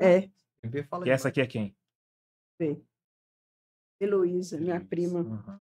É. E essa aqui é quem? Vê. Heloísa, minha prima. Uhum.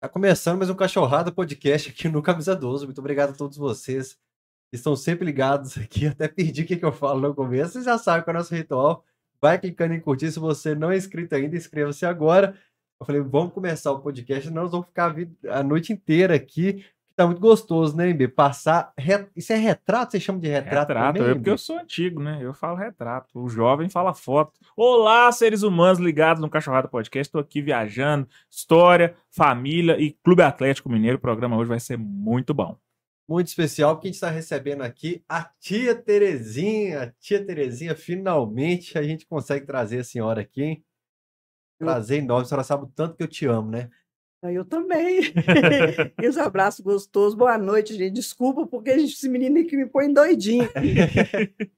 Tá começando mais um Cachorrada Podcast aqui no Camisa 12. Muito obrigado a todos vocês que estão sempre ligados aqui. Até perdi o que, que eu falo no começo. Vocês já sabem qual é o nosso ritual. Vai clicando em curtir. Se você não é inscrito ainda, inscreva-se agora. Eu falei, vamos começar o podcast, nós vamos ficar a noite inteira aqui. Tá muito gostoso, né, Embi? Passar. re- Isso é retrato? Você chama de retrato? Retrato, também, eu, porque eu sou antigo, né? Eu falo retrato. O jovem fala foto. Olá, seres humanos ligados no Cachorrada Podcast. Estou aqui viajando. História, família e Clube Atlético Mineiro. O programa hoje vai ser muito bom. muito especial, porque a gente está recebendo aqui a tia Terezinha. A tia Terezinha, finalmente a gente consegue trazer a senhora aqui, hein? Prazer enorme, a senhora sabe o tanto que eu te amo, né? Eu também. e os abraços gostosos. Boa noite, gente. Desculpa, porque esse menino aqui me põe doidinho.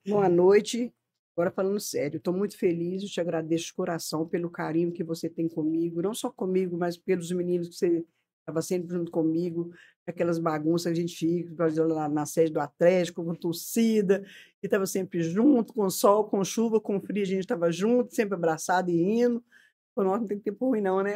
Boa noite. Agora falando sério, estou muito feliz, eu te agradeço de coração pelo carinho que você tem comigo, não só comigo, mas pelos meninos que você estava sempre junto comigo, aquelas bagunças que a gente fica, lá na sede do Atlético, com torcida, e estava sempre junto, com sol, com chuva, com frio, a gente estava junto, sempre abraçado e indo. Pô, Nossa, não tem tempo ruim não, né?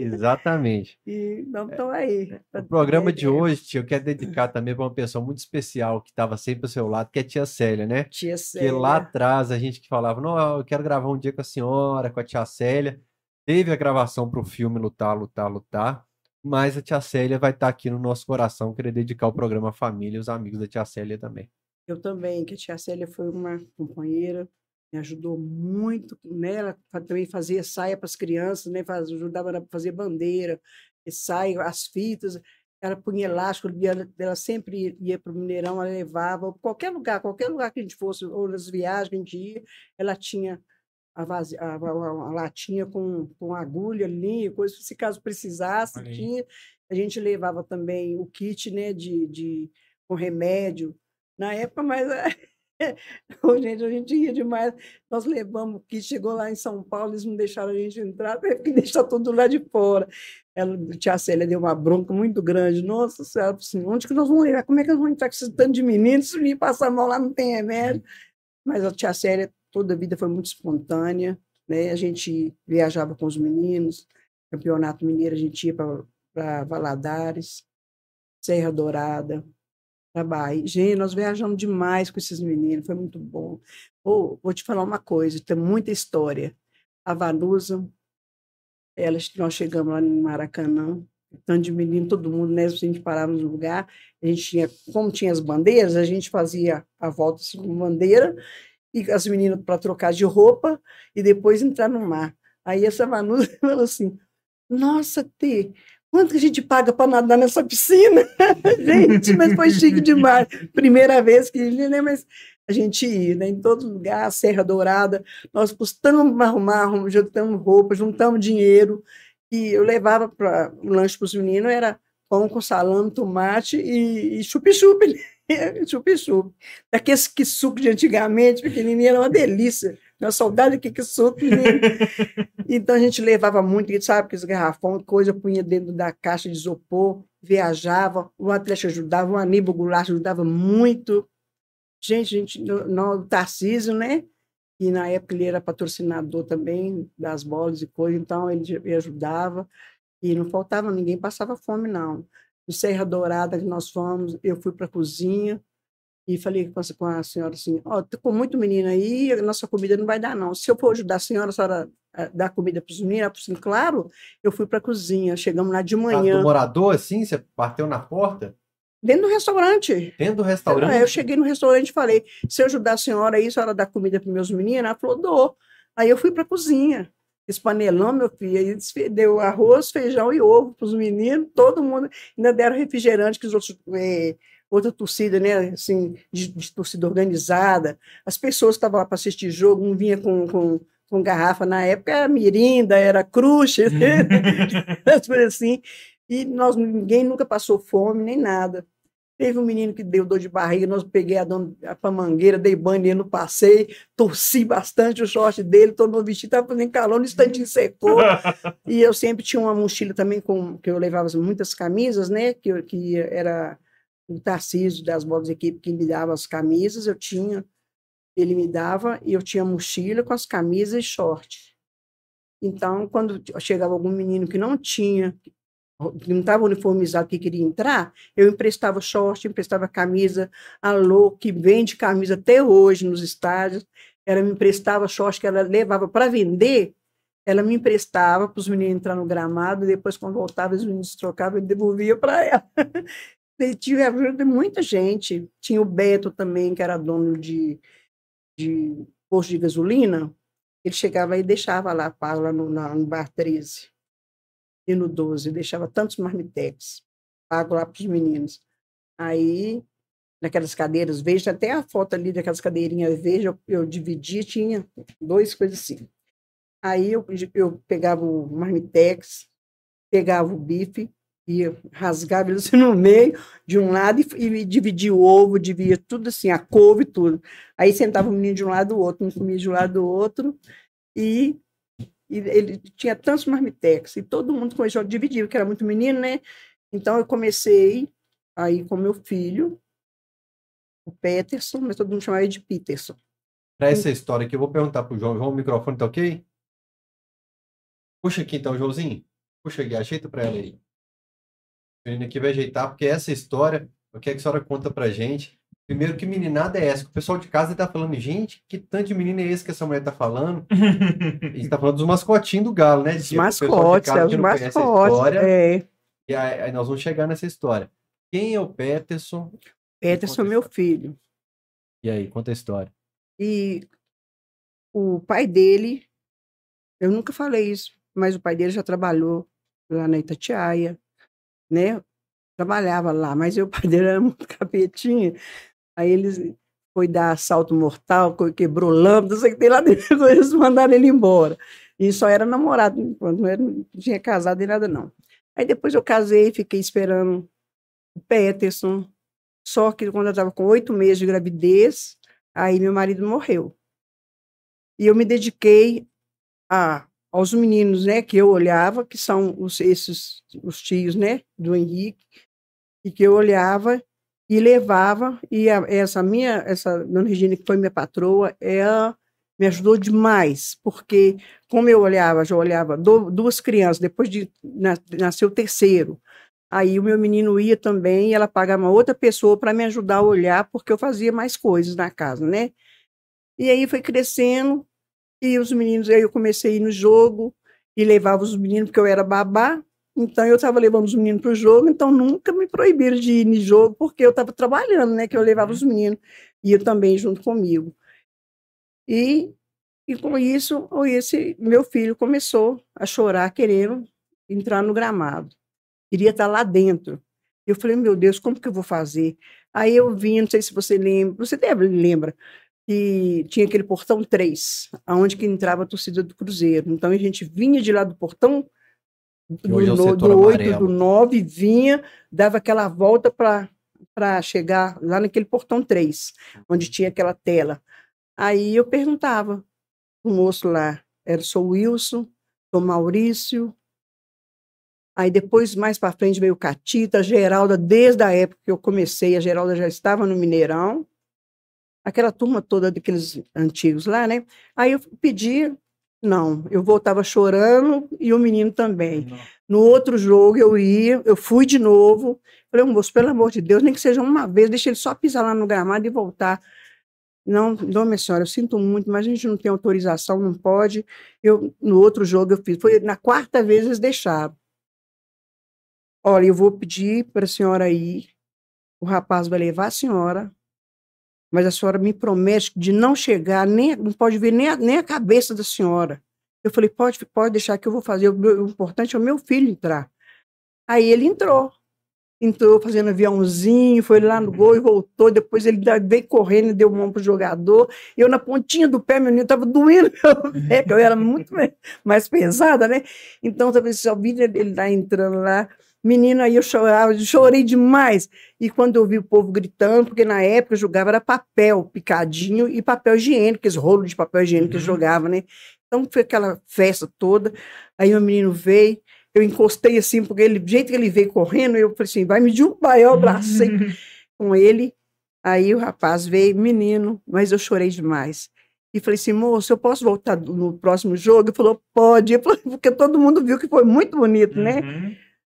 Exatamente. E não estão aí. O programa de hoje, tia, eu quero dedicar também para uma pessoa muito especial que estava sempre ao seu lado, que é a tia Célia, né? Tia Porque Célia. lá atrás a gente que falava, não, eu quero gravar um dia com a senhora, com a tia Célia. Teve a gravação para o filme Lutar, Lutar, Lutar. Mas a tia Célia vai estar aqui no nosso coração, querer dedicar o programa à família e os amigos da tia Célia também. Eu também, que a tia Célia foi uma companheira, me ajudou muito, né? Ela também fazia saia para as crianças, né? Faz- Ajudava a fazer bandeira, e saia, as fitas, ela punha elástico, ela, ela sempre ia para o Mineirão, ela levava, qualquer lugar, qualquer lugar que a gente fosse, ou nas viagens que a gente ia, ela tinha a, a, a- a- latinha com, com agulha, linha, coisa, se caso precisasse, tinha. A gente levava também o kit, né, de, de, com remédio, na época, mas Ô, gente, a gente ia demais. Nós levamos kit, chegou lá em São Paulo, eles não deixaram a gente entrar, teve que deixar tudo lá de fora. Ela, tia Célia deu uma bronca muito grande. Nossa Senhora, assim, onde que nós vamos levar? Como é que nós vamos entrar com esse tanto de meninos? Se me passar mal lá, não tem remédio. Mas a tia Célia, toda a vida foi muito espontânea. Né? A gente viajava com os meninos, campeonato mineiro, a gente ia para Valadares, Serra Dourada, para Bahia. Gente, nós viajamos demais com esses meninos, foi muito bom. Ô, vou te falar uma coisa, tem muita história. A Vanusa, elas, nós chegamos lá no Maracanã, tanto de menino, todo mundo, né? A gente parava no lugar, a gente tinha, como tinha as bandeiras, a gente fazia a volta assim, com bandeira, e as meninas para trocar de roupa e depois entrar no mar. Aí essa Vanusa falou assim: Nossa, Tê, quanto que a gente paga para nadar nessa piscina? gente, mas foi chique demais. Primeira vez que, né, mas a gente ia, né, em todo lugar, Serra Dourada, nós custamos arrumar, juntamos roupa, juntamos dinheiro, e eu levava para o lanche para os meninos, era pão com salame, tomate e, e chup-chup, né? chup-chup. Daqueles que suco de antigamente, pequenininho, era uma delícia. Minha saudade que que suco. menino. Então a gente levava muito, sabe, aqueles garrafão, coisa, punha dentro da caixa de isopor, viajava, o Atlético ajudava, o Aníbal Goulart ajudava muito. Gente, gente, no, no o Tarcísio, né? E na época ele era patrocinador também das bolas e coisa, então ele me ajudava. E não faltava ninguém, passava fome, não. No Serra Dourada que nós fomos, eu fui para a cozinha e falei com a, com a senhora assim, ó, tô com muito menino aí, a nossa comida não vai dar, não. Se eu for ajudar a senhora, a senhora dar comida para os meninos, ela falou assim, claro, eu fui para a cozinha, chegamos lá de Ah, manhã, do morador, assim, você bateu na porta, dentro do restaurante. dentro do Ah, restaurante. eu cheguei no restaurante e falei, se eu ajudar a senhora aí, a senhora dá comida para meus meninos? Ela falou, dou. Aí eu fui para a cozinha. Esse panelão, meu filho, aí deu arroz, feijão e ovo para os meninos, todo mundo. Ainda deram refrigerante, que os outros, eh, outra torcida, né, assim, de, de torcida organizada. As pessoas que estavam lá para assistir jogo, não vinha com, com, com garrafa na época, era mirinda, era as coisas assim. E nós, ninguém nunca passou fome nem nada. Teve um menino que deu dor de barriga, nós peguei a, dona, a mangueira, dei banho nele no passeio, torci bastante o short dele, tornou vestido, estava fazendo calor, no instantinho secou. e eu sempre tinha uma mochila também, com, que eu levava muitas camisas, né? Que, que era o Tarcísio das bolas equipe que me dava as camisas, eu tinha ele me dava e eu tinha mochila com as camisas e short. Então, quando chegava algum menino que não tinha, que não estava uniformizado, que queria entrar, eu emprestava short, emprestava camisa. A Lô, que vende camisa até hoje nos estádios, ela me emprestava short que ela levava para vender, ela me emprestava para os meninos entrar no gramado, e depois, quando voltava, os meninos trocavam e devolvia para ela. tive a ajuda de muita gente. Tinha o Beto também, que era dono de, de posto de gasolina. Ele chegava e deixava lá, lá no, no bar 13 e no 12, deixava tantos marmitex, pago lá para os meninos. Aí, naquelas cadeiras, veja até a foto ali daquelas cadeirinhas veja, eu, eu dividia, tinha dois coisas assim. Aí eu, eu pegava o marmitex, pegava o bife, ia rasgava ele assim no meio, de um lado, e, e dividia o ovo, dividia tudo assim, a couve, tudo. Aí sentava o menino de um lado do outro, um comia de um lado do outro, e e ele tinha tantos marmitex, e todo mundo começou a dividir, porque era muito menino, né? Então, eu comecei aí com meu filho, o Peterson, mas todo mundo chamava ele de Peterson. Para essa história aqui, eu vou perguntar para o João. João, o microfone tá ok? Puxa aqui então, Joãozinho. Puxa aqui, ajeita para ela aí. O aqui vai ajeitar, porque essa história, eu quero que a senhora conta para gente. Primeiro, que meninada é essa? O pessoal de casa tá falando, gente, que tanto de menino é esse que essa mulher tá falando? e tá falando dos mascotinhos do galo, né? Os mascotes, é os mascotes, é. E aí, aí, nós vamos chegar nessa história. Quem é o Peterson? Peterson, meu filho. E aí, conta a história. E o pai dele, eu nunca falei isso, mas o pai dele já trabalhou lá na Itatiaia, né? Trabalhava lá, mas o pai dele era muito capetinha. Aí eles foi dar assalto mortal, quebrou lâmpada, não sei o que tem lá dentro, eles mandaram ele embora. E só era namorado, não, era, não tinha casado nem nada, não. Aí depois eu casei, fiquei esperando o Peterson, só que quando eu estava com oito meses de gravidez, aí meu marido morreu. E eu me dediquei a, aos meninos, né, que eu olhava, que são os, esses, os tios, né, do Henrique, e que eu olhava e levava, e a, essa minha, essa dona Regina, que foi minha patroa, ela me ajudou demais, porque como eu olhava, já olhava do, duas crianças, depois de nascer o terceiro, aí o meu menino ia também, e ela pagava uma outra pessoa para me ajudar a olhar, porque eu fazia mais coisas na casa, né? E aí foi crescendo, e os meninos, aí eu comecei a ir no jogo, e levava os meninos, porque eu era babá, então, eu estava levando os meninos para o jogo, então nunca me proibiram de ir no jogo, porque eu estava trabalhando, né? Que eu levava os meninos, e eu também junto comigo. E, e com isso, esse meu filho começou a chorar, querendo entrar no gramado. Queria estar lá dentro. Eu falei, meu Deus, como que eu vou fazer? Aí eu vim, não sei se você lembra, você deve lembra, que tinha aquele portão 3, aonde que entrava a torcida do Cruzeiro. Então a gente vinha de lá do portão do, é no, do 8, do 9, vinha, dava aquela volta para chegar lá naquele portão 3, onde tinha aquela tela. Aí eu perguntava o moço lá, era sou Wilson, sou Maurício. Aí depois, mais para frente, veio Catita, Geralda, desde a época que eu comecei, a Geralda já estava no Mineirão. Aquela turma toda daqueles antigos lá, né? Aí eu pedi não, eu voltava chorando e o menino também. Não. No outro jogo eu ia, eu fui de novo. Falei, moço, pelo amor de Deus, nem que seja uma vez, deixa ele só pisar lá no gramado e voltar. Não, não, minha senhora, eu sinto muito, mas a gente não tem autorização, não pode. Eu, no outro jogo eu fiz, foi na quarta vez eles deixaram. Olha, eu vou pedir para a senhora ir, o rapaz vai levar a senhora mas a senhora me promete de não chegar, nem, não pode ver nem a, nem a cabeça da senhora. Eu falei, pode, pode deixar que eu vou fazer, o, o importante é o meu filho entrar. Aí ele entrou, entrou fazendo aviãozinho, foi lá no gol e voltou, depois ele veio correndo e deu mão pro jogador, eu na pontinha do pé, meu menino estava doendo meu pé, que eu era muito mais pesada, né? Então, talvez só vi ele lá entrando lá, Menina, aí eu chorava, chorei demais. E quando eu vi o povo gritando, porque na época eu jogava era papel picadinho e papel higiênico, aqueles rolos de papel higiênico que eu uhum. jogava, né? Então foi aquela festa toda. Aí o menino veio, eu encostei assim, porque ele, do jeito que ele veio correndo, eu falei assim: vai me derrubar. Eu abracei com ele. Aí o rapaz veio, menino, mas eu chorei demais. E falei assim, moço, eu posso voltar no próximo jogo? Ele falou, pode, porque todo mundo viu que foi muito bonito, né?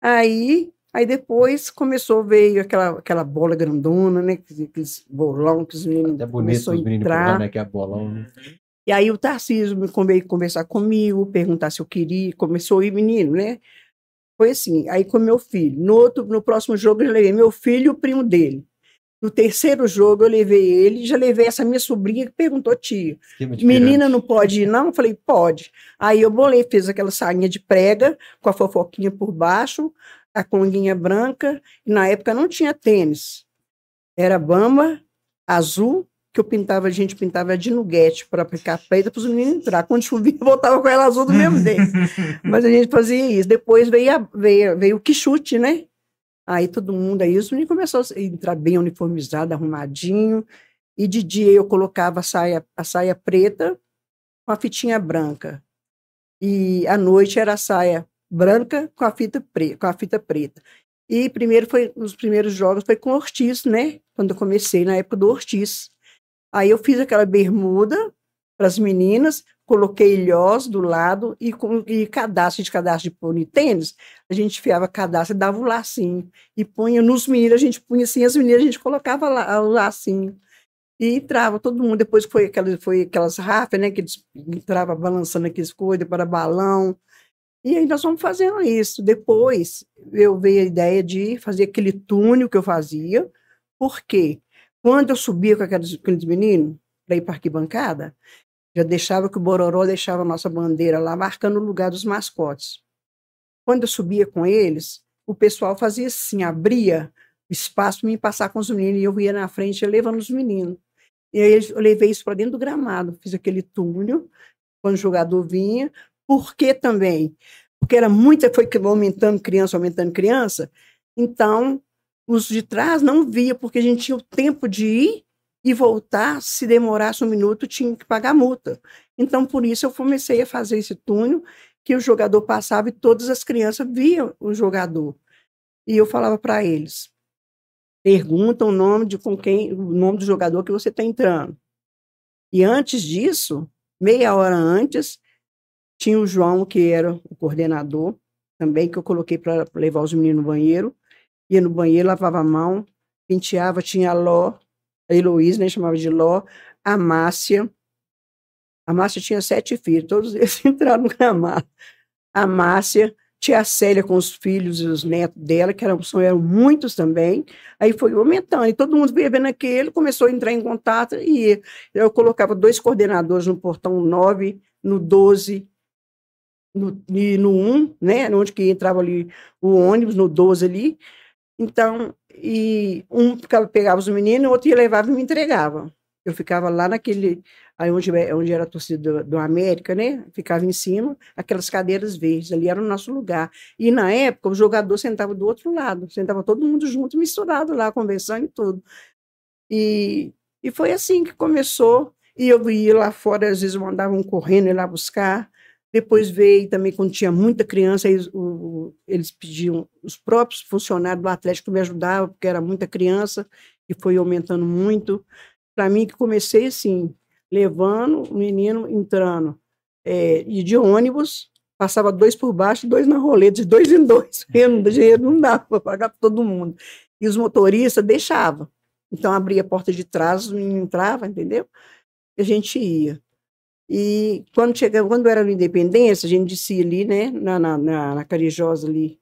Uhum. Aí, aí depois começou, veio aquela, aquela bola grandona, né? Aqueles bolão que os meninos É bonito os meninos entrar. né? Que é a bolão, né? E aí o Tarcísio veio conversar comigo, perguntar se eu queria, começou a ir menino, né? Foi assim, aí com meu filho. No, outro, no próximo jogo eu levei meu filho e o primo dele. No terceiro jogo eu levei ele, já levei essa minha sobrinha que perguntou, tio, menina não pode ir não? Eu falei, pode. Aí eu bolei, fiz aquela sainha de prega com a fofoquinha por baixo, a conguinha branca, e na época não tinha tênis. Era bamba, azul, que eu pintava, a gente pintava de nuguete para ficar preta para os meninos entrar. Quando chovia, eu voltava com ela azul do mesmo jeito. Mas a gente fazia isso. Depois veio, a- veio, veio o quichute, né? Aí todo mundo, aí meninos começaram a entrar bem uniformizado, arrumadinho. E de dia eu colocava a saia, a saia preta com a fitinha branca. E à noite era a saia branca com a fita, pre, com a fita preta. E primeiro foi, nos primeiros jogos foi com Ortiz, né? Quando eu comecei, na época do Ortiz. Aí eu fiz aquela bermuda para as meninas, coloquei ilhós do lado e, com, e cadastro de cadastro de pôr tênis, a gente enfiava cadastro e dava o lacinho. E punha nos meninos, a gente punha assim, as meninas, a gente colocava lá, o lacinho. E entrava todo mundo, depois foi aquelas, foi aquelas rafas, né, que eles entrava balançando aqueles coisas para balão. E aí nós vamos fazendo isso. Depois eu veio a ideia de fazer aquele túnel que eu fazia, porque quando eu subia com aqueles, aqueles meninos para ir para arquibancada, já deixava que o Bororó deixava a nossa bandeira lá, marcando o lugar dos mascotes. Quando eu subia com eles, o pessoal fazia assim, abria espaço para mim passar com os meninos, e eu ia na frente levando os meninos. E aí eu levei isso para dentro do gramado, fiz aquele túnel, quando o jogador vinha, por que também? Porque era muita, foi aumentando criança, aumentando criança, então os de trás não via, porque a gente tinha o tempo de ir e voltar, se demorasse um minuto, tinha que pagar multa. Então, por isso, eu comecei a fazer esse túnel, que o jogador passava e todas as crianças viam o jogador. E eu falava para eles, pergunta o nome de com quem, o nome do jogador que você está entrando. E antes disso, meia hora antes, tinha o João, que era o coordenador, também, que eu coloquei para levar os meninos no banheiro. Ia no banheiro, lavava a mão, penteava, tinha Ló, a Heloísa, né, chamava de Ló, a Márcia. A Márcia tinha sete filhos, todos eles entraram no gramado. A Márcia, tinha a Célia com os filhos e os netos dela, que eram, eram muitos também. Aí foi aumentando, e todo mundo veio vendo aquele, começou a entrar em contato, e eu colocava dois coordenadores no portão 9, no 12, no, e no 1, né, onde que entrava ali o ônibus, no 12 ali. Então, e um pegava os meninos, o outro ia levava e me entregava. Eu ficava lá naquele, aí onde, onde era a torcida do, do América, né? Ficava em cima, aquelas cadeiras verdes, ali era o nosso lugar. E na época, o jogador sentava do outro lado, sentava todo mundo junto, misturado lá, conversando e tudo. E, e foi assim que começou. E eu ia lá fora, às vezes mandavam correndo ir lá buscar. Depois veio também, quando tinha muita criança, eles, o, eles pediam, os próprios funcionários do Atlético me ajudavam, porque era muita criança, e foi aumentando muito. Para mim, que comecei assim, levando o menino entrando, é, e de ônibus, passava dois por baixo, dois na roleta, de dois em dois, porque dinheiro não dava para pagar para todo mundo. E os motoristas deixavam. Então, abria a porta de trás, os meninos entravam, entendeu? E a gente ia. E quando chegava, quando era no Independência, a gente descia ali, né, na, na, na, na Carijosa ali,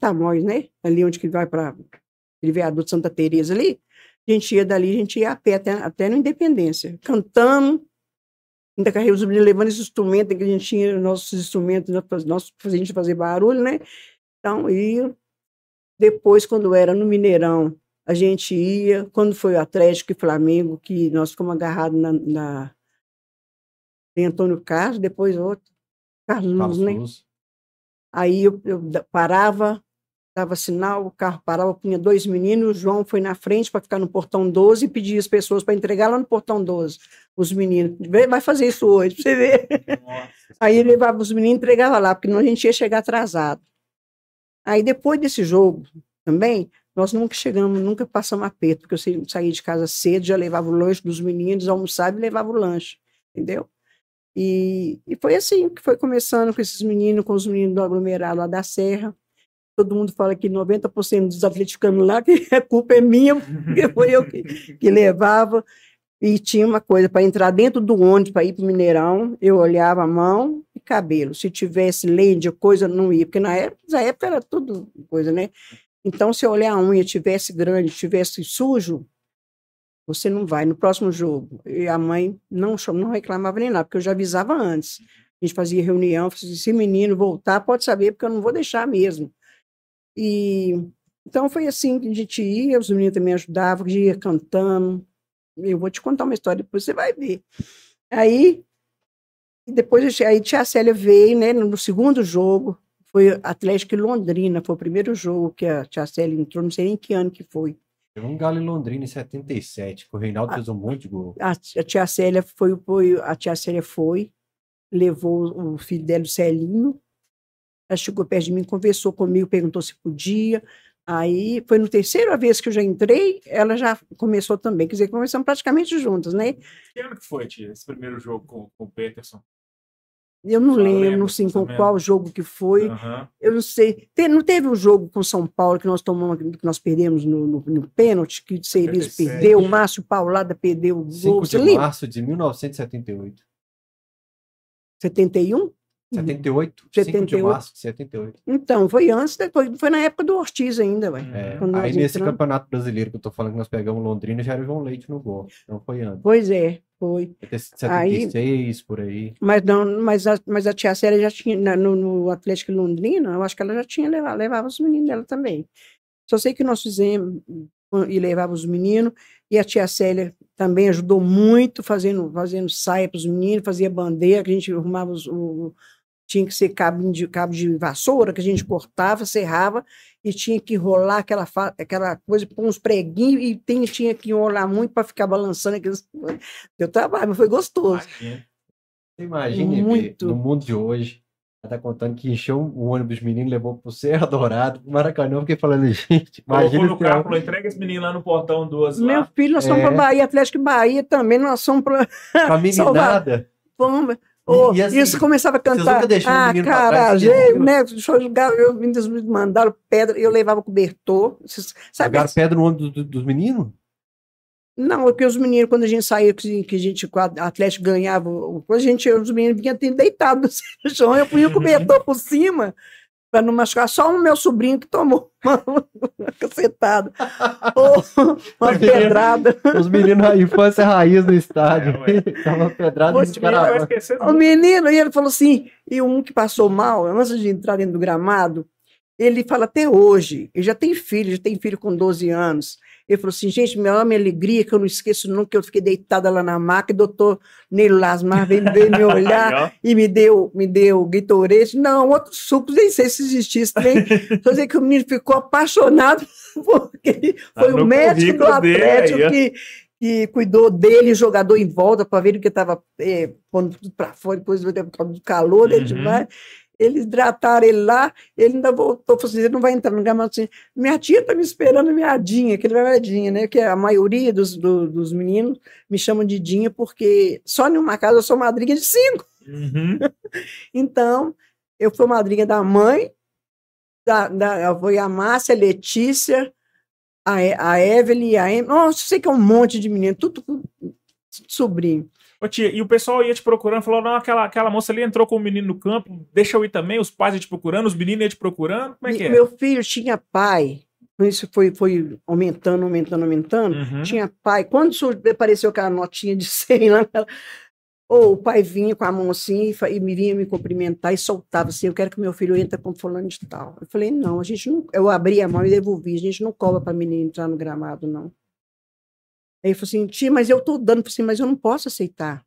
Tamoios, né, ali onde que vai para aquele viaduto Santa Teresa ali, a gente ia dali, a gente ia a pé até, até no Independência, cantando, ainda carregamos levando esse instrumento, que a gente tinha nossos instrumentos, nós, a gente fazer barulho, né, então, e depois, quando era no Mineirão, a gente ia, quando foi o Atlético e Flamengo, que nós ficamos agarrados na, na tem Antônio Carlos, depois outro, Carlos, Carlos né? Luz. Aí eu, eu parava, dava sinal, o carro parava, punha dois meninos, o João foi na frente para ficar no portão 12 e pedia as pessoas para entregar lá no portão 12, os meninos. Vai fazer isso hoje, para você ver. Aí ele levava os meninos e entregava lá, porque senão a gente ia chegar atrasado. Aí depois desse jogo também, Nós nunca chegamos, nunca passamos aperto, porque eu sa- saía de casa cedo, já levava o lanche dos meninos, almoçava e levava o lanche, entendeu? E, e foi assim que foi começando com esses meninos, com os meninos do aglomerado lá da Serra. Todo mundo fala que 90% dos atleticanos lá, que a culpa é minha, porque foi eu que, que levava. E tinha uma coisa, para entrar dentro do ônibus, para ir para o Mineirão, eu olhava a mão e cabelo. Se tivesse lente, coisa, não ia, porque na época, na época era tudo coisa, né? Então, se eu olhar a unha tivesse grande, tivesse sujo, você não vai no próximo jogo. E a mãe não, não reclamava nem nada, porque eu já avisava antes. A gente fazia reunião, fazia, se menino voltar, pode saber, porque eu não vou deixar mesmo. E então foi assim que a gente ia, os meninos também ajudavam, ia cantando. Eu vou te contar uma história, depois você vai ver. Aí, depois aí tia Célia veio, né, no segundo jogo, foi Atlético e Londrina, foi o primeiro jogo que a tia Célia entrou, não sei nem que ano que foi. Teve um Galo em Londrina em 77, que o Reinaldo Ah. fez um monte de gol. a, a tia Célia foi, foi, a tia Célia foi, levou o filho dela, o Celinho, ela chegou perto de mim, conversou comigo, perguntou se podia, aí foi no terceira vez que eu já entrei, ela já começou também, quer dizer, começamos praticamente juntas, né? Que ano que foi, tia, esse primeiro jogo com, com o Peterson? Eu não lembro, assim, mais ou com menos. qual jogo que foi, Aham. eu não sei, Te- não teve um jogo com São Paulo que nós tomamos, que nós perdemos no, no, no pênalti, que o 77. perdeu, o Márcio Paulada perdeu o 5 gol, de você lembra? março de 1978. 71? 78? 5 de 78. março de 78. Então, foi antes, depois, foi na época do Ortiz ainda, ué. É, aí nesse entramos. campeonato brasileiro que eu tô falando que nós pegamos Londrina, já era o João Leite no gol. Não foi antes. Pois é, foi. Deve ter sido 76, por aí. Mas, não, mas, a, mas a tia Célia já tinha, no, no Atlético de Londrina, eu acho que ela já tinha levado, levava os meninos dela também. Só sei que nós fizemos e levava os meninos, e a tia Célia também ajudou muito fazendo, fazendo saia para os meninos, fazia bandeira, que a gente arrumava os, o, tinha que ser cabo de, cabo de vassoura, que a gente cortava, serrava, e tinha que enrolar aquela, aquela coisa, pôr uns preguinhos, e tem, tinha que enrolar muito para ficar balançando aqueles. Deu trabalho, mas foi gostoso. Imagina. Você imagina, Muito. no mundo de hoje, ela tá contando que encheu o ônibus menino, levou pro Serra Dourado, pro Maracanã, fiquei falando, gente, Colocou imagina no carro, falou, entrega esse menino lá no portão 12 Meu lá. filho, nós É. para Bahia, Atlético e Bahia também, nós fomos para. a meninada. Fomos. E- Oh, e assim, isso começava a cantar. Ah, trás, caralho, eu, né? Deixa eu jogar, eu, eles me mandaram pedra, eu levava cobertor. Vocês- Sabe? Jogaram pedra no ônibus do- dos meninos? Não, porque os meninos, quando a gente saía, que que a gente, com a Atlético ganhava, a gente, os meninos vinham tendo deitado no chão, eu punha o cobertor por cima, para não machucar. Só o meu sobrinho que tomou uma, uma cacetada, ou uma Os pedrada. Os meninos, a infância raiz no estádio. É. Tava pedrada esse Menino O menino, e ele falou assim, e um que passou mal, antes de entrar dentro do gramado, ele fala até hoje, ele já tem filho, já tem filho com 12 anos. Ele falou assim, gente, minha minha alegria, que eu não esqueço nunca, que eu fiquei deitada lá na maca, e o doutor Neilo Lasmar veio, veio me olhar e me deu, me deu Gatorade. Não, outros sucos, nem sei se existisse também. Só sei que o menino ficou apaixonado, porque foi no o médico do dele Atlético ó. que, que cuidou dele, jogador em volta, para ver o que estava pondo tudo para fora, depois do calor, Uhum. demais. Eles hidrataram ele lá, ele ainda voltou, falou assim, ele não vai entrar no gramado assim, minha tia está me esperando, minha Dinha, que ele vai Dinha, né, que a maioria dos, do- dos meninos me chamam de Dinha, porque só em uma casa eu sou madrinha de cinco, Uhum. então, eu fui madrinha da mãe, da, da, foi a Márcia, a Letícia, a, a Evelyn e a Em. Nossa, sei que é um monte de menino, tudo sobrinho. Ô, tia, e o pessoal ia te procurando, falou: não, aquela, aquela moça ali entrou com o menino no campo, deixa eu ir também, os pais iam te procurando, os meninos iam te procurando. Como é que é? Meu filho tinha pai, isso foi, foi aumentando, aumentando, aumentando. Uhum. Tinha pai. Quando apareceu aquela notinha de 100 lá, ou o pai vinha com a mão assim e e me vinha me cumprimentar e soltava assim: Eu quero que meu filho entre com fulano de tal. Eu falei: Não, a gente não. Eu abri a mão e devolvi. A gente não cobra para menino entrar no gramado, não. Aí ele falou assim: Tia, mas eu estou dando. Eu falei assim: Mas eu não posso aceitar.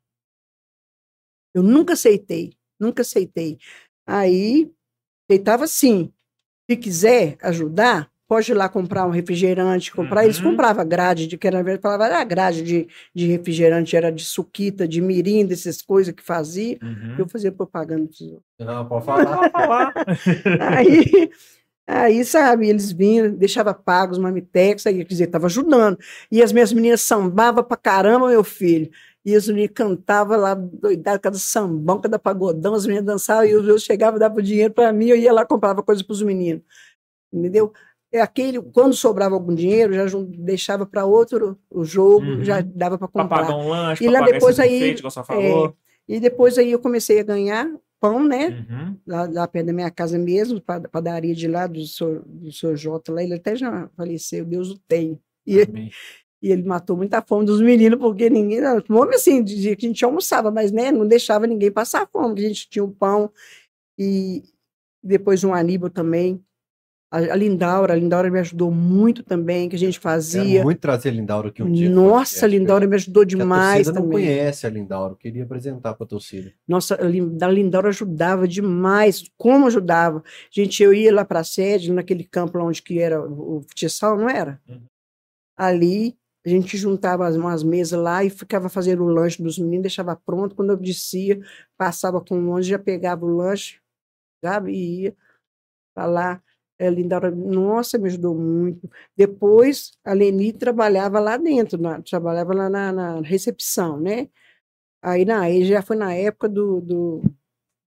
Eu nunca aceitei, nunca aceitei. Aí, aceitava sim. Se quiser ajudar, pode ir lá comprar um refrigerante, comprar. Eles Uhum. compravam grade, de, que era, falava, era grade de, de refrigerante, era de suquita, de mirinda, essas coisas que fazia. Uhum. Eu fazia propaganda. Não, pode falar. Pode falar. Aí, Aí, sabe, eles vinham, deixava pagos mamitex, aí, quer dizer, estava ajudando. E as minhas meninas sambavam pra caramba, meu filho. E os meninos cantavam lá, doidado, cada sambão, cada pagodão, as meninas dançavam, e eu chegava, dava dinheiro para mim, eu ia lá, comprava coisa para os meninos. Entendeu? É aquele, quando sobrava algum dinheiro, já deixava para outro o jogo, uhum. já dava para comprar. Pra pagar um lanche, e lá depois aí, feito, é, e depois aí eu comecei a ganhar pão, né? Uhum. Lá, lá, perto da minha casa mesmo, padaria de lá do senhor, do senhor Jota, lá, ele até já faleceu, Deus o tem. E, e ele matou muita fome dos meninos, porque ninguém. Fome assim, dizia que a gente almoçava, mas né, não deixava ninguém passar fome, a gente tinha o pão. E depois um Aníbal também, a, Lindaura, a Lindaura me ajudou muito também, que a gente fazia. Quero muito trazer a Lindaura aqui um dia. Nossa, a Lindaura me ajudou demais a também. não conhece a Lindaura, queria apresentar para a torcida. Nossa, a Lindaura ajudava demais, como ajudava. Gente, eu ia lá para a sede, naquele campo onde que era o futsal, não era? Uhum. Ali, a gente juntava umas mesas lá e ficava fazendo o lanche dos meninos, deixava pronto. Quando eu descia, passava com o ônibus, já pegava o lanche, sabe? E ia para lá a Lindaura, nossa, me ajudou muito. Depois, a Leni trabalhava lá dentro, na, trabalhava lá na, na, recepção, né? Aí, na, aí já foi na época do, do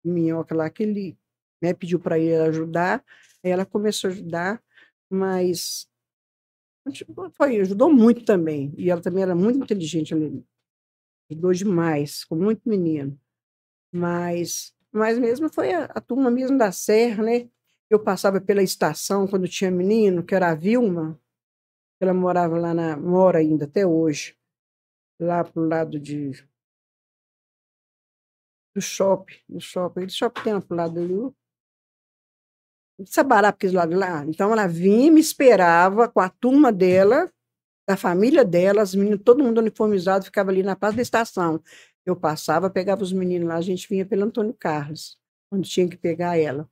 Minhoca lá, que ele né, pediu para ir ajudar, aí ela começou a ajudar, mas foi, ajudou muito também. E ela também era muito inteligente, Leni. Ajudou demais, com muito menino. Mas, mas mesmo foi a, a turma mesmo da Serra, né? Eu passava pela estação quando tinha menino, que era a Vilma, ela morava lá na. mora ainda até hoje, lá pro lado de. do shopping. Do shopping. O shopping tem lá pro lado ali. Sabará, porque lado lá. Então ela vinha, me esperava com a turma dela, da família dela, as meninas, todo mundo uniformizado, ficava ali na praça da estação. Eu passava, pegava os meninos lá, a gente vinha pelo Antônio Carlos, onde tinha que pegar ela.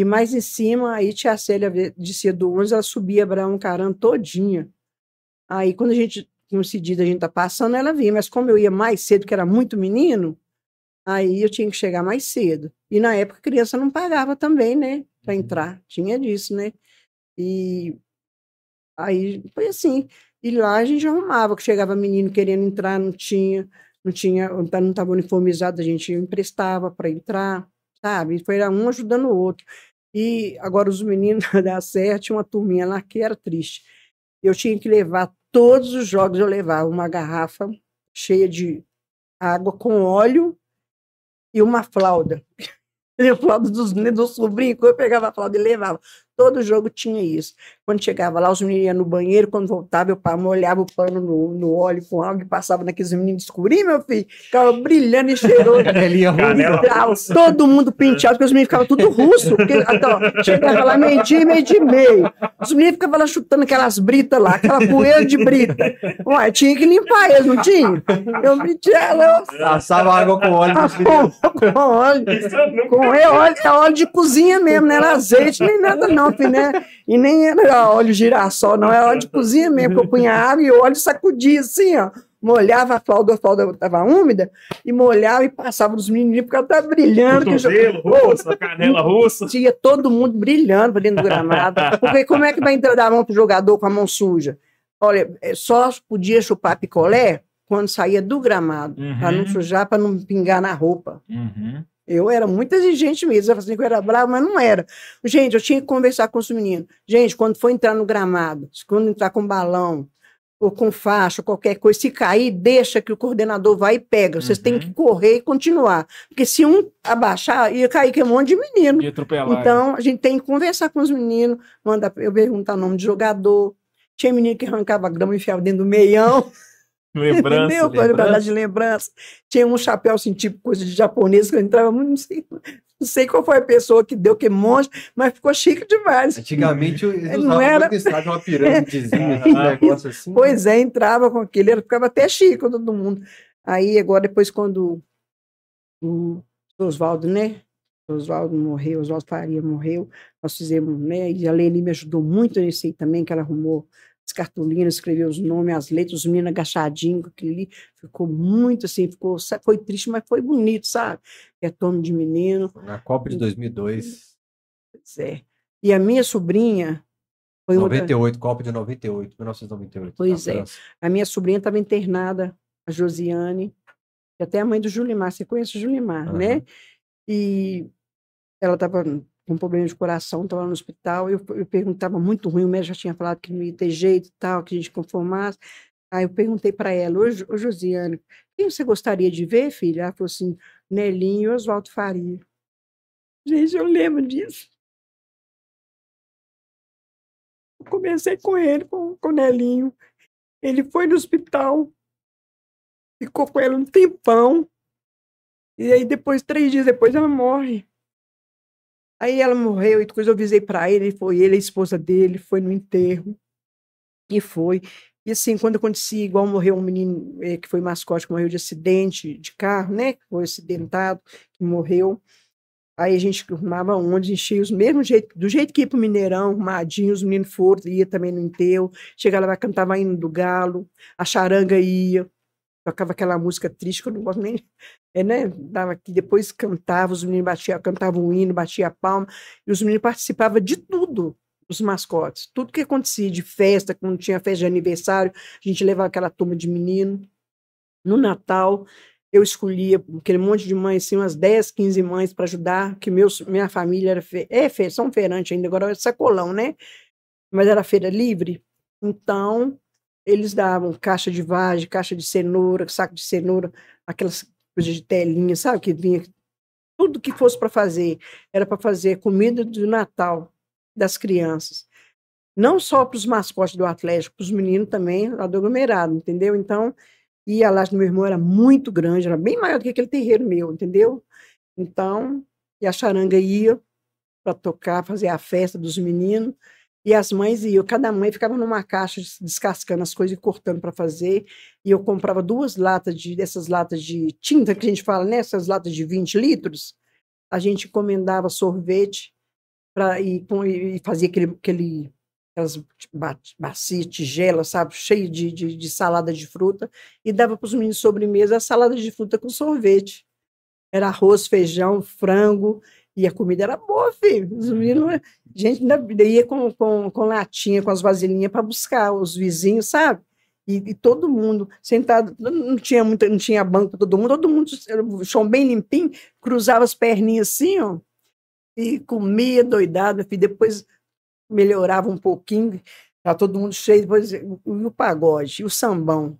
E mais em cima, aí tia Célia descia do 11, ela subia Abraão Caran todinha. Aí quando a gente, coincidida, a gente tá passando, ela vinha. Mas como eu ia mais cedo, que era muito menino, aí eu tinha que chegar mais cedo. E na época a criança não pagava também, né? Para uhum. entrar. Tinha disso, né? E aí foi assim. E lá a gente arrumava, que chegava menino querendo entrar, não tinha, não tinha, não estava uniformizado, a gente emprestava para entrar sabe? Foi um ajudando o outro. E agora os meninos da Serra uma turminha lá que era triste. Eu tinha que levar todos os jogos, eu levava uma garrafa cheia de água com óleo e uma flauda. a flauda dos, do sobrinho, eu pegava a flauda e levava. Todo jogo tinha isso. Quando chegava lá, os meninos iam no banheiro, quando voltava, eu molhava o pano no, no óleo com água e passava naqueles meninos escurinhos, meu filho. Ficava brilhando e cheiroso. Todo mundo penteado, porque os meninos ficavam tudo russo. Porque, então, chegava lá meio-dia e meio-dia e meio. Os meninos ficavam lá chutando aquelas britas lá, aquela poeira de brita. Ué, tinha que limpar eles, não tinha? Eu metia ela. Passava água com óleo. Com, com óleo. Com é óleo, é óleo de cozinha mesmo, não era azeite nem nada, não né? E nem era óleo girassol, não, era óleo de cozinha mesmo, que eu punha água e o óleo sacudia assim, ó. Molhava a flauda, a flauda estava úmida, e molhava e passava nos meninos, porque ela estava brilhando. Cotovelo, russa, canela russa. Tinha todo mundo brilhando para dentro do gramado. Porque como é que vai entrar a mão para o jogador com a mão suja? Olha, é, só podia chupar picolé quando saía do gramado, uhum. para não sujar, para não pingar na roupa. Uhum. Eu era muito exigente mesmo. Eu assim, que eu era bravo, mas não era. Gente, eu tinha que conversar com os meninos. Gente, quando for entrar no gramado, quando entrar com balão, ou com faixa, qualquer coisa, se cair, deixa que o coordenador vai e pega. Vocês uhum. têm que correr e continuar. Porque se um abaixar, ia cair que é um monte de menino. Então, a gente tem que conversar com os meninos, mandar eu perguntar o nome de jogador. Tinha menino que arrancava grama e enfiava dentro do meião. Lembrança. Entendeu? Lembrança. de lembrança. Tinha um chapéu assim, tipo coisa de japonês, que eu entrava muito, não sei, não sei qual foi a pessoa que deu que monte, mas ficou chique demais. Antigamente eles não era uma pirâmidezinha, um negócio assim. Pois é, entrava com aquele, ficava até chique todo mundo. Aí agora, depois, quando o Oswaldo, né? Oswaldo morreu, Oswaldo Faria morreu, nós fizemos, né? E a Leni me ajudou muito nisso aí também, que ela arrumou as cartolinas, escreveu os nomes, as letras, os meninos agachadinhos aquilo ali. Ficou muito assim, ficou, foi triste, mas foi bonito, sabe? Retorno de menino. Na Copa de 2002. Pois é. E a minha sobrinha foi uma da- 98, Copa de 98, 1998. Pois na é. França. A minha sobrinha estava internada, a Josiane, que até a mãe do Julimar, você conhece o Julimar, né? Aham. E ela estava com problema de coração, estava no hospital. Eu, eu perguntava muito ruim, o médico já tinha falado que não ia ter jeito e tal, que a gente conformasse. Aí eu perguntei para ela, ô, ô Josiane, quem você gostaria de ver, filha? Ela falou assim, Nelinho e Oswaldo Faria. Gente, eu lembro disso. Eu comecei com ele, com, com o Nelinho. Ele foi no hospital, ficou com ela um tempão. E aí, depois, três dias depois, ela morre. Aí ela morreu e depois eu avisei para ele, foi ele, a esposa dele, foi no enterro. E foi. E assim, quando acontecia, igual morreu um menino eh, que foi mascote, que morreu de acidente de carro, né? Foi acidentado, que morreu. Aí a gente arrumava onde, enchia os mesmo jeito, do jeito que ia pro Mineirão, arrumadinho, os meninos foram, ia também no enterro. Chegava lá, cantava hino do galo, a charanga ia, tocava aquela música triste, que eu não gosto nem, é, né? Dava aqui, depois cantava, os meninos batiam, cantavam um hino, batia a palma, e os meninos participavam de tudo, os mascotes. Tudo que acontecia de festa, quando tinha festa de aniversário, a gente levava aquela turma de menino. No Natal, eu escolhia aquele monte de mães, assim, umas 10, 15 mães para ajudar, que meus, minha família era fe... é, fe... são feirantes ainda, agora é sacolão, né? Mas era feira livre. Então, eles davam caixa de vagem, caixa de cenoura, saco de cenoura, aquelas coisas de telinha, sabe? Que vinha tudo que fosse para fazer. Era para fazer comida do Natal das crianças. Não só para os mascotes do Atlético, para os meninos também, lá do aglomerado, entendeu? Então, e a laje do meu irmão era muito grande, era bem maior do que aquele terreiro meu, entendeu? Então, e a charanga ia para tocar, fazer a festa dos meninos, e as mães iam, cada mãe ficava numa caixa descascando as coisas e cortando para fazer, e eu comprava duas latas de, dessas latas de tinta que a gente fala, né? Latas de 20 litros, a gente encomendava sorvete pra, e, e fazia aquele, aquele aquelas ba- bacia, tigela, sabe, cheio de, de, de salada de fruta, e dava para os meninos sobremesa a salada de fruta com sorvete. Era arroz, feijão, frango, e a comida era boa, filho. Os meninos, gente ainda ia com, com, com latinha, com as vasilhinhas para buscar os vizinhos, sabe? E, e todo mundo sentado, não tinha muita, não tinha banco todo mundo, todo mundo, o chão bem limpinho, cruzava as perninhas assim, ó, e comia doidado, filho. Depois melhorava um pouquinho, tá todo mundo cheio, depois e o pagode, e o sambão.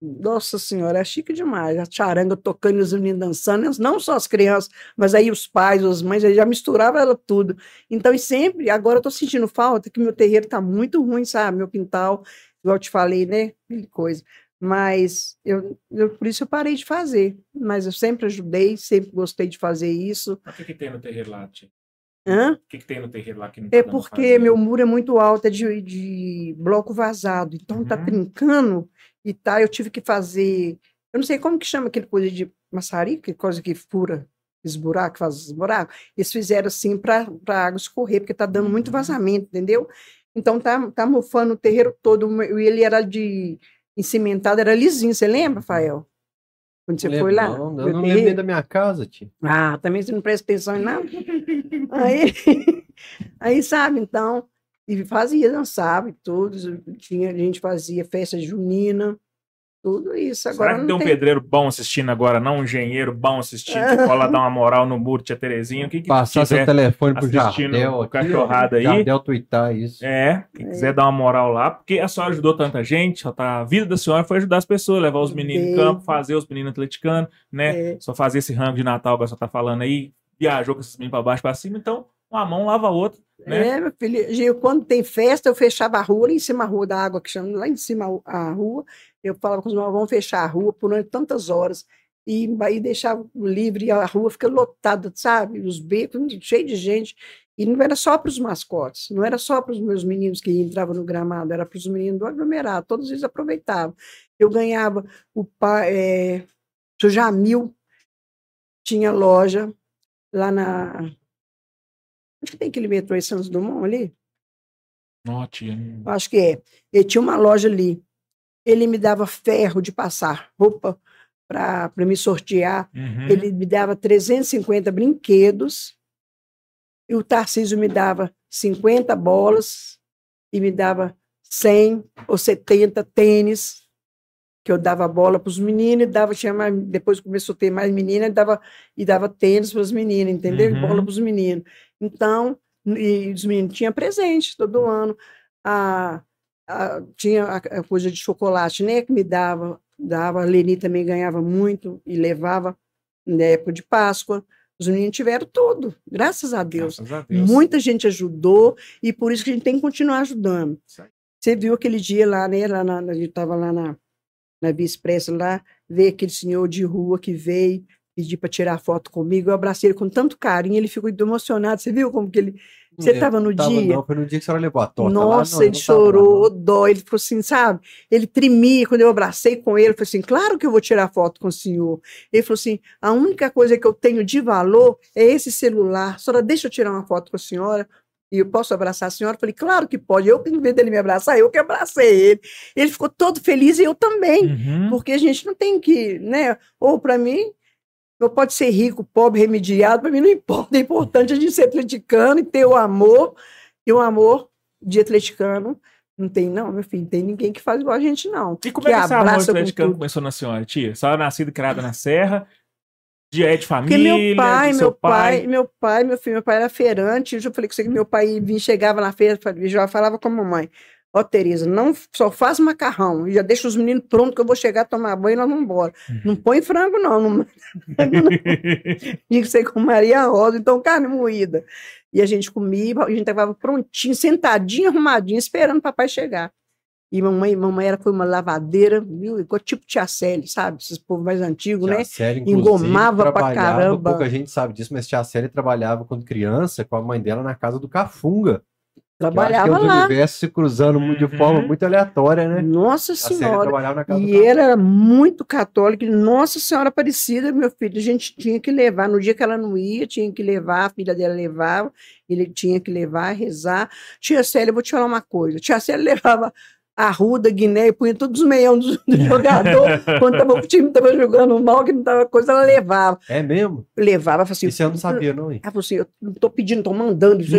Nossa Senhora, é chique demais. A charanga tocando e os meninos dançando, não só as crianças, mas aí os pais, as mães, já misturava ela tudo. Então, e sempre, agora eu tô sentindo falta que meu terreiro tá muito ruim, sabe? Meu quintal, igual eu te falei, né? Aquela coisa. Mas eu, eu- por isso eu parei de fazer. Mas eu sempre ajudei, sempre gostei de fazer isso. O que, que tem no terreiro lá, tia? Hã? O que, que tem no terreiro lá que não tá É pra porque meu muro é muito alto, é de, de bloco vazado, então tá Uhum. trincando e tá, eu tive que fazer, eu não sei como que chama aquele coisa de maçarico, que coisa que fura esses buracos, faz os buracos, eles fizeram assim para a água escorrer, porque tá dando muito Uhum. vazamento, entendeu? Então tá, tá mofando o terreiro todo, e ele era de encimentado, era lisinho, você lembra, Rafael? Quando você Não foi lembro, lá? Não, eu não lembro terreiro? da minha casa, tio. Ah, também você não presta atenção em nada? Aí, aí sabe, então, e fazia, dançava e tudo, tinha, a gente fazia festa junina, tudo isso. Agora Será que tem um pedreiro bom assistindo agora, não um engenheiro bom assistindo? Que lá dar uma moral no muro, tia Terezinha. O que, que Passar seu telefone pro Jardel o aqui, cachorrada ó. aí. Jardel twittar isso. É, quem quiser dar uma moral lá, porque a senhora ajudou tanta gente, tá, a vida da senhora foi ajudar as pessoas, levar os meninos em campo, fazer os meninos atleticanos, né? É. Só fazer esse rango de Natal que a senhora tá falando aí, viajou com esses meninos pra baixo, pra cima, então uma mão lava a outra, né? É, meu filho, quando tem festa, eu fechava a rua, lá em cima a rua da água, que chama, lá em cima a rua, eu falava com os meus vamos fechar a rua por tantas horas, e aí deixava livre, a rua fica lotada, sabe? Os becos, cheio de gente, e não era só para os mascotes, não era só para os meus meninos que entravam no gramado, era para os meninos do aglomerado, todos eles aproveitavam. Eu ganhava, o pai, é, o Jamil tinha loja lá na... Acho que tem aquele metrô em Santos Dumont ali, Ó, tia. Acho que é. Ele tinha uma loja ali. Ele me dava ferro de passar roupa para me sortear. Uhum. Ele me dava 350 brinquedos E o Tarcísio me dava 50 bolas e me dava 100 ou 70 tênis, que eu dava bola para os meninos, e dava, tinha mais, depois começou a ter mais meninas, e dava, e dava tênis para os meninos, entendeu? E Uhum. bola para os meninos. Então, e os meninos tinham presente todo ano. A, a- tinha a, a coisa de chocolate, né, que me dava, dava, a Leni também ganhava muito e levava na época de Páscoa. Os meninos tiveram tudo, graças a Deus. Graças a Deus. Muita gente ajudou e por isso que a gente tem que continuar ajudando. Você viu aquele dia lá, né? Lá na, a gente estava lá na, na Via Expressa, lá, veio aquele senhor de rua que veio pedir para tirar foto comigo. Eu abracei ele com tanto carinho, ele ficou emocionado. Você viu como que ele. Você estava no tava, dia? Não, foi no dia que a senhora levou a torta lá. Nossa, não, eu ele não lá, chorou, não. dó. Ele ficou assim, sabe? Ele tremia quando eu abracei com ele. Eu falei assim: claro que eu vou tirar foto com o senhor. Ele falou assim: a única coisa que eu tenho de valor é esse celular. A senhora, deixa eu tirar uma foto com a senhora. E eu posso abraçar a senhora? Eu falei, claro que pode. Eu, em vez dele me abraçar, eu que abracei ele. Ele ficou todo feliz e eu também. Uhum. Porque a gente não tem que, né? Ou para mim, eu pode ser rico, pobre, remediado, para mim não importa. É importante a gente ser atleticano e ter o amor. E o amor de atleticano não tem, não, meu filho, não tem ninguém que faz igual a gente, não. E como é que que esse amor atleticano começou na senhora, tia? Senhora nascida e criada na Serra, de, é de Porque família, meu pai, meu seu pai, meu pai, meu filho, meu pai era feirante. Eu já falei que meu pai vinha, chegava na feira, já falava com a mamãe. Ó, Tereza, não só faz macarrão, já deixa os meninos prontos que eu vou chegar, tomar banho e nós vamos embora. Não põe frango, não. não que ser com Maria Rosa, então carne moída. E a gente comia, a gente estava prontinho, sentadinho, arrumadinho, esperando o papai chegar. E mamãe, mamãe era, foi uma lavadeira, viu? Igual tipo tia Célia, sabe? Esses povos mais antigos, Tia né? Célia, Engomava pra trabalhava, caramba. Pouca gente sabe disso, mas tia Célia trabalhava quando criança com a mãe dela na casa do Cafunga. que eu acho que é Trabalhava lá. universos se cruzando muito de Uhum. forma muito aleatória, né? Nossa Senhora. trabalhava E ela era muito católica. e, Nossa Senhora Aparecida, meu filho, a gente tinha que levar. No dia que ela não ia, tinha que levar, a filha dela levava, ele tinha que levar, rezar. Tia Célia, eu vou te falar uma coisa. Tia Célia levava Arruda, Guiné, punha todos os meião do, do jogador. Quando tava, o time estava jogando mal, que não tava coisa, ela levava. É mesmo? Levava, assim. Isso eu não sabia, não, hein? Ela falou assim: eu não estou pedindo, estou mandando. Isso,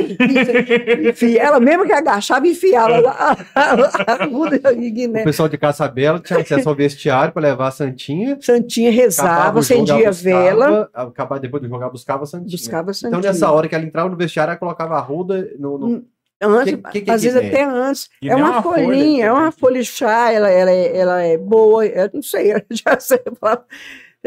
enfia. Ela mesmo que agachava, enfiava a, a, a Arruda e Guiné. O pessoal de Caçabela tinha acesso ao vestiário para levar a Santinha. Santinha rezava, acendia buscava, vela, Acabava depois de jogar, buscava a Santinha. buscava Santinha. Então, nessa hora que ela entrava no vestiário, ela colocava a ruda no. no- Antes, Que- que às que vezes tem? até antes. É nem uma, uma folha, folhinha, é uma folha de chá, ela, ela, é, ela é boa, eu não sei, eu já sei, falava-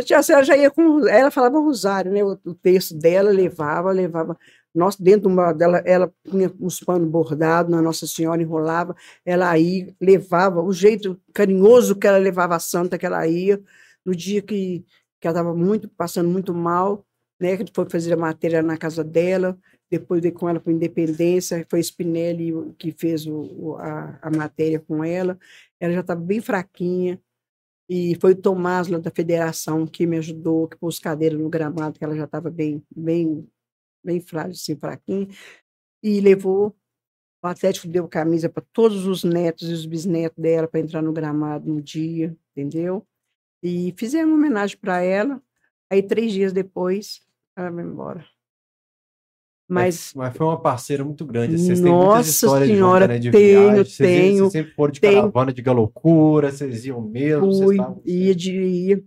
já ela já ia com, ela falava rosário, né, o, o texto dela levava, levava, nossa, dentro de uma dela, ela punha uns panos bordados, na Nossa Senhora enrolava, ela aí levava, o jeito carinhoso que ela levava a santa, que ela ia, no dia que, que ela estava muito, passando muito mal, né, que foi fazer a matéria na casa dela, depois veio com ela para Independência, foi Spinelli que fez o- a, a matéria com ela, ela já estava bem fraquinha, e foi o Tomás lá da federação que me ajudou, que pôs cadeira no gramado, que ela já estava bem, bem, bem frágil, assim, fraquinha, e levou, o Atlético deu camisa para todos os netos e os bisnetos dela para entrar no gramado no dia, entendeu? E fizemos uma homenagem para ela, aí três dias depois, ela vai embora. Mas Mas foi uma parceira muito grande. Vocês têm muitas Nossa histórias Senhora, juntas, né? De tenho, viagem. Vocês, iam- tenho, vocês sempre foram de tenho. caravana de galocura, vocês iam mesmo. vocês fui, estavam ia de ia,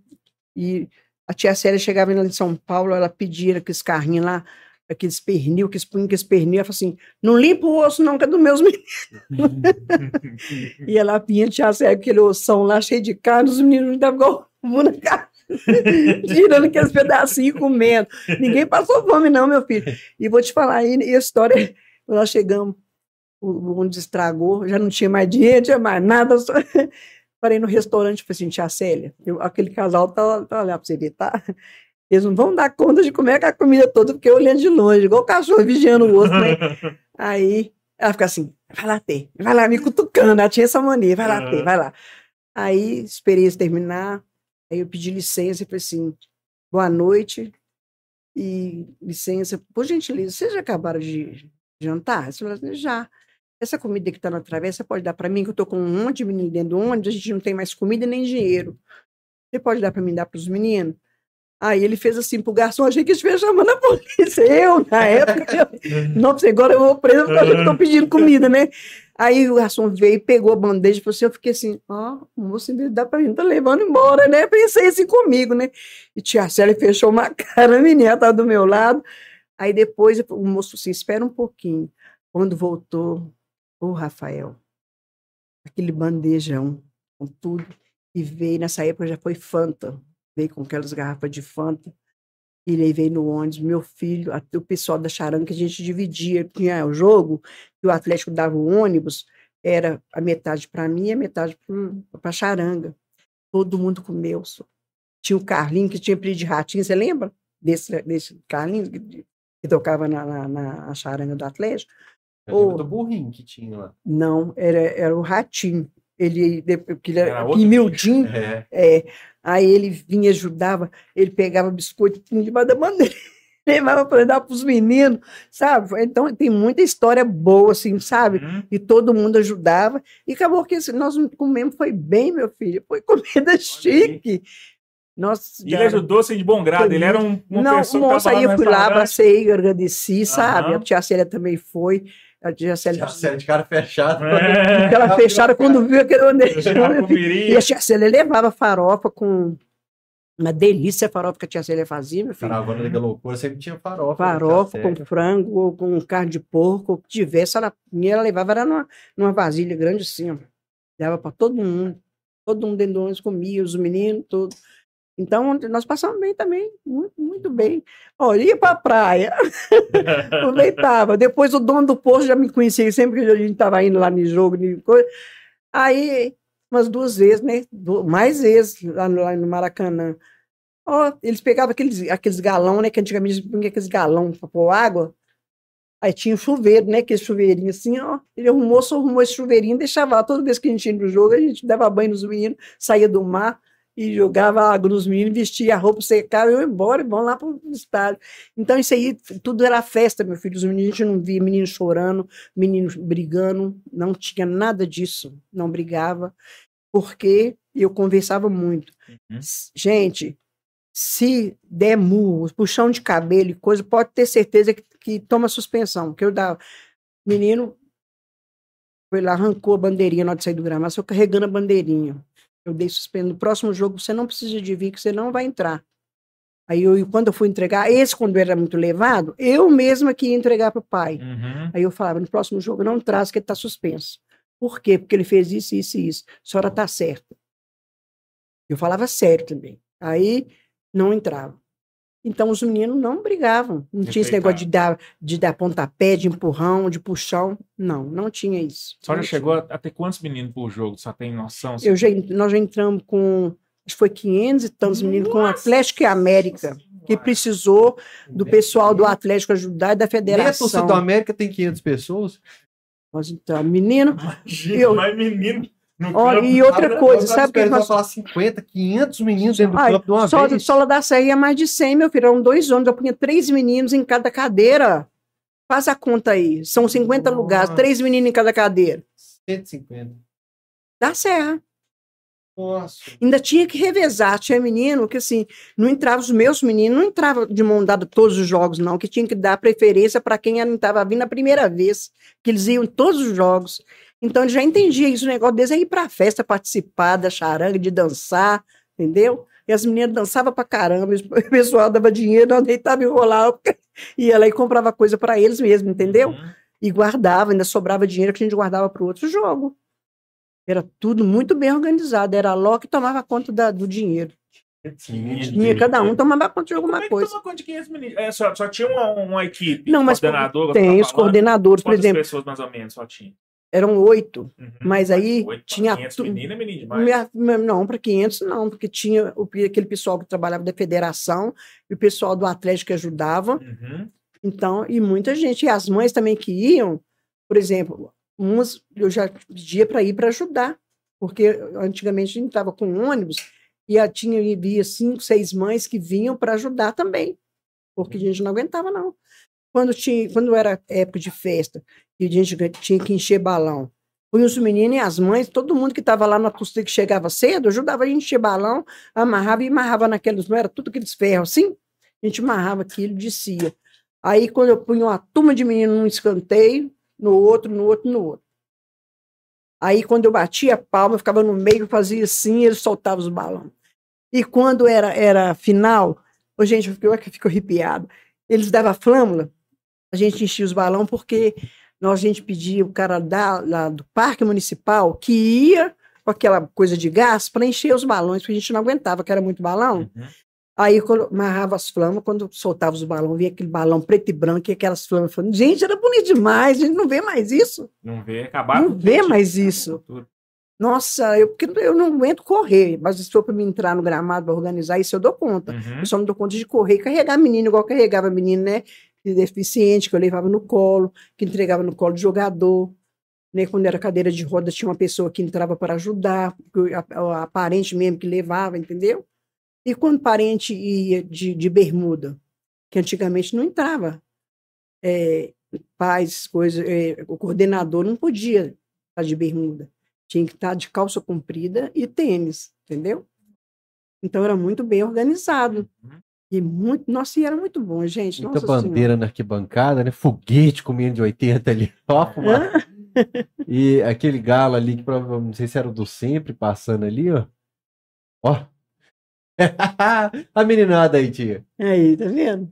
e a tia Célia chegava lá em São Paulo, ela pedia aqueles carrinhos lá, aqueles pernil, que punham aqueles pernil, ela falava assim, não limpa o osso não, que é dos meus meninos. E ela vinha, tia Célia, aquele ossão lá, cheio de carne, os meninos estavam igual um na cara, tirando aqueles pedacinhos, comendo. Ninguém passou fome não, meu filho. E vou te falar, aí, e a história, nós chegamos, o o ônibus estragou, já não tinha mais dinheiro, não tinha mais nada, só... Parei no restaurante falei assim, tia Célia, eu- aquele casal tá, tá lá pra você ver, tá? Eles não vão dar conta de comer a comida toda, porque eu olhando de longe, igual o cachorro vigiando o outro, né? Aí ela fica assim, vai lá ter, vai lá me cutucando, ela tinha essa mania, vai lá ter, vai lá. Aí esperei eles terminar, aí eu pedi licença e falei assim, boa noite, e licença, por gentileza, vocês já acabaram de jantar? Eles falaram assim, já. Essa comida que está na travessa pode dar para mim, que eu estou com um monte de menino dentro do ônibus, a gente não tem mais comida nem dinheiro. Você pode dar para mim, dar para os meninos? Aí ele fez assim pro garçom, achei que estivesse chamando a polícia. Eu, na época, eu, nossa, agora eu vou preso porque eu tô pedindo comida, né? Aí o garçom veio, pegou a bandeja e falou assim, eu fiquei assim, ó, oh, moço, dá pra gente tá levando embora, né? Pensei assim comigo, né? E tia Célia fechou uma cara, a menina tava do meu lado. Aí depois o moço assim, espera um pouquinho. Quando voltou, o oh, Rafael, aquele bandejão com tudo, e veio, nessa época já foi Fanta, veio com aquelas garrafas de Fanta, e levei no ônibus, meu filho, até o pessoal da charanga, que a gente dividia, tinha o jogo, que o Atlético dava o ônibus, era a metade para mim e a metade para a charanga. Todo mundo comeu. Só. Tinha o Carlinho, que tinha pedido de ratinho, você lembra? Desse, desse Carlinho, que, que tocava na, na, na, charanga do Atlético. Eu Ou, do burrinho que tinha lá. Não, era, era o ratinho. Ele, ele era, era miudinho. É. é. Aí ele vinha, ajudava, ele pegava biscoito de da bandeira, levava para dar para os meninos, sabe? Então tem muita história boa, assim, sabe? Uhum. E todo mundo ajudava. E acabou que assim, nós comemos, foi bem, meu filho, foi comida chique. Nossa, e ele ajudou assim de bom grado, ele era um, uma Não, pessoa moça, aí eu fui lá, abracei, agradeci, sabe? A tia Célia também foi. A. Tia Célia de cara fechada. É. Aquela fechada quando viu aquele ondejão. E a tia Célia levava farofa com uma delícia a farofa que a tia Célia fazia, meu filho. Caravana da loucura sempre tinha farofa. Farofa com frango, ou com carne de porco, o que tivesse, ela, ela levava era numa, numa vasilha grande assim, ó. Levava para todo mundo. Todo mundo dentro do ônibus comia, os meninos, tudo. Então, nós passamos bem também, muito, muito bem. Olha, ia para a praia, aproveitava. Depois o dono do posto já me conhecia, sempre que a gente estava indo lá no jogo, coisa. aí umas duas vezes, né? Mais vezes lá no, lá no Maracanã. Oh, eles pegavam aqueles, aqueles galão, né? Que antigamente punham aqueles galão para pôr água. Aí tinha o chuveiro, né? Aquele chuveirinho assim, ó. Ele arrumou, só arrumou esse chuveirinho, deixava lá. Toda vez que a gente ia no jogo, a gente dava banho nos meninos, saía do mar e jogava água nos meninos, vestia a roupa, secava e ia embora, e vão lá para o estádio. Então, isso aí, tudo era festa, meu filho. Os meninos, a gente não via meninos chorando, meninos brigando, não tinha nada disso, não brigava, porque eu conversava muito. Uhum. Gente, se der murro, puxão de cabelo e coisa, pode ter certeza que, que toma suspensão, que eu dava. Menino foi lá, arrancou a bandeirinha na hora de sair do gramado, só carregando a bandeirinha. Eu dei suspensão. No próximo jogo, você não precisa de vir, que você não vai entrar. Aí, eu, quando eu fui entregar, esse, quando era muito levado, eu mesma que ia entregar para o pai. Uhum. Aí eu falava: no próximo jogo, não traz, que ele está suspenso. Por quê? Porque ele fez isso, isso e isso. A senhora está certa. Eu falava sério também. Aí não entrava. Então os meninos não brigavam. Não tinha esse negócio de dar, de dar pontapé, de empurrão, de puxão. Não, não tinha isso. Só já chegou a, ter quantos meninos por jogo? Só tem noção? Eu já, nós já entramos com, acho que foi 500 e tantos meninos com Atlético e América, que precisou do pessoal do Atlético ajudar e da federação. Nem a do América tem 500 pessoas? Nós entramos, menino. Imagina, eu, mais menino. E outra coisa, sabe que nós... falar 50, 500 meninos dentro do Ai, campo de uma só, vez. Sola da Serra ia mais de 100, meu filho, eram dois ônibus, eu punha três meninos em cada cadeira. Faz a conta aí, são 50 Nossa. lugares, três meninos em cada cadeira. 150. Da Serra. Nossa. Ainda tinha que revezar, tinha menino que assim, não entrava, os meus meninos não entravam de mão dada todos os jogos, não, que tinha que dar preferência para quem estava vindo a primeira vez, que eles iam em todos os jogos. Então ele já entendia isso, o negócio deles é ir para a festa, participar da charanga, de dançar, entendeu? E as meninas dançavam para caramba, o pessoal dava dinheiro, nós deitava e rolava, ia lá e comprava coisa para eles mesmo, entendeu? Uhum. E guardava, ainda sobrava dinheiro que a gente guardava para outro jogo. Era tudo muito bem organizado, era a Ló que tomava conta da, do dinheiro. Tinha, cada um tomava conta de alguma Como é coisa. Toma conta de 500 meninos? É, só, só tinha uma, uma equipe, não, mas coordenador. Tem os coordenadores, por exemplo. pessoas mais ou menos só tinha? Eram oito, uhum. mas aí oito tinha... 500 menina é menino demais. Não, para 500 não, porque tinha o, aquele pessoal que trabalhava da federação e o pessoal do Atlético que ajudava. Uhum. Então, e muita gente, e as mães também que iam, por exemplo, umas eu já pedia para ir para ajudar, porque antigamente a gente estava com ônibus e a, tinha via cinco, seis mães que vinham para ajudar também, porque a gente não aguentava não. Quando tinha, quando era época de festa e a gente tinha que encher balão. Põe os meninos e as mães, todo mundo que estava lá na torcida que chegava cedo, ajudava a gente a encher balão, amarrava e amarrava naqueles, não era tudo aqueles ferros assim? A gente amarrava aquilo descia. Aí, quando eu punha uma turma de meninos num escanteio, no outro, no outro, no outro. Aí, quando eu batia a palma, eu ficava no meio, fazia assim, eles soltavam os balões. E quando era, era final, oh, gente, eu fico, eu fico arrepiado. Eles davam flâmula, a gente enchia os balões, porque nós, a gente pedia o cara da, lá do parque municipal que ia com aquela coisa de gás para encher os balões, porque a gente não aguentava, que era muito balão. Uhum. Aí quando amarrava as flamas, quando soltava os balões, via aquele balão preto e branco e aquelas flamas. Falando, gente, era bonito demais, a gente não vê mais isso. Não vê, acabaram. Não vê mais isso. Nossa, eu, porque eu não aguento correr, mas se for para me entrar no gramado para organizar isso, eu dou conta. Uhum. Eu só não dou conta de correr e carregar menino, igual carregava menino, né? Deficiente, que eu levava no colo, que entregava no colo de jogador. Né, quando era cadeira de roda, tinha uma pessoa que entrava para ajudar, a, a parente mesmo que levava, entendeu? E quando parente ia de, de bermuda, que antigamente não entrava, é, pais, coisas, é, o coordenador não podia estar de bermuda, tinha que estar de calça comprida e tênis, entendeu? Então era muito bem organizado. Uhum. E muito, nossa, e era muito bom, gente. Muita nossa bandeira senhora. na arquibancada, né? Foguete com de 80 ali. Ó, e aquele galo ali, que não sei se era o do sempre, passando ali, ó. Ó, a meninada aí, tia. Aí, tá vendo?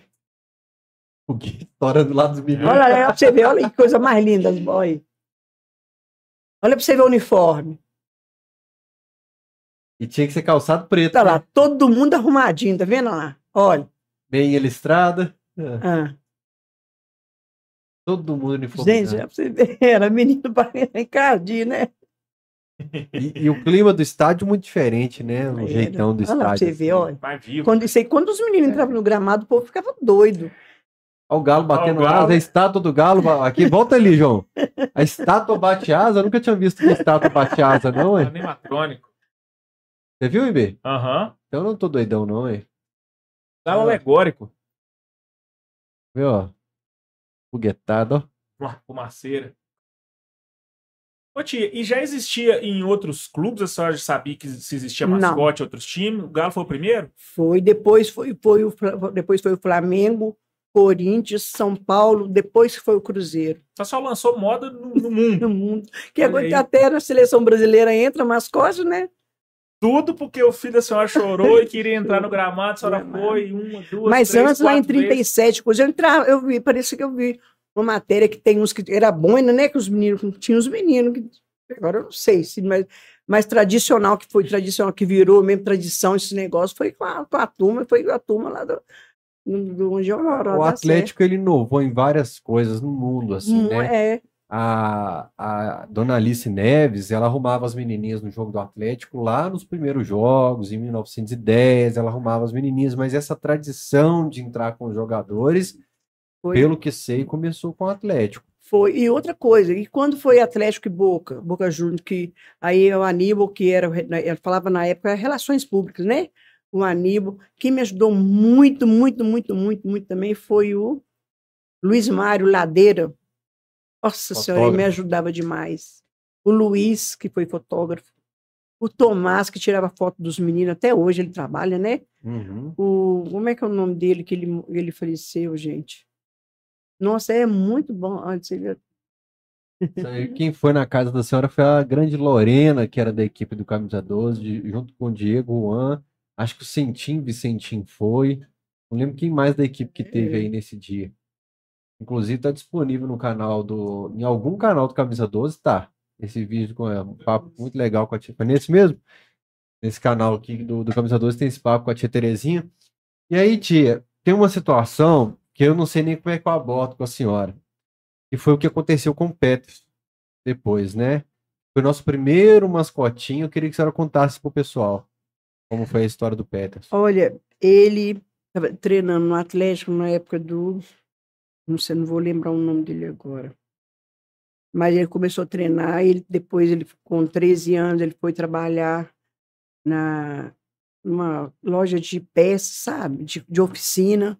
O que? Tora do lado dos meninos. Olha, olha pra você ver, olha que coisa mais linda, boy. Olha pra você ver o uniforme. E tinha que ser calçado preto. Tá né? lá, todo mundo arrumadinho, tá vendo lá? Olha. Bem ilustrada. Ah. Todo mundo uniformado. Gente, é pra você ver, era menino para encardir, né? E, e, o clima do estádio muito diferente, né? O jeitão do estádio. Lá, você assim. vê, olha. Quando, isso aí, quando os meninos entravam no gramado, o povo ficava doido. Olha o galo batendo asa, a estátua do galo. Aqui, volta ali, João. A estátua bate asa, eu nunca tinha visto que estátua bate asa, não, é? Animatrônico. Você viu, Ibe? Aham. Uhum. Eu não tô doidão, não, é? Galo alegórico. Viu, ó? Foguetado, ó. Uma fumaceira. Ô tia, e já existia em outros clubes? A senhora já sabia que se existia mascote em outros times? O Galo foi o primeiro? Foi, depois foi, foi, o, depois foi o Flamengo, Corinthians, São Paulo, depois foi o Cruzeiro. Só só lançou moda no, no mundo. no mundo. Que Olha até na seleção brasileira entra mascote, né? Tudo porque o filho da senhora chorou e queria entrar no gramado, a senhora foi uma, duas, Mas três, antes, lá em 37, vezes. eu entrava, eu vi, parece que eu vi uma matéria que tem uns que era bom, né? Que os meninos, tinha os meninos que agora eu não sei, se, mas, mas tradicional, que foi tradicional, que virou mesmo tradição esse negócio, foi com a, com a turma, foi a turma lá do, do onde eu moro. O Atlético, ele inovou em várias coisas no mundo, assim, hum, né? É. A, a dona Alice Neves, ela arrumava as menininhas no jogo do Atlético lá nos primeiros jogos, em 1910, ela arrumava as menininhas, mas essa tradição de entrar com os jogadores foi. Pelo que sei, começou com o Atlético. Foi. E outra coisa, e quando foi Atlético e Boca, Boca Juniors, que aí o Aníbal, que era, ele falava na época, relações públicas, né? O Aníbal, quem me ajudou muito, muito, muito, muito, muito também foi o Luiz Mário Ladeira. Nossa fotógrafo. senhora, ele me ajudava demais. O Luiz, que foi fotógrafo. O Tomás, que tirava foto dos meninos, até hoje ele trabalha, né? Uhum. O, como é que é o nome dele que ele, ele faleceu, gente? Nossa, é muito bom. Antes ele... Quem foi na casa da senhora foi a grande Lorena, que era da equipe do Camisa 12, junto com o Diego, Juan. Acho que o Centim, Vicentim foi. Não lembro quem mais da equipe que teve aí é. nesse dia. Inclusive está disponível no canal do. Em algum canal do Camisa 12, tá. Esse vídeo com é, um papo muito legal com a tia. Nesse mesmo? Nesse canal aqui do, do Camisa 12 tem esse papo com a tia Terezinha. E aí, tia, tem uma situação que eu não sei nem como é que eu abordo com a senhora. E foi o que aconteceu com o Petros depois, né? Foi o nosso primeiro mascotinho. Eu queria que a senhora contasse pro pessoal como foi a história do Petros. Olha, ele treinando no Atlético na época do. Não sei, não vou lembrar o nome dele agora. Mas ele começou a treinar, ele, depois ele com 13 anos ele foi trabalhar na numa loja de peças, sabe, de, de oficina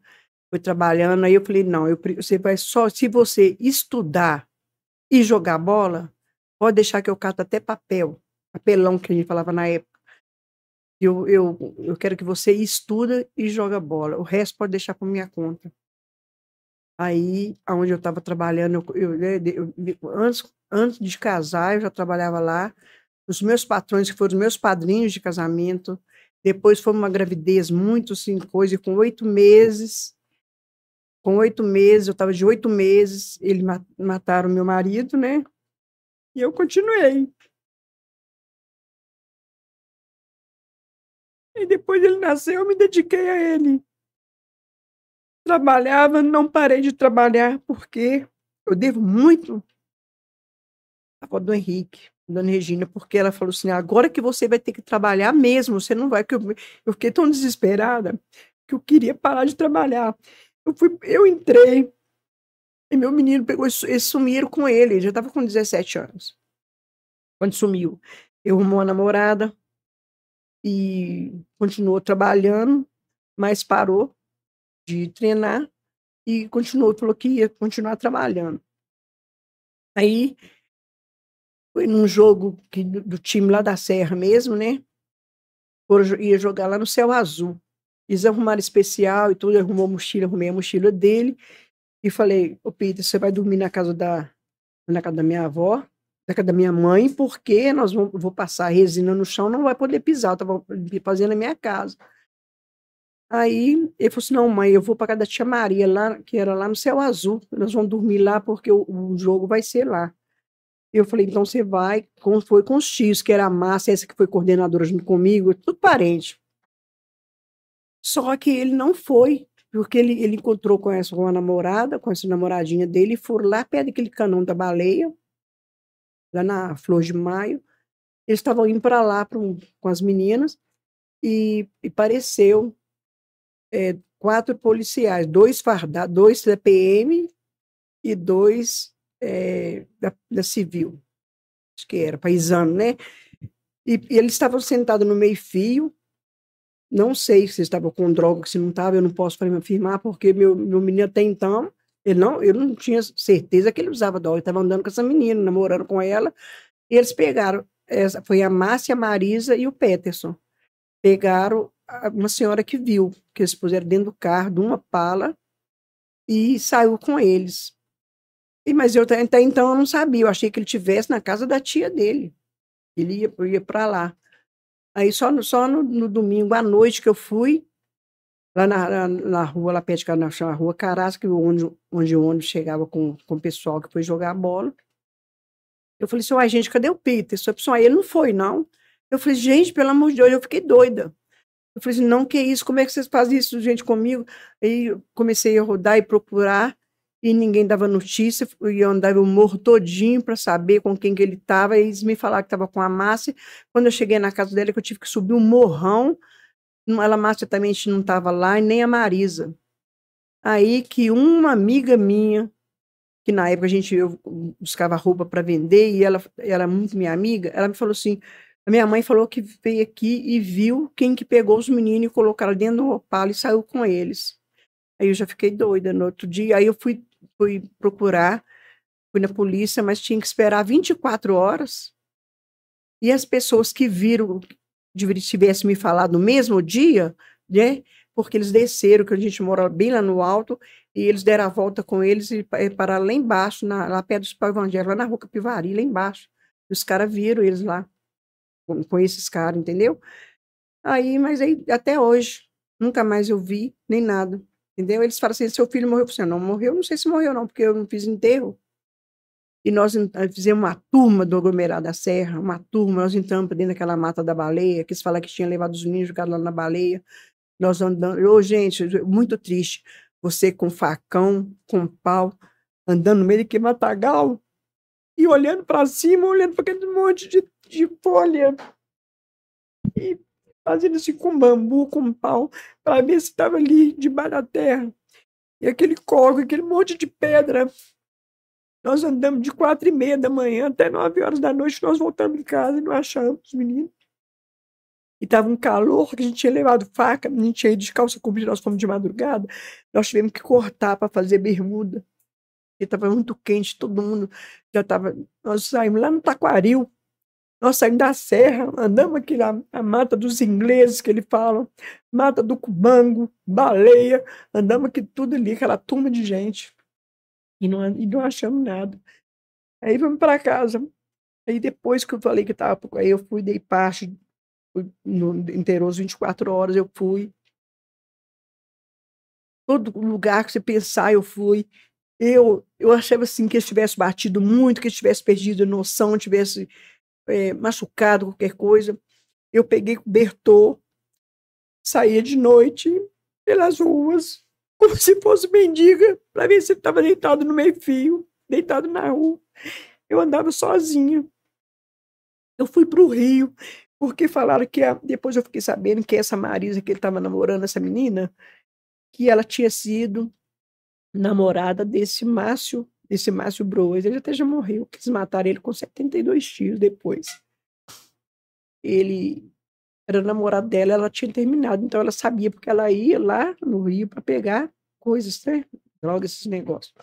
foi trabalhando, aí eu falei, não, eu, você vai só, se você estudar e jogar bola, pode deixar que eu cato até papel, papelão que a gente falava na época. Eu, eu, eu quero que você estuda e joga bola. O resto pode deixar por minha conta. Aí, aonde eu estava trabalhando, eu, eu, eu, antes, antes de casar, eu já trabalhava lá. Os meus patrões, que foram os meus padrinhos de casamento, depois foi uma gravidez muito assim, coisa, e com oito meses, com oito meses, eu estava de oito meses, eles mataram meu marido, né? E eu continuei. E depois ele nasceu, eu me dediquei a ele. Trabalhava, não parei de trabalhar, porque eu devo muito à avó do Henrique, Dona Regina, porque ela falou assim: agora que você vai ter que trabalhar mesmo, você não vai. Que eu, eu fiquei tão desesperada que eu queria parar de trabalhar. Eu, fui, eu entrei e meu menino pegou e sumiram com ele. Ele já estava com 17 anos. Quando sumiu, eu arrumou uma namorada, e continuou trabalhando, mas parou de treinar e continuou, falou que ia continuar trabalhando. Aí, foi num jogo que, do, time lá da Serra mesmo, né? Ia jogar lá no Céu Azul. Eles arrumaram especial e tudo, arrumou a mochila, arrumei a mochila dele e falei, ô Peter, você vai dormir na casa da, na casa da minha avó? da casa da minha mãe, porque nós vamos, vou passar resina no chão, não vai poder pisar, eu estava fazendo na minha casa. Aí ele falou assim: não, mãe, eu vou para casa da tia Maria, lá, que era lá no Céu Azul. Nós vamos dormir lá porque o, o jogo vai ser lá. Eu falei: então você vai. Com, foi com os tios, que era a Márcia, essa que foi coordenadora junto comigo, tudo parente. Só que ele não foi, porque ele, ele encontrou com essa com a namorada, com essa namoradinha dele, e foram lá perto daquele canão da baleia, lá na Flor de Maio. Eles estavam indo para lá um, com as meninas e, e pareceu é, quatro policiais, dois fardados, dois da PM e dois é, da, da, civil, acho que era paisano, né? E, e eles estavam sentados no meio fio, não sei se estavam com droga, se não estava, eu não posso afirmar, porque meu, meu menino até então ele não, eu não tinha certeza que ele usava droga, estava andando com essa menina, namorando com ela, e eles pegaram, essa, foi a Márcia, a Marisa e o Peterson. Pegaram uma senhora que viu, que eles puseram dentro do carro, de uma pala, e saiu com eles. E, mas eu até então eu não sabia, eu achei que ele tivesse na casa da tia dele. Ele ia, ia para lá. Aí só, no, só no, no, domingo à noite que eu fui, lá na, na, na rua, lá perto de casa, na rua Carasca, onde, onde o ônibus chegava com, com o pessoal que foi jogar bola. Eu falei assim, uai, gente, cadê o Peter? Aí ele não foi, não. Eu falei, gente, pelo amor de Deus, eu fiquei doida. Eu falei assim, não, que isso, como é que vocês fazem isso, gente, comigo? Aí eu comecei a rodar e procurar, e ninguém dava notícia, e eu andava o morro todinho para saber com quem que ele estava, e eles me falaram que estava com a Márcia. Quando eu cheguei na casa dela, que eu tive que subir um morrão ela Márcia também não estava lá, e nem a Marisa. Aí que uma amiga minha, que na época a gente eu buscava roupa para vender, e ela era muito minha amiga, ela me falou assim: minha mãe falou que veio aqui e viu quem que pegou os meninos e colocaram dentro do opalo e saiu com eles. Aí eu já fiquei doida no outro dia. Aí eu fui, fui procurar, fui na polícia, mas tinha que esperar 24 horas. E as pessoas que viram tivesse me falado no mesmo dia, né? Porque eles desceram, que a gente mora bem lá no alto, e eles deram a volta com eles e pararam lá embaixo, na, lá perto do Hospital Evangelho, lá na rua Capivari, lá embaixo. E os caras viram eles lá, com, com esses caras, entendeu? Aí, mas aí, até hoje, nunca mais eu vi, nem nada, entendeu? Eles falam assim, seu filho morreu, você não morreu, não sei se morreu não, porque eu não fiz enterro. E nós fizemos uma turma do aglomerado da Serra, uma turma, nós entramos dentro daquela mata da baleia, que se fala que tinha levado os meninos jogados lá na baleia. Nós andando, ô oh, gente, muito triste. Você com facão, com pau, andando no meio de matagal e olhando para cima, olhando para aquele monte de, de folha. E fazendo assim com bambu, com pau, para ver se estava ali debaixo da terra. E aquele coco, aquele monte de pedra nós andamos de quatro e meia da manhã até nove horas da noite, nós voltamos em casa e não achamos os meninos. E estava um calor que a gente tinha levado faca, a gente tinha ido de calça comprida, nós fomos de madrugada, nós tivemos que cortar para fazer bermuda. porque estava muito quente, todo mundo já estava. Nós saímos lá no Taquaril, nós saímos da serra, andamos aqui na a mata dos ingleses que ele fala, mata do Cubango, baleia, andamos aqui tudo ali, aquela turma de gente, e não, e não achamos nada. Aí vamos para casa. Aí depois que eu falei que estava, aí eu fui, dei parte, fui no inteiroso 24 horas, eu fui. Todo lugar que você pensar, eu fui. Eu, eu achava assim que ele tivesse batido muito, que ele tivesse perdido a noção, tivesse é, machucado, qualquer coisa. Eu peguei cobertor, saía de noite pelas ruas, como se fosse mendiga, para ver se ele estava deitado no meio-fio, deitado na rua. Eu andava sozinha. Eu fui para o Rio, porque falaram que. A, depois eu fiquei sabendo que essa Marisa que ele estava namorando, essa menina, que ela tinha sido namorada desse Márcio esse Márcio Broas, ele até já morreu, quis matar ele com 72 tiros depois. Ele era namorado dela, ela tinha terminado, então ela sabia, porque ela ia lá no Rio para pegar coisas, né? Drogas, esses negócios.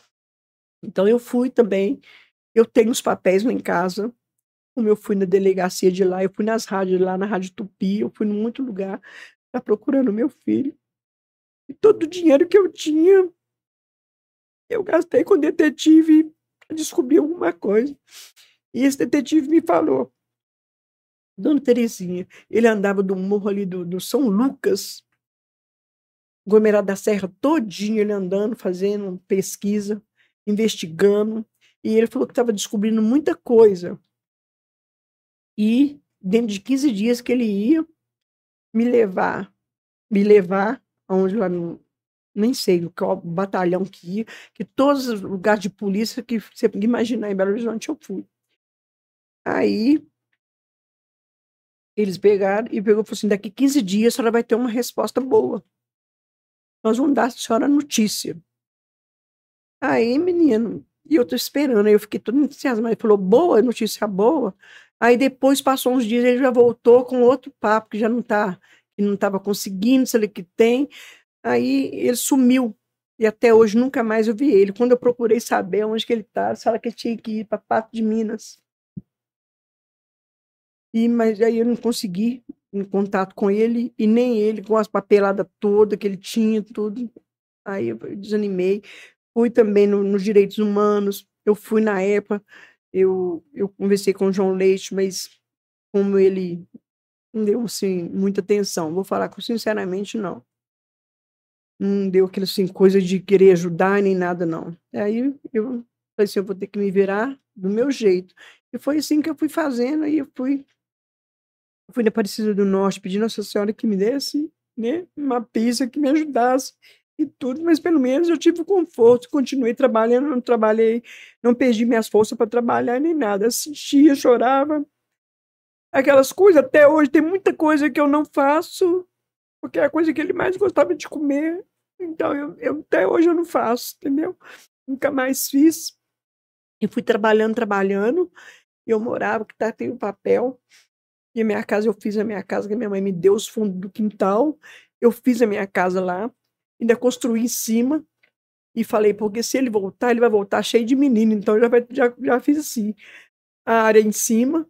Então eu fui também, eu tenho os papéis lá em casa, como eu fui na delegacia de lá, eu fui nas rádios lá, na Rádio Tupi, eu fui em muito lugar, tá procurando meu filho. E todo o dinheiro que eu tinha, eu gastei com detetive para descobrir alguma coisa. E esse detetive me falou, Dona Terezinha, ele andava do morro ali do, do São Lucas, aglomerado da Serra todinho, ele andando, fazendo pesquisa, investigando, e ele falou que estava descobrindo muita coisa. E dentro de 15 dias que ele ia me levar, me levar aonde lá no, nem sei qual batalhão que ia, que todos os lugares de polícia que você imaginar em Belo Horizonte eu fui. Aí eles pegaram e pegou falou assim: daqui 15 dias a senhora vai ter uma resposta boa. Nós vamos dar a senhora notícia. Aí, menino, e eu tô esperando, aí eu fiquei todo entusiasmado. Ele falou: boa, notícia boa. Aí depois passou uns dias, ele já voltou com outro papo que já não tá, que não estava conseguindo, sei lá que tem. Aí ele sumiu. E até hoje nunca mais eu vi ele. Quando eu procurei saber onde que ele está, fala que ele tinha que ir para Pato de Minas. E, mas aí eu não consegui em contato com ele, e nem ele, com as papeladas todas que ele tinha, tudo. Aí eu desanimei. Fui também no, nos direitos humanos, eu fui na EPA, eu, eu conversei com o João Leite, mas como ele não deu assim, muita atenção, vou falar com sinceramente, não não deu aquela assim, coisa de querer ajudar nem nada, não. Aí eu falei assim, eu vou ter que me virar do meu jeito. E foi assim que eu fui fazendo, aí eu fui, fui na Aparecida do Norte, pedindo a Nossa Senhora que me desse né, uma pizza que me ajudasse e tudo, mas pelo menos eu tive conforto, continuei trabalhando, não trabalhei, não perdi minhas forças para trabalhar nem nada, assistia, chorava, aquelas coisas, até hoje tem muita coisa que eu não faço, porque é a coisa que ele mais gostava de comer. Então, eu, eu até hoje eu não faço, entendeu? Nunca mais fiz. E fui trabalhando, trabalhando. Eu morava, que tá, tem o papel. E a minha casa, eu fiz a minha casa, que minha mãe me deu os fundos do quintal. Eu fiz a minha casa lá, ainda construí em cima. E falei, porque se ele voltar, ele vai voltar cheio de menino. Então, já, já, já fiz assim. A área em cima,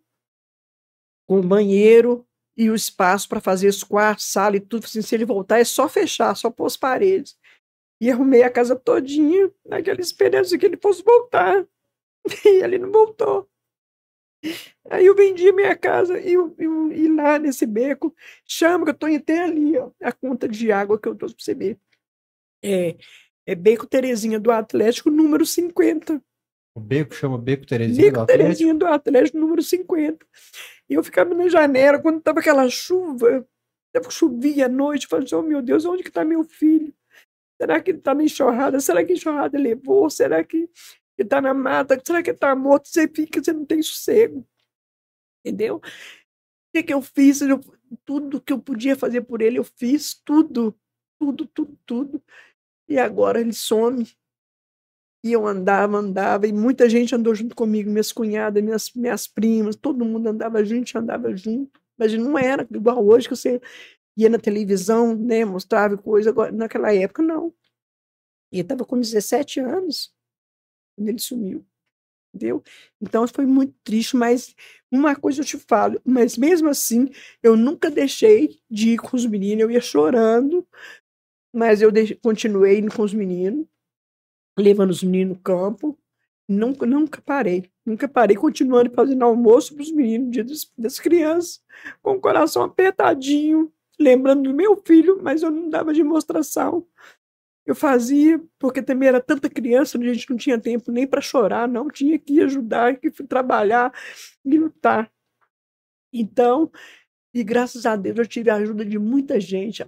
com banheiro, e o espaço para fazer os quartos, sala e tudo. Assim, se ele voltar, é só fechar, só pôr as paredes. E arrumei a casa todinha naquela esperança que ele fosse voltar. E ele não voltou. Aí eu vendi minha casa e, e, e lá nesse beco, chama que eu estou até ali, ó, a conta de água que eu trouxe para você ver. É, é Beco Terezinha do Atlético, número 50. O beco chama Beco Terezinha Beco do Atlético? Terezinha do Atlético, número 50. E eu ficava na janela, quando estava aquela chuva, chovia à noite, falando assim, oh meu Deus, onde que está meu filho? Será que ele está na enxurrada? Será que a enxurrada levou? Será que ele está na mata? Será que ele está morto? Você fica, você não tem sossego. Entendeu? O que, que eu fiz? Eu, tudo que eu podia fazer por ele, eu fiz tudo. Tudo, tudo, tudo. E agora ele some. E eu andava, andava, e muita gente andou junto comigo, minhas cunhadas, minhas, minhas primas, todo mundo andava junto, andava junto. Mas não era igual hoje, que você ia na televisão, né, mostrava coisa, agora, naquela época não. E eu estava com 17 anos. quando ele sumiu. Entendeu? Então foi muito triste, mas uma coisa eu te falo, mas mesmo assim, eu nunca deixei de ir com os meninos, eu ia chorando, mas eu continuei indo com os meninos, levando os meninos no campo, nunca, nunca parei, nunca parei, continuando fazendo almoço para os meninos, dia das, das crianças, com o coração apertadinho, lembrando do meu filho, mas eu não dava demonstração. Eu fazia, porque também era tanta criança, a gente não tinha tempo nem para chorar, não, tinha que ajudar, que trabalhar e lutar. Então, e graças a Deus eu tive a ajuda de muita gente,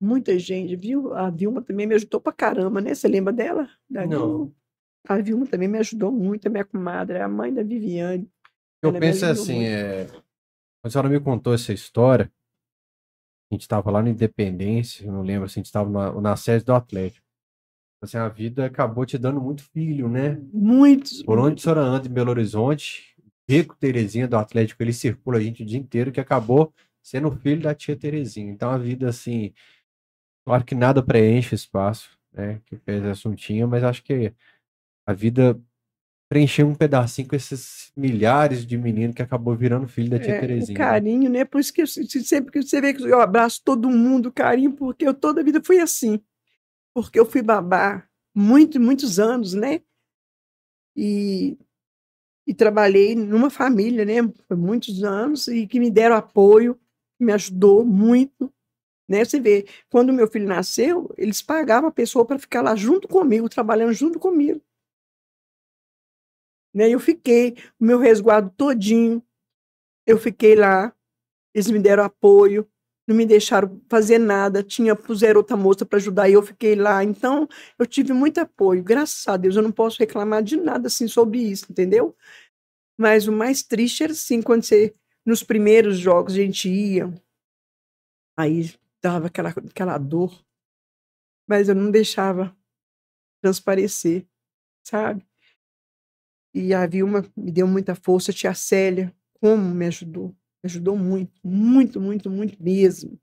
muita gente, viu? A Vilma também me ajudou pra caramba, né? Você lembra dela? Da Não. A Vilma também me ajudou muito, a minha comadre, é a mãe da Viviane. Eu Ela penso ajudou assim, muito. é... quando a senhora me contou essa história, a gente estava lá no Independência, eu não lembro, assim, a gente estava na, na sede do Atlético. Assim, a vida acabou te dando muito filho, né? Muitos. Por onde a senhora anda em Belo Horizonte, Rico Terezinha do Atlético, ele circula a gente o dia inteiro, que acabou sendo filho da tia Terezinha. Então a vida, assim, claro que nada preenche espaço, né? Que fez assuntinho, mas acho que a vida preencheu um pedacinho com esses milhares de meninos que acabou virando filho da tia É, Terezinha. carinho, né? Por isso que eu se- se- sempre que você vê que eu abraço todo mundo, carinho, porque eu toda a vida fui assim. Porque eu fui babá muito, muitos anos, né? E, e trabalhei numa família, né? Por muitos anos, e que me deram apoio, me ajudou muito. Né? Você vê, quando meu filho nasceu, eles pagavam a pessoa para ficar lá junto comigo, trabalhando junto comigo. Né? Eu fiquei, o meu resguardo todinho, eu fiquei lá, eles me deram apoio, não me deixaram fazer nada, tinha puseram outra moça para ajudar e eu fiquei lá. Então, eu tive muito apoio, graças a Deus, eu não posso reclamar de nada assim sobre isso, entendeu? Mas o mais triste era assim, quando você nos primeiros jogos a gente ia, aí dava aquela aquela dor, mas eu não deixava transparecer, sabe? E a Vilma me deu muita força, a tia Célia, como me ajudou. Me ajudou muito, muito, muito, muito mesmo.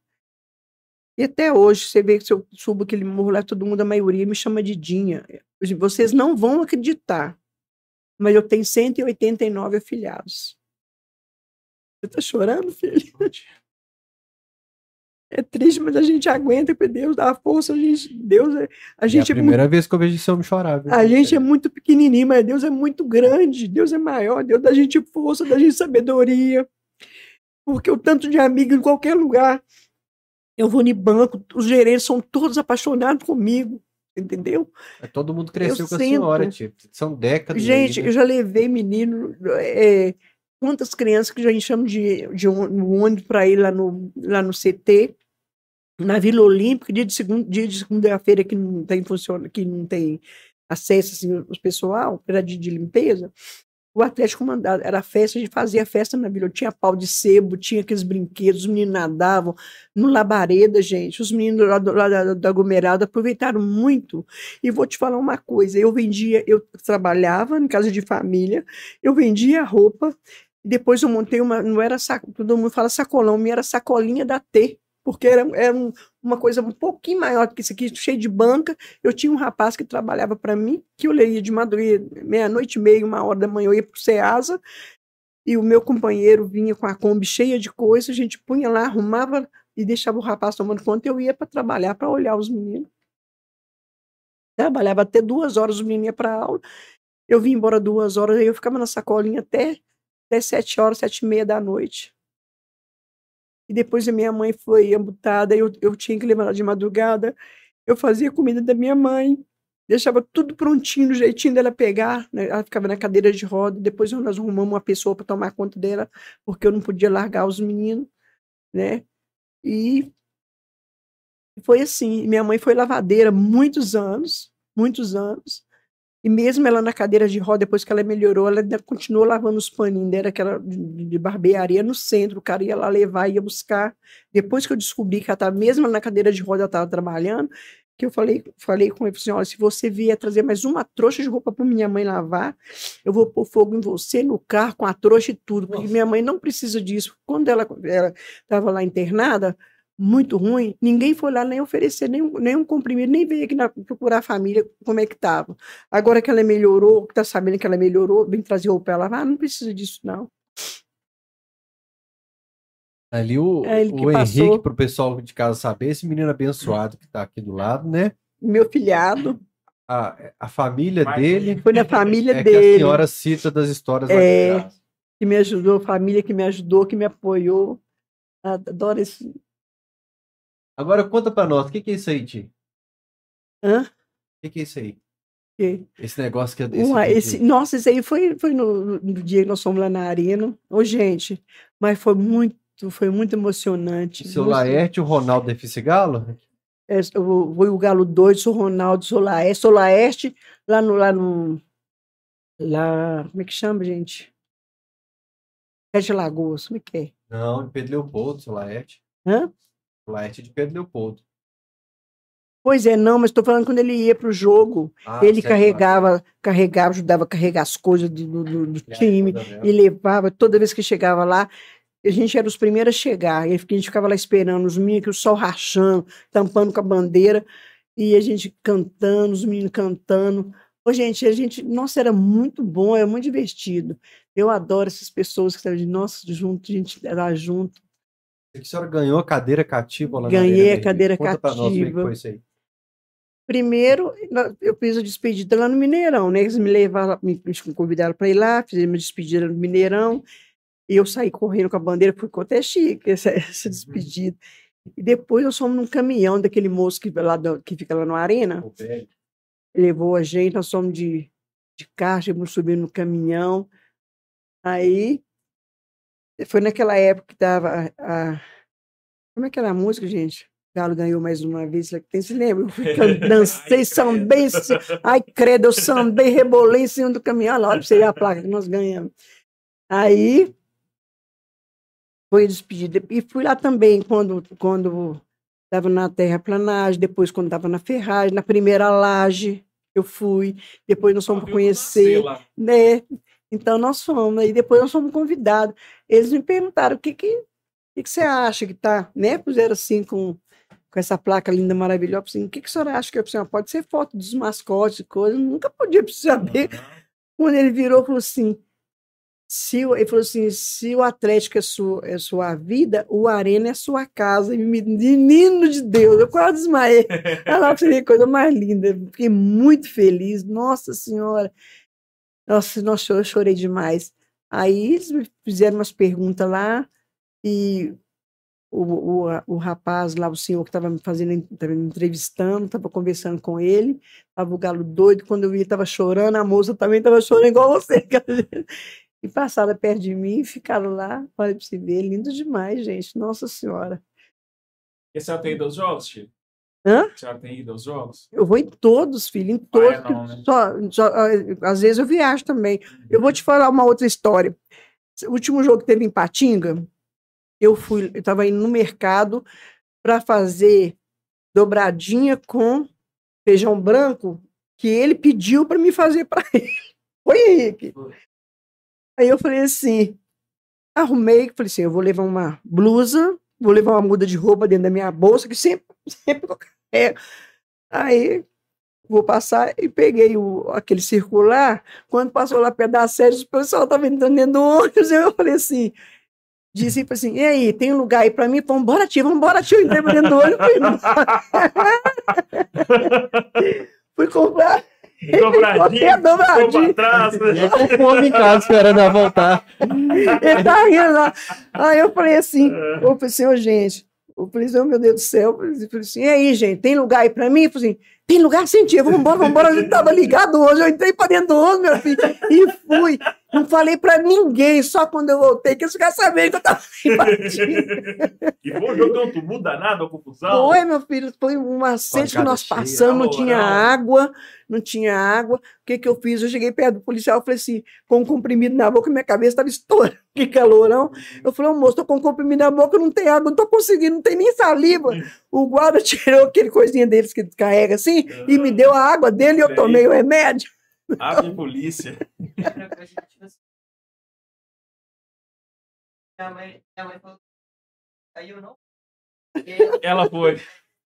E até hoje, você vê que se eu subo aquele morro lá, todo mundo, a maioria, me chama de Dinha. Vocês não vão acreditar, mas eu tenho 189 afilhados. Você tá chorando, filho? É triste, mas a gente aguenta, porque Deus dá força, a gente, Deus, é- a é gente a é muito primeira vez que eu vejo esse homem chorar. viu? a gente é muito pequenininho, mas Deus é muito grande, Deus é maior, Deus dá a gente força, dá a gente sabedoria. Porque o tanto de amigo em qualquer lugar, eu vou no banco, os gerentes são todos apaixonados comigo, entendeu? É, Todo mundo cresceu Eu com a senhora, sinto. tia. São décadas. aí, Gente, né? eu já levei menino, é, quantas crianças que a gente chama de, de ônibus- no ônibus para ir lá no, lá no CT, na Vila Olímpica, dia de segunda, dia de segunda-feira que não tem funciona, que não tem acesso assim, os pessoal, era dia de limpeza. O Atlético mandava, era festa, a gente fazia festa na vila. Tinha pau de sebo, tinha aqueles brinquedos, os meninos nadavam no Labareda, gente. Os meninos lá, do, lá da, da aglomerada aproveitaram muito. E vou te falar uma coisa: eu vendia, eu trabalhava em casa de família, eu vendia roupa, depois eu montei uma, não era saco, todo mundo fala sacolão, minha era sacolinha da T, porque era, era um- uma coisa um pouquinho maior do que isso aqui, cheio de banca. Eu tinha um rapaz que trabalhava para mim, que eu leia de madrugada, meia-noite e meia, uma hora da manhã, eu ia para o Ceasa, e o meu companheiro vinha com a Kombi cheia de coisa, a gente punha lá, arrumava e deixava o rapaz tomando conta, eu ia para trabalhar, para olhar os meninos. Trabalhava até duas horas, os meninos iam para aula, eu vim embora duas horas, aí eu ficava na sacolinha até, até sete horas, sete e meia da noite. E depois a minha mãe foi amputada, eu, eu tinha que levar ela de madrugada. Eu fazia comida da minha mãe, deixava tudo prontinho, do jeitinho dela pegar. né? Ela ficava na cadeira de roda. Depois nós arrumamos uma pessoa para tomar conta dela, porque eu não podia largar os meninos, né? E foi assim. Minha mãe foi lavadeira muitos anos, muitos anos. E mesmo ela na cadeira de roda, depois que ela melhorou, ela ainda continuou lavando os paninhos dela, aquela de, de barbearia no centro. O cara ia lá levar, ia buscar. Depois que eu descobri que ela estava, mesmo na cadeira de roda, ela estava trabalhando, que eu falei, falei com ele, assim, olha, se você vier trazer mais uma trouxa de roupa para minha mãe lavar, eu vou pôr fogo em você, no carro, com a trouxa e tudo, porque Nossa. minha mãe não precisa disso. Quando ela estava lá internada, muito ruim, ninguém foi lá nem oferecer nenhum, nenhum comprimido, nem veio aqui na, procurar a família como é que estava. Agora que ela melhorou, que está sabendo que ela melhorou, vem trazer roupa para ela, ah, não precisa disso, não. Ali o, É o. Henrique, para o pessoal de casa saber, esse menino abençoado que está aqui do lado, né? Meu filhado, A, a família Mas- dele foi na família é que a dele. senhora cita das histórias lá É. de casa. que me ajudou, família que me ajudou, que me apoiou. Adoro esse. Agora conta para nós, o que, que é isso aí, Ti? Hã? O que, que é isso aí? Que- Esse negócio que é Uma- vídeo esse, aí. nossa, isso aí foi, foi no, no dia que nós fomos lá na arena. Ô, gente, mas foi muito, foi muito emocionante. O seu Laerte e o Ronaldo da Galo? é, o- Foi o Galo doido, sou Ronaldo, sou Laeste, sou Laeste, lá no. Lá no lá, como é que chama, gente? Sete Lagoas, como é que é? Não, Pedro Leopoldo, seu Laerte. Hã? É de Pedro Leopoldo. Pois é, não, mas estou falando quando ele ia para o jogo, Ah, ele certo, carregava, carregava, ajudava a carregar as coisas do, do- do- time, e levava, toda vez que chegava lá, a gente era os primeiros a chegar, e a gente ficava lá esperando, os meninos, que o sol rachando, tampando com a bandeira, e a gente cantando, os meninos cantando. Ô, gente, a gente, nossa, era muito bom, era muito divertido. Eu adoro essas pessoas que estavam de nossa, junto, a gente era junto. A senhora ganhou a cadeira cativa lá na Ganhei a cadeira Conta pra nós é que cativa. foi isso aí. Primeiro, eu fiz a despedida lá no Mineirão, né? Eles me levaram, me, me convidaram para ir lá, fizeram uma despedida no Mineirão, e eu saí correndo com a bandeira, ficou até chique essa, essa despedida. E depois nós fomos num caminhão daquele moço que, lá que fica lá na arena, O velho. levou a gente, nós fomos de, de carro, chegamos subindo no caminhão. Aí, foi naquela época que estava a, a- Como é que era a música, gente? Galo ganhou mais uma vez, quem se lembra? Eu dancei, sambei, ai credo, eu sambei, rebolei em cima do caminhão, olha pra você ver a placa que nós ganhamos. Aí, foi despedida. E fui lá também quando quando estava na terraplanagem, depois quando estava na ferragem, na primeira laje eu fui, depois nós fomos conhecer, né? Então nós fomos, e depois nós fomos convidados. Eles me perguntaram o que que, que, que você acha que tá, né? Puseram assim com, com essa placa linda, maravilhosa, assim, o que, que a senhora acha que é? Eu falei, "Ah, pode ser foto dos mascotes e coisa, eu nunca podia saber. Quando ele virou, falou assim, se, ele falou assim, se o Atlético é sua, é sua vida, o Arena é sua casa. E me- Menino de Deus, eu quase desmaiei. Ela seria a coisa mais linda. Fiquei muito feliz. Nossa Senhora. Nossa, nossa, eu chorei demais. Aí eles me fizeram umas perguntas lá e o, o, o rapaz lá, o senhor que estava me fazendo, estava me entrevistando, estava conversando com ele, estava o galo doido, quando eu vi, estava chorando, a moça também estava chorando igual você. E passaram perto de mim, ficaram lá, olha para você ver, lindo demais, gente, nossa senhora. E a senhora tem ido jogos, Chico? Hã? A senhora tem ido aos jogos? Eu vou em todos, filho, em Ah, todos. é não, né? só, só, ah, às vezes eu viajo também. Eu vou te falar uma outra história. O último jogo que teve em Patinga, eu fui, eu estava indo no mercado para fazer dobradinha com feijão branco que ele pediu para me fazer para ele. Oi, Henrique. Aí eu falei assim, arrumei, falei assim, eu vou levar uma blusa, vou levar uma muda de roupa dentro da minha bolsa, que sempre, sempre carrego. Aí vou passar e peguei o, aquele circular. Quando passou lá perto da sede, o pessoal estava entrando dentro do ônibus. Eu falei assim, disse assim, e aí, tem lugar aí para mim? Vamos embora, tio, vamos embora, tio. Entrei pra dentro do ônibus, fui, fui comprar Dobradinho. dobradinho. pra trás. né? Com fome em casa esperando ela voltar. Ele tá rindo lá. Aí eu falei assim, assim, ô gente, eu falei assim, oh, meu Deus do céu, eu falei assim, e aí, gente, tem lugar aí pra mim? Eu falei assim, tem lugar sim, tia, vamos embora, vamos embora, a gente tava ligado hoje, eu entrei pra dentro do ônibus, meu filho, e fui. Não falei pra ninguém, só quando eu voltei, que eles ficaram sabendo que eu tava em Patinga. E foi um jogo, deu um tumulto danado, uma confusão. Foi, meu filho, foi um acende que nós cheia, passamos, não tinha água, não tinha água. O que que eu fiz? Eu cheguei perto do policial, eu falei assim, com um comprimido na boca, minha cabeça estava estourando, que calorão. Eu falei, ô moço, tô com um comprimido na boca, não tem água, não tô conseguindo, não tem nem saliva. O guarda tirou aquele coisinha deles que carrega assim, e me deu a água dele e eu tomei o remédio. Abre polícia. Minha mãe, minha mãe falou. Aí eu não. Ela foi.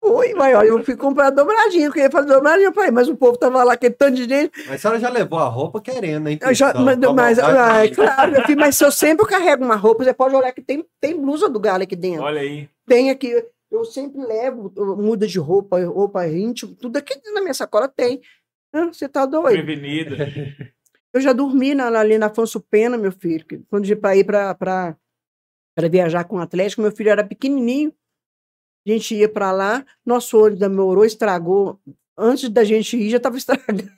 Oi, mas olha, eu fui comprar dobradinha, eu queria fazer dobradinha, eu falei, mas o povo tava lá, aquele tanto de gente. Mas a senhora já levou a roupa querendo, hein? Eu já, mas, mas, ah, é claro, meu filho, mas se eu sempre carrego uma roupa, você pode olhar que tem, tem blusa do galo aqui dentro. Olha aí. Tem aqui, eu sempre levo muda de roupa, roupa íntimo, tudo aqui na minha sacola tem. Você tá doido? Prevenida. Eu já dormi na, ali na Afonso Pena, meu filho, quando ia para ir para viajar com o Atlético, meu filho era pequenininho. A gente ia para lá, nosso olho demorou, estragou. Antes da gente ir, já estava estragando.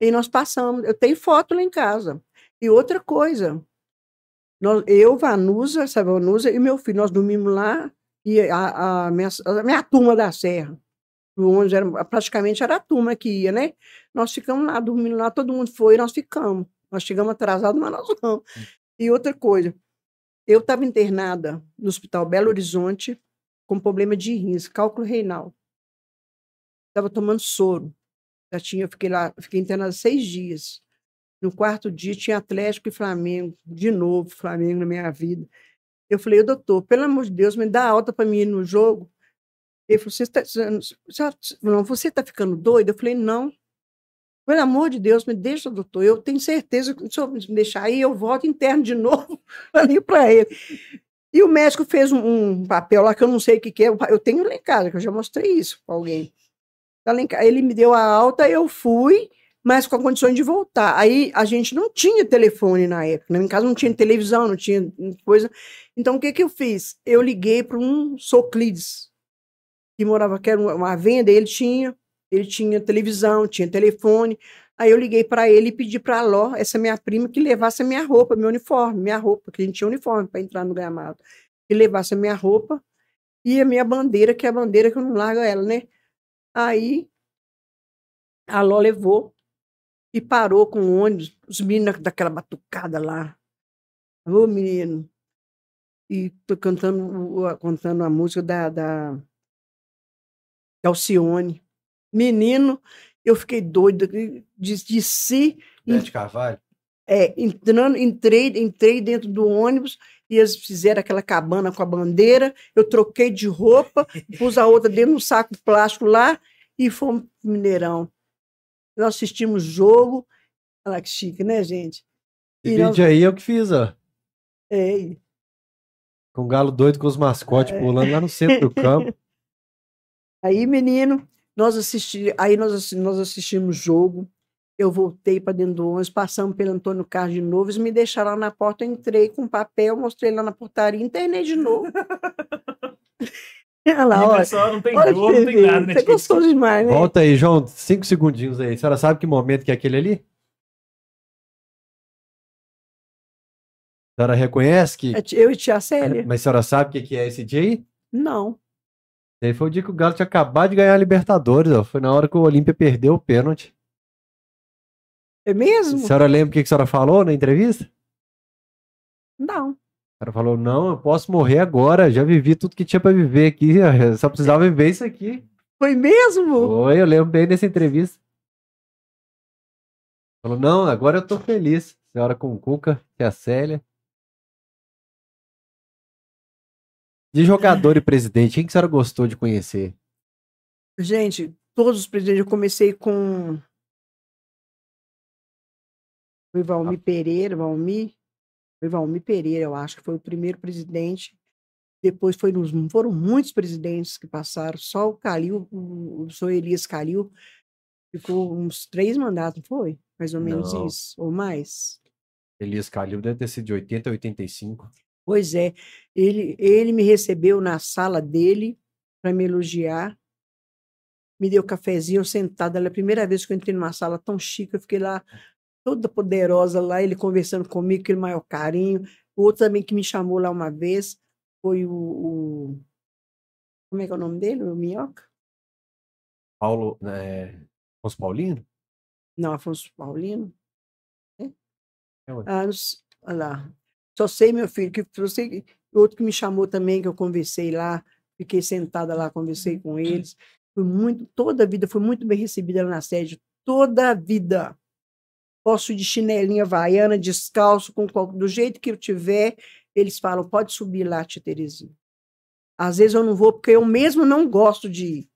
E nós passamos. Eu tenho foto lá em casa. E outra coisa, nós, eu, Vanusa, sabe, Vanusa e meu filho, nós dormimos lá, e a, a, minha, a minha turma da Serra, o ônibus era, praticamente era a turma que ia, né? Nós ficamos lá, dormindo lá, todo mundo foi, nós ficamos. Nós chegamos atrasados, mas nós vamos. E outra coisa, eu estava internada no Hospital Belo Horizonte com problema de rins, cálculo renal. Estava tomando soro. Já tinha, eu fiquei lá, fiquei internada seis dias. No quarto dia tinha Atlético e Flamengo, de novo Flamengo na minha vida. Eu falei, doutor, pelo amor de Deus, me dá alta para mim ir no jogo. Ele falou, você está não, você tá ficando doido? Eu falei, não. Pelo amor de Deus, me deixa, doutor. Eu tenho certeza que se eu me deixar aí, eu volto interno de novo ali para ele. E o médico fez um, um, papel lá que eu não sei o que, que é. Eu tenho lá em casa, que eu já mostrei isso para alguém. Tá ele me deu a alta, eu fui, mas com a condição de voltar. Aí a gente não tinha telefone na época, né? em casa não tinha televisão, não tinha coisa. Então o que, que eu fiz? Eu liguei para um Soclides, que morava, que era uma venda, ele tinha, ele tinha televisão, tinha telefone. Aí eu liguei para ele e pedi para a Ló, essa minha prima, que levasse a minha roupa, meu uniforme, minha roupa, que a gente tinha uniforme para entrar no gramado. Que levasse a minha roupa e a minha bandeira, que é a bandeira que eu não largo ela, né? Aí a Ló levou e parou com o ônibus, os meninos daquela batucada lá. Ô, menino. E tô cantando, cantando a música da, da Alcione. Menino, eu fiquei doida de, de si. Bete Carvalho? É, entrando, entrei, entrei dentro do ônibus e eles fizeram aquela cabana com a bandeira. Eu troquei de roupa, pus a outra dentro de um saco plástico lá e fomos pro Mineirão. Nós assistimos jogo. Olha que chique, né, gente? Esse vídeo nós... aí eu que fiz, ó. É. Com o galo doido com os mascotes é. pulando lá no centro do campo. Aí, menino, nós assisti, aí nós, nós assistimos jogo. Eu voltei para dentro do ônibus, passamos pelo Antônio Carlos de novo, eles me deixaram lá na porta, eu entrei com papel, mostrei lá na portaria, internei de novo. Olha lá, olha. Pessoal, não tem olha, jogo, não tem nada. Né? Você gostou demais, né? Volta aí, João, cinco segundinhos aí. A senhora sabe que momento que é aquele ali? A senhora reconhece que. É eu e tia Célia. Mas a senhora sabe o que é esse dia aí? Não. Esse foi o dia que o Galo tinha acabado de ganhar a Libertadores, ó. Foi na hora que o Olímpia perdeu o pênalti. É mesmo? A senhora lembra o que a senhora falou na entrevista? Não. A senhora falou: não, eu posso morrer agora, já vivi tudo que tinha para viver aqui, só precisava viver isso aqui. Foi mesmo? Foi, eu lembro bem dessa entrevista. Falou: não, agora eu tô feliz. Senhora com o Cuca, que é a Célia. De jogador e presidente, quem que a senhora gostou de conhecer? Gente, todos os presidentes. Eu comecei com foi Valmir ah. Pereira, Valmir, foi Valmir Pereira, eu acho que foi o primeiro presidente. Depois foi nos, foram muitos presidentes que passaram, só o Calil, o, o senhor Elias Calil, ficou uns três mandatos, foi? Mais ou menos Não. isso, ou mais. Elias Calil deve ter sido de 80 a 85. Pois é, ele, ele me recebeu na sala dele para me elogiar, me deu cafezinho sentado. Era a primeira vez que eu entrei numa sala tão chique, eu fiquei lá toda poderosa lá, ele conversando comigo, aquele maior carinho. O outro também que me chamou lá uma vez foi o, o como é que é o nome dele, o Minhoca? Paulo, é, Afonso Paulino? Não, Afonso Paulino. É? É, ah, olha lá. Só sei, meu filho, que você, outro que me chamou também, que eu conversei lá, fiquei sentada lá, conversei com eles. Foi muito, toda a vida, foi muito bem recebida lá na sede, toda a vida. Posso ir de chinelinha vaiana, descalço, com do jeito que eu tiver, eles falam, pode subir lá, tia Terezinha. Às vezes eu não vou porque eu mesmo não gosto de ir.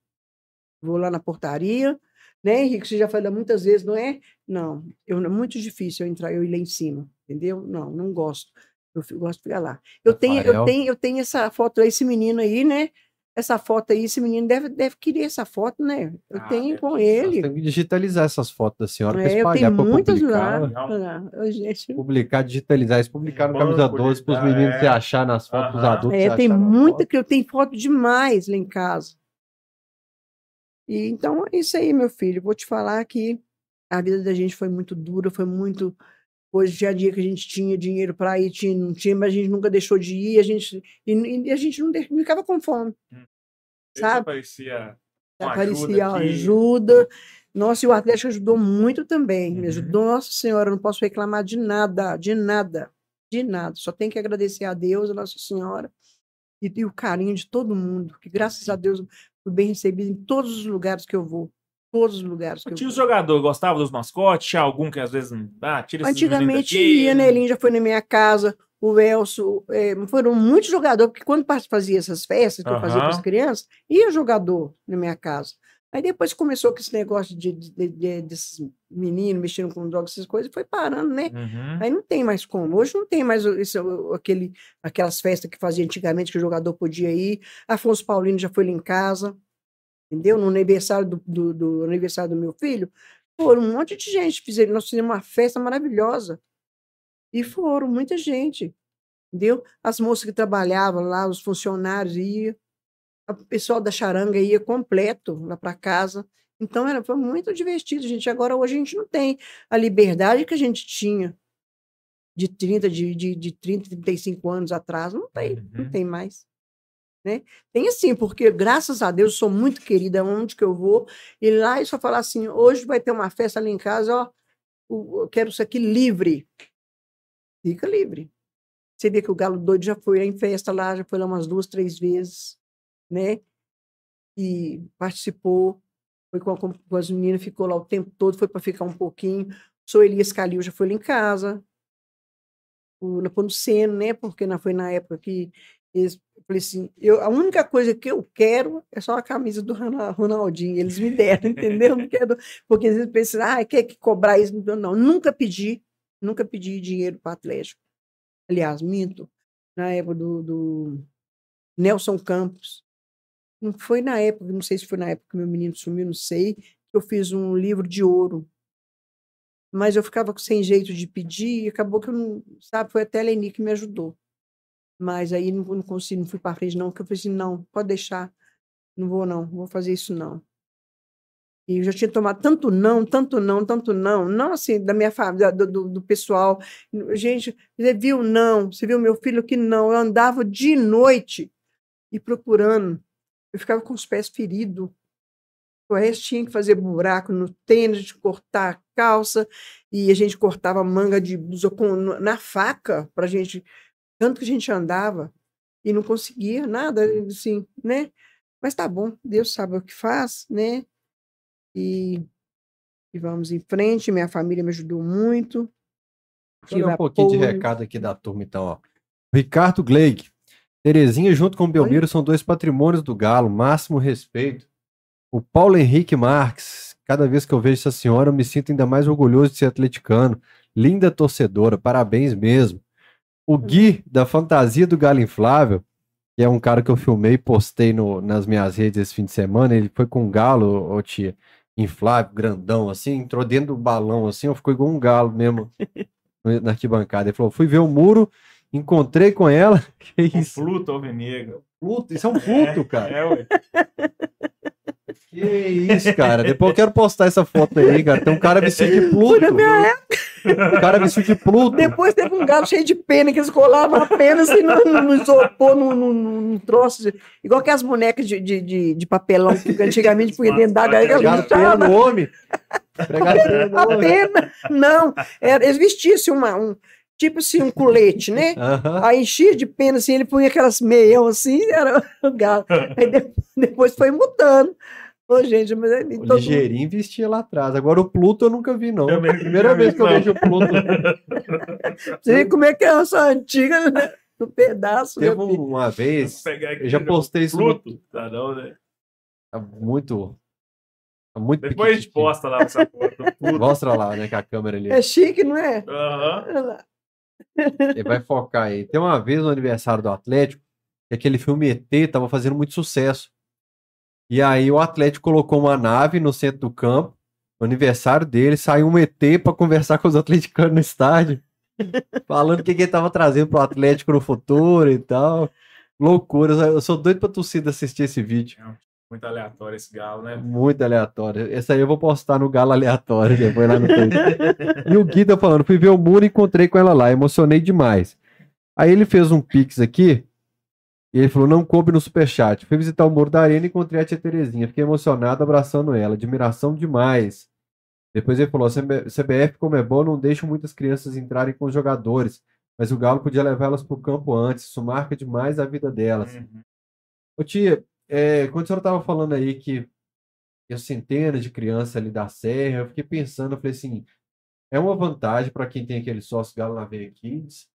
Vou lá na portaria, né, Henrique? Você já falou muitas vezes, não é? Não, eu, é muito difícil eu entrar, eu ir lá em cima, entendeu? Não, não gosto. Eu fico- gosto de ficar lá. Eu tenho, eu Rafael. tenho, eu tenho essa foto, esse menino aí, né? Essa foto aí, esse menino deve, deve querer essa foto, né? Eu Ah, tenho com ele. temos que digitalizar essas fotos da senhora para É, eu espalhar, tenho para muitas lá. publicar. lá. Gente, Publicar, digitalizar, isso publicar no Camisa de 12 para os meninos é. se achar nas fotos, os Aham. adultos É, tem muita que eu tenho foto demais lá em casa. E então é isso aí, meu filho. Vou te falar que a vida da gente foi muito dura, foi muito. Hoje tinha dia que a gente tinha dinheiro para ir, tinha, não tinha, mas a gente nunca deixou de ir, a gente, e, e a gente não, de- não ficava com fome, Esse sabe? Aparecia Aparecia ajuda ajuda. Nossa, e o Atlético ajudou muito também. Me Uhum. ajudou, Nossa Senhora, eu não posso reclamar de nada, de nada, de nada. Só tenho que agradecer a Deus, a Nossa Senhora, e, e o carinho de todo mundo, que graças a Deus fui bem recebido em todos os lugares que eu vou. Todos os lugares que eu Tinha os vou. jogadores, gostava dos mascotes? Tinha algum que às vezes. Ah, tira Antigamente ia, né? Elinho já foi na minha casa, o Elcio, eh, foram muitos jogadores, porque quando fazia essas festas que eu fazia com as crianças, ia jogador na minha casa. Aí depois começou com esse negócio de, de- de- de- desses meninos mexendo com drogas, essas coisas, foi parando, né? Uhum. Aí não tem mais como. Hoje não tem mais o- esse- o- aquele, aquelas festas que fazia antigamente, que o jogador podia ir. Afonso Paulino já foi lá em casa, entendeu? No aniversário do, do- do aniversário do meu filho, foram um monte de gente. Fizeram, nós fizemos uma festa maravilhosa. E foram muita gente, entendeu? As moças que trabalhavam lá, os funcionários iam. O pessoal da charanga ia completo lá para casa. Então era, foi muito divertido, gente. Agora hoje a gente não tem a liberdade que a gente tinha de 30, de, de, de 30, 35 anos atrás. Não tem, não Uhum. tem mais. Né? Tem assim, porque graças a Deus eu sou muito querida onde que eu vou. E lá eu só falar assim: hoje vai ter uma festa ali em casa, ó, eu quero isso aqui livre. Fica livre. Você vê que o Galo Doido já foi em festa lá, já foi lá umas duas, três vezes, né? E participou, foi com, a- com as meninas, ficou lá o tempo todo, foi para ficar um pouquinho. Senhor Elias Calil já foi lá em casa, o Napomuceno, né? Porque não foi na época que eles, eu falei assim, eu, a única coisa que eu quero é só a camisa do Rona- Ronaldinho. Eles me deram, entendeu? Não quero, porque vezes pensam, ah, quer que cobrar isso? Não, nunca pedi, nunca pedi dinheiro para Atlético. Aliás, minto, na época do, do Nelson Campos. Não foi na época, não sei se foi na época que meu menino sumiu, não sei, que eu fiz um livro de ouro. Mas eu ficava sem jeito de pedir e acabou que eu não, sabe, foi até a Leni que me ajudou. Mas aí não, não consegui, não fui para frente não, porque eu falei assim, não, pode deixar, não vou não, vou fazer isso não. E eu já tinha tomado tanto não, tanto não, tanto não, não assim, da minha família, do, do, do pessoal. Gente, você viu não, você viu meu filho que não, eu andava de noite e procurando. Eu ficava com os pés feridos. O resto tinha que fazer buraco no tênis, de cortar a calça, e a gente cortava manga de blusa na faca, para gente, tanto que a gente andava, e não conseguia nada, assim, né? Mas tá bom, Deus sabe o que faz, né? E, e vamos em frente, minha família me ajudou muito. Deixa eu um pouquinho de apoio. recado aqui da turma, então, ó. Ricardo Gleig. Terezinha junto com o Belmiro são dois patrimônios do Galo, máximo respeito. O Paulo Henrique Marques. Cada vez que eu vejo essa senhora, eu me sinto ainda mais orgulhoso de ser atleticano. Linda torcedora, parabéns mesmo. O Gui, da Fantasia do Galo Inflável, que é um cara que eu filmei e postei no- nas minhas redes esse fim de semana, ele foi com um galo, ô tia, inflável, grandão, assim, entrou dentro do balão, assim, ficou igual um galo mesmo na arquibancada. Ele falou: fui ver o muro, encontrei com ela. Que Um isso? Pluto alvinegro. Pluto, isso é um Pluto, cara. É, ué. Que isso, cara. Depois eu quero postar essa foto aí, cara. Tem um cara vestido de Pluto. Um cara vestido de Pluto. Depois teve um galo cheio de pena, que eles colavam a pena assim no, no, no isopor, num no, no, no troço, de- igual aquelas bonecas de, de, de, de papelão que antigamente punha dentro da Pregaram pena no homem. A pena. Não, era, eles vestiam assim, uma, um, tipo assim, um colete, né? Aham. Aí enchia de pena, assim, ele punha aquelas meião assim, era o galo. Aí de- depois foi mudando. Ô, gente, mas ele, O todo ligeirinho vestia lá atrás. Agora o Pluto eu nunca vi, não. Eu mesmo Primeira vez que eu vejo o Pluto. Você vê como é que é essa antiga, né? no pedaço. Teve meu filho. uma vez, eu já no postei isso no- Pluto. Tá não, né? tá muito. tá muito Depois a gente posta lá essa foto. Mostra lá, né, com a câmera ali. É chique, não é? Aham. Olha lá. Ele vai focar aí. Tem uma vez no aniversário do Atlético, que aquele filme ET tava fazendo muito sucesso. E aí o Atlético colocou uma nave no centro do campo, no aniversário dele, saiu um ET pra conversar com os atleticanos no estádio, falando o que, que ele tava trazendo pro Atlético no futuro e tal. Loucura. Eu sou doido pra torcida assistir esse vídeo. Muito aleatório esse galo, né? Muito aleatório. Esse aí eu vou postar no Galo Aleatório depois lá no. E o Gui tá falando, fui ver o Muro e encontrei com ela lá, emocionei demais. Aí ele fez um pix aqui, e ele falou, não coube no superchat. Fui visitar o Muro da Arena e encontrei a tia Terezinha. Fiquei emocionado abraçando ela, admiração demais. Depois ele falou, "CB- CBF como é bom, não deixa muitas crianças entrarem com os jogadores, mas o Galo podia levá-las pro campo antes, isso marca demais a vida delas. Uhum. Ô tia, é, quando a senhora estava falando aí que tinha centenas de crianças ali da Serra, eu fiquei pensando, eu falei assim, é uma vantagem para quem tem aquele sócio Galo na Veia Kids,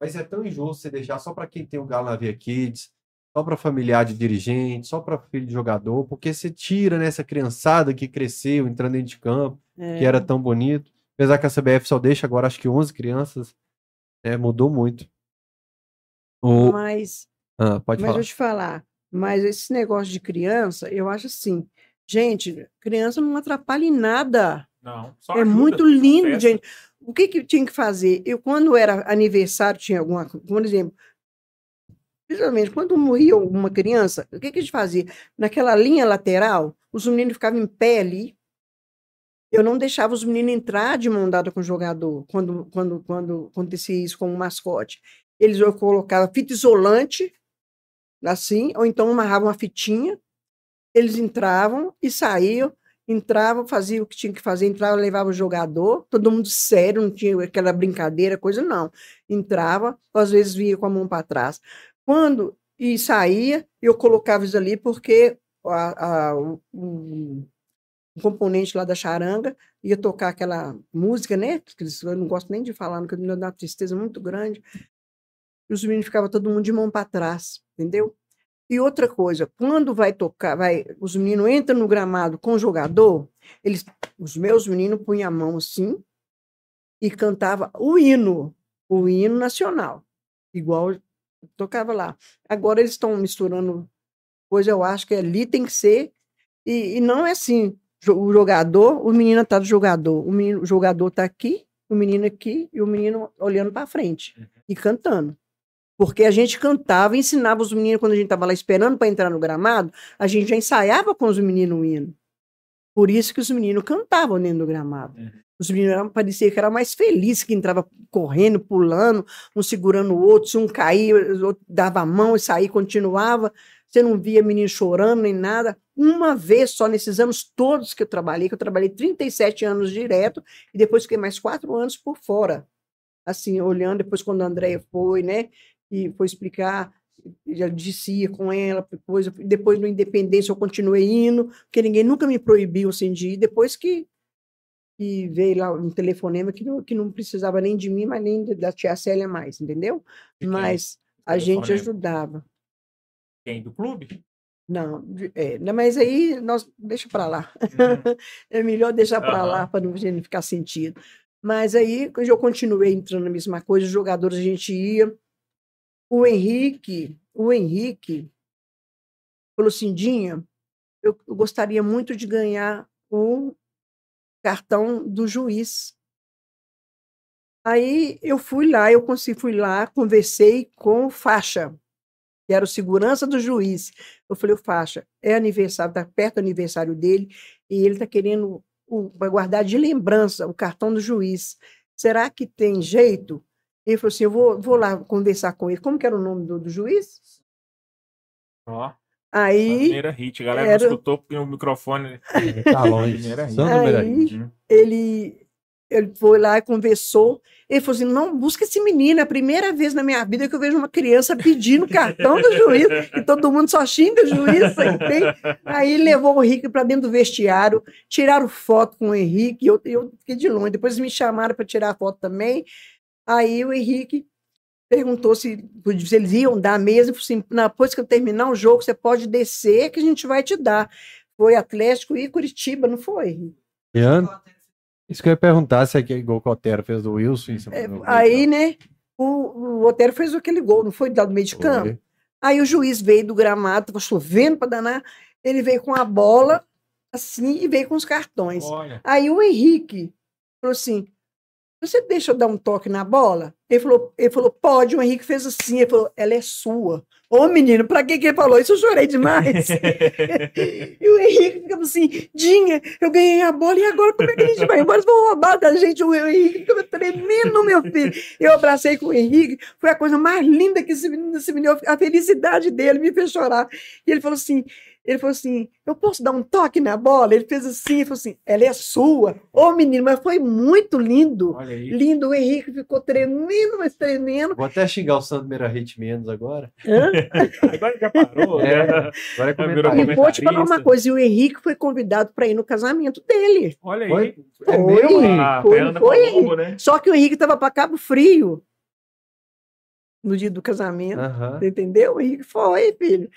mas é tão injusto você deixar só para quem tem o Galo na Veia Kids, só para familiar de dirigente, só para filho de jogador, porque você tira nessa criançada que cresceu entrando dentro de campo, É. que era tão bonito, apesar que a CBF só deixa agora acho que 11 crianças, é, mudou muito. O, Mas, ah, pode mas falar. eu te falar, mas esse negócio de criança, eu acho assim, gente, criança não atrapalha em nada. Não, só É ajuda muito lindo, festa. gente. O que que tinha que fazer? Eu, quando era aniversário, tinha alguma coisa, por exemplo, principalmente quando morria uma criança, o que que a gente fazia? Naquela linha lateral, os meninos ficavam em pé ali. Eu não deixava os meninos entrar de mão dada com o jogador quando, quando, quando acontecia isso com o mascote. Eles eu colocava fita isolante, assim, ou então amarravam uma fitinha, eles entravam e saíam, entravam, faziam o que tinha que fazer, entrava, levava o jogador, todo mundo sério, não tinha aquela brincadeira, coisa não. Entrava, às vezes via com a mão para trás. Quando e saía, eu colocava isso ali porque a, a, o, componente lá da charanga ia tocar aquela música, né? Eu não gosto nem de falar, porque me dá uma tristeza muito grande. E os meninos ficavam todo mundo de mão para trás, entendeu? E outra coisa, quando vai tocar, vai, os meninos entram no gramado com o jogador, eles, os meus meninos punham a mão assim e cantava o hino, o hino nacional, igual tocava lá. Agora eles estão misturando coisa, eu acho que ali tem que ser e, e não é assim, o jogador, o menino está do jogador, o, menino, o jogador está aqui, o menino aqui e o menino olhando para frente e cantando. Porque a gente cantava, ensinava os meninos, quando a gente estava lá esperando para entrar no gramado, a gente já ensaiava com os meninos o hino. Por isso que os meninos cantavam dentro do gramado. Uhum. Os meninos eram, parecia que era mais feliz, que entrava correndo, pulando, um segurando o outro, se um caía, o outro dava a mão e saía, continuava. Você não via menino chorando nem nada. Uma vez só, nesses anos todos que eu trabalhei, que eu trabalhei 37 anos direto, e depois fiquei mais quatro anos por fora. Assim, olhando, depois quando a Andréia foi, né, e foi explicar, já disse ia com ela, depois, depois no Independência eu continuei indo, porque ninguém nunca me proibiu assim, de ir, depois que, que veio lá um telefonema que não, que não precisava nem de mim, mas nem da tia Célia mais, entendeu? De quem? Mas a gente ajudava. Quem? Do clube? Não, é, não, mas aí nós deixa para lá. Uhum. É melhor deixar para lá Aham. para não não ficar sentido. Mas aí eu continuei entrando na mesma coisa, os jogadores a gente ia. O Henrique, o Henrique falou assim, Dinha, eu, gostaria muito de ganhar o cartão do juiz. Aí eu fui lá, eu consegui, fui lá, conversei com o Faixa, que era o segurança do juiz. Eu falei, o Faixa, é aniversário, está perto do aniversário dele, e ele está querendo o, guardar de lembrança o cartão do juiz. Será que tem jeito? Ele falou assim: eu vou, vou lá conversar com ele. Como que era o nome do, do juiz? Ó, Aí primeira hit. A galera era- não escutou porque o microfone. Tá longe. Primeira hit. Aí- Hit. Uhum. ele, ele foi lá e conversou. Ele falou assim: não, busca esse menino. É a primeira vez na minha vida que eu vejo uma criança pedindo cartão do juiz. E todo mundo só xinga o juiz. Tem- Aí levou o Henrique para dentro do vestiário, tiraram foto com o Henrique, e eu, eu fiquei de longe. Depois me chamaram para tirar foto também. Aí o Henrique perguntou se, se eles iam dar mesmo. Assim, depois que eu terminar o jogo, você pode descer que a gente vai te dar. Foi Atlético e Curitiba, não foi? Ian, isso que eu ia perguntar se é igual que o Otero fez do Wilson. É, aí, né, o, o Otero fez aquele gol, não foi? Do meio de campo? Foi. Aí o juiz veio do gramado, estava chovendo para danar, ele veio com a bola, assim, e veio com os cartões. Olha. Aí o Henrique falou assim: você deixa eu dar um toque na bola? Ele falou, ele falou, pode. O Henrique fez assim. Ele falou, ela é sua. Ô, menino, pra que que ele falou isso? Eu chorei demais. e o Henrique ficava assim, Dinha, eu ganhei a bola e agora como é que a gente vai embora? Eles vão roubar da gente. O Henrique ficava tremendo, meu filho. Eu abracei com o Henrique. Foi a coisa mais linda que esse menino, esse menino a felicidade dele me fez chorar. E ele falou assim, ele falou assim: Eu posso dar um toque na bola? Ele fez assim, falou assim: Ela é sua. Ô, oh, menino, mas foi muito lindo. Lindo. O Henrique ficou tremendo, mas tremendo. Vou até xingar o Sandro Meirahit menos agora. agora já parou. É, né? agora é comentário. E vou te falar uma coisa: e o Henrique foi convidado para ir no casamento dele. Olha aí. Foi, é mesmo? Ah, foi, foi, foi. Né? Só que o Henrique estava para Cabo Frio no dia do casamento, uhum. entendeu? O Henrique foi, filho.